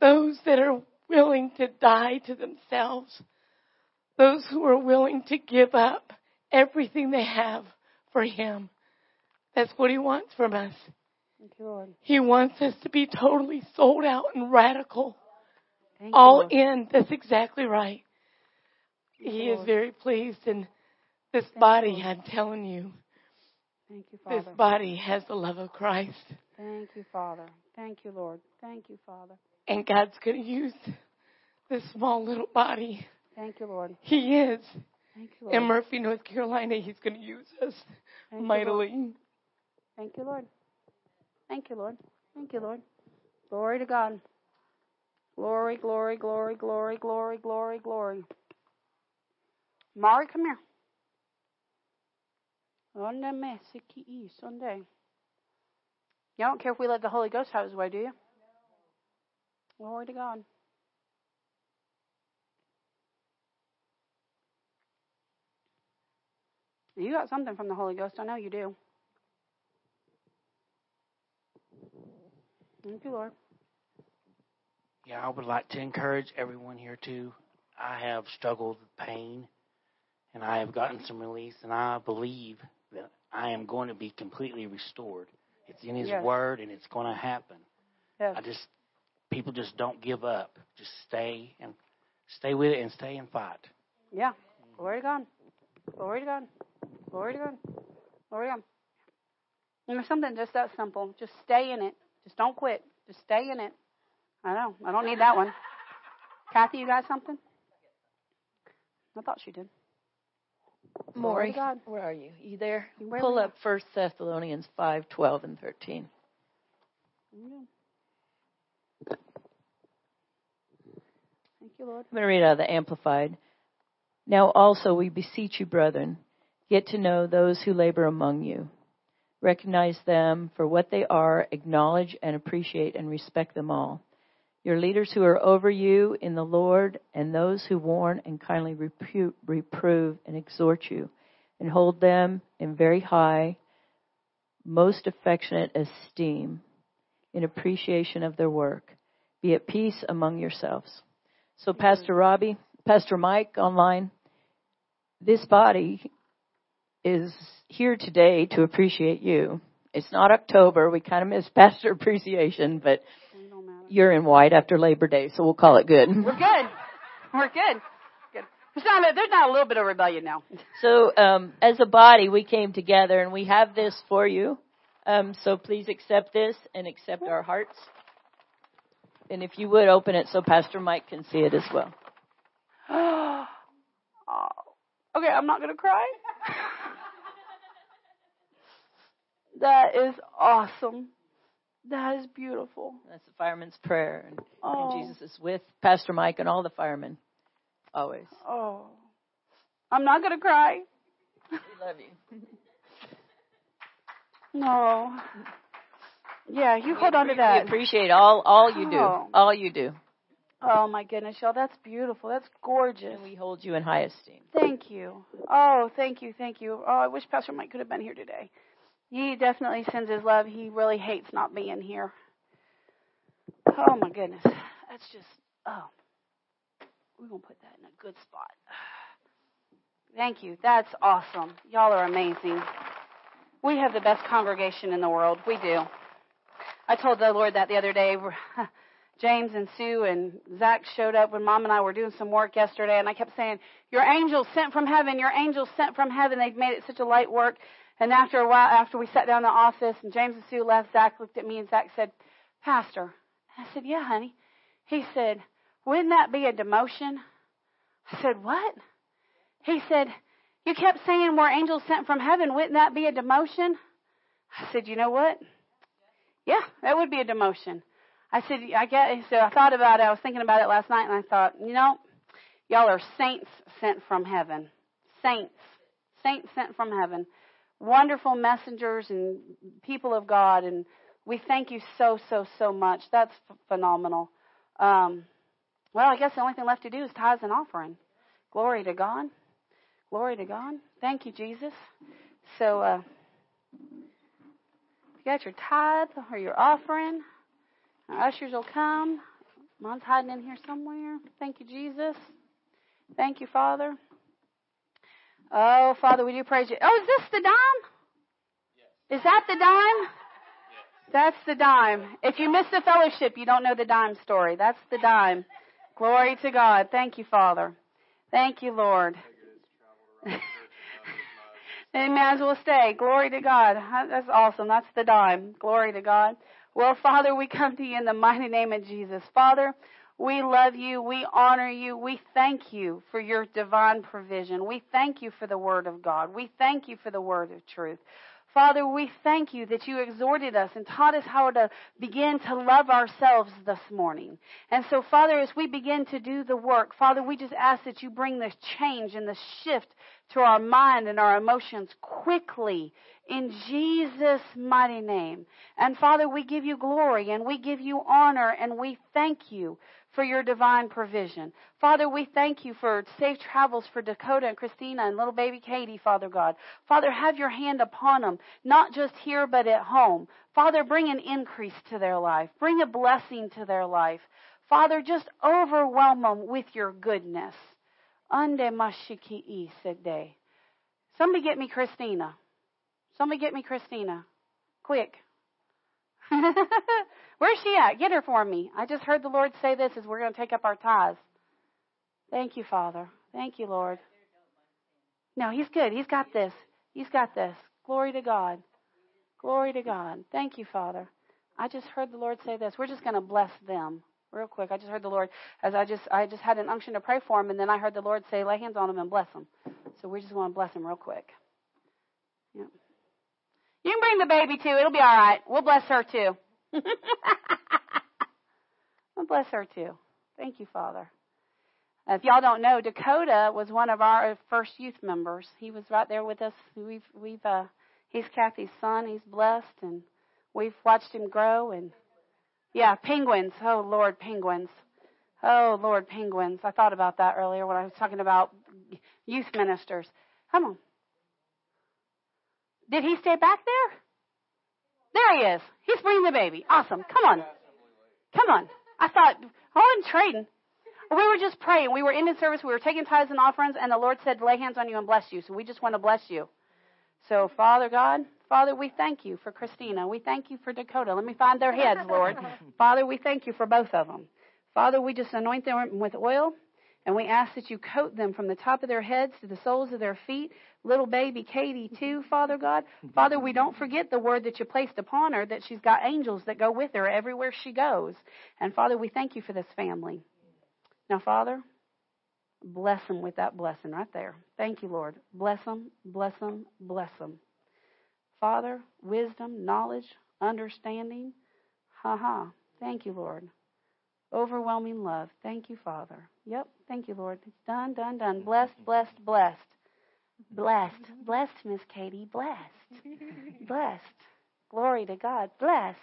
Those that are willing to die to themselves. Those who are willing to give up everything they have for Him. That's what He wants from us. You, he wants us to be totally sold out and radical. Thank all in. That's exactly right. Thank he is very pleased and this Thank body, Lord. I'm telling you, Thank you, Father. this body has the love of Christ. Thank you, Father. Thank you, Lord. Thank you, Father. And God's going to use this small little body. Thank you, Lord. He is. Thank you, Lord. In Murphy, North Carolina, He's going to use us Thank you, mightily. Thank you, Lord. Thank you, Lord. Thank you, Lord. Glory to God. Glory, glory, glory, glory, glory, glory, glory. Mari, come here. Onda me siki Sunday. You don't care if we let the Holy Ghost have his way, do you? Glory to God. You got something from the Holy Ghost. I know you do. Thank you, Lord. Yeah, I would like to encourage everyone here too. I have struggled with pain and I have gotten some release and I believe that I am going to be completely restored. It's in his Yes. word and it's going to happen. Yes. I just people just don't give up. Just stay and stay with it and stay and fight. Yeah. Glory to God. Glory to God. Glory to God. Glory to God. And there's something just that simple. Just stay in it. Just don't quit. Just stay in it. I know. I don't need that one. (laughs) Kathy, you got something? I thought she did. Maury, God. where are you? You there? Where Pull up First Thessalonians five twelve and thirteen. Thank you, Lord. I'm going to read out of the Amplified. Now also we beseech you, brethren, get to know those who labor among you. Recognize them for what they are, acknowledge and appreciate and respect them all. Your leaders who are over you in the Lord, and those who warn and kindly repu- reprove and exhort you, and hold them in very high, most affectionate esteem, in appreciation of their work. Be at peace among yourselves. So, Pastor Robbie, Pastor Mike online, this body is here today to appreciate you. It's not October. We kind of miss Pastor Appreciation, but It don't matter. you're in white after Labor Day, so we'll call it good. We're good. We're good. Good. There's not, a, there's not a little bit of rebellion now. So, um, as a body, we came together and we have this for you. Um, so please accept this and accept our hearts. And if you would open it so Pastor Mike can see it as well. (gasps) oh. Okay, I'm not going to cry. (laughs) that is awesome. That is beautiful. That's the fireman's prayer. And, Oh. and Jesus is with Pastor Mike and all the firemen. Always. Oh. I'm not going to cry. We love you. (laughs) No. Yeah, you We hold on to that. We appreciate all, all you do. Oh. All you do. Oh my goodness, y'all, that's beautiful. That's gorgeous. And we hold you in high esteem. Thank you. Oh, thank you, thank you. Oh, I wish Pastor Mike could have been here today. He definitely sends his love. He really hates not being here. Oh my goodness. That's just oh. We're gonna put that in a good spot. Thank you. That's awesome. Y'all are amazing. We have the best congregation in the world. We do. I told the Lord that the other day. (laughs) James and Sue and Zach showed up when Mom and I were doing some work yesterday, and I kept saying, "Your angels sent from heaven. Your angels sent from heaven." They've made it such a light work. And after a while, after we sat down in the office, and James and Sue left, Zach looked at me and Zach said, "Pastor," I said, "Yeah, honey." He said, "Wouldn't that be a demotion?" I said, "What?" He said, "You kept saying we're angels sent from heaven. Wouldn't that be a demotion?" I said, "You know what? Yeah, that would be a demotion." I said, I get, so I thought about it. I was thinking about it last night and I thought, you know, y'all are saints sent from heaven. Saints. Saints sent from heaven. Wonderful messengers and people of God. And we thank you so, so, so much. That's f- phenomenal. Um, well, I guess the only thing left to do is tithes and offering. Glory to God. Glory to God. Thank you, Jesus. So, uh, you got your tithe or your offering. Our ushers will come. Mine's hiding in here somewhere. Thank you, Jesus. Thank you, Father. Oh, Father, we do praise you. Oh, is this the dime? Is that the dime? That's the dime. If you miss the fellowship, you don't know the dime story. That's the dime. Glory to God. Thank you, Father. Thank you, Lord. they may as well stay. Glory to God. That's awesome. That's the dime. Glory to God. Well, Father, we come to you in the mighty name of Jesus. Father, we love you. We honor you. We thank you for your divine provision. We thank you for the word of God. We thank you for the word of truth. Father, we thank you that you exhorted us and taught us how to begin to love ourselves this morning. And so, Father, as we begin to do the work, Father, we just ask that you bring this change and the shift to our mind and our emotions quickly in Jesus' mighty name. And Father, we give you glory and we give you honor and we thank you for your divine provision. Father, we thank you for safe travels for Dakota and Christina and little baby Katie, Father God. Father, have your hand upon them, not just here, but at home. Father, bring an increase to their life. Bring a blessing to their life. Father, just overwhelm them with your goodness. Ande mashiki sede. Somebody get me Christina. Somebody get me Christina. Quick. (laughs) Where's she at? Get her for me. I just heard the Lord say this as we're going to take up our tithes. Thank you, Father. Thank you, Lord. No, he's good. He's got this. He's got this. Glory to God. Glory to God. Thank you, Father. I just heard the Lord say this. We're just going to bless them real quick. I just heard the Lord as I just I just had an unction to pray for them, and then I heard the Lord say, "Lay hands on them and bless them." So we just want to bless them real quick. Yep. You can bring the baby too. It'll be all right. We'll bless her too. (laughs) we'll bless her too. Thank you, Father. If y'all don't know, Dakota was one of our first youth members. He was right there with us. We've we've uh, he's Kathy's son. He's blessed, and we've watched him grow. And yeah, penguins. Oh Lord, penguins. Oh Lord, penguins. I thought about that earlier when I was talking about youth ministers. Come on. Did he stay back there? There he is. He's bringing the baby. Awesome. Come on. Come on. I thought, oh, I'm trading. We were just praying. We were in the service. We were taking tithes and offerings, and the Lord said, lay hands on you and bless you. So we just want to bless you. So, Father God, Father, we thank you for Christina. We thank you for Dakota. Let me find their heads, Lord. (laughs) Father, we thank you for both of them. Father, we just anoint them with oil, and we ask that you coat them from the top of their heads to the soles of their feet. Little baby Katie, too, Father God. Father, we don't forget the word that you placed upon her, that she's got angels that go with her everywhere she goes. And Father, we thank you for this family. Now, Father, bless them with that blessing right there. Thank you, Lord. Bless them, bless them, bless them. Father, wisdom, knowledge, understanding. Ha ha. Thank you, Lord. Overwhelming love. Thank you, Father. Yep. Thank you, Lord. It's done, done, done. Blessed, blessed, blessed. Blessed. Blessed, Miss Katie. Blessed. Blessed. Glory to God. Blessed.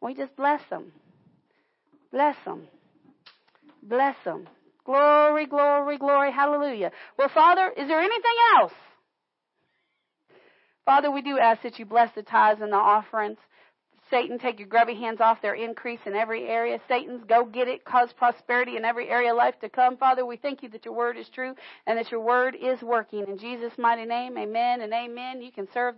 We just bless them. Bless them. Bless them. Glory, glory, glory. Hallelujah. Well, Father, is there anything else? Father, we do ask that you bless the tithes and the offerings. Satan, take your grubby hands off their increase in every area. Satan's go get it, cause prosperity in every area of life to come. Father, we thank you that your word is true and that your word is working. In Jesus' mighty name, amen and amen. You can serve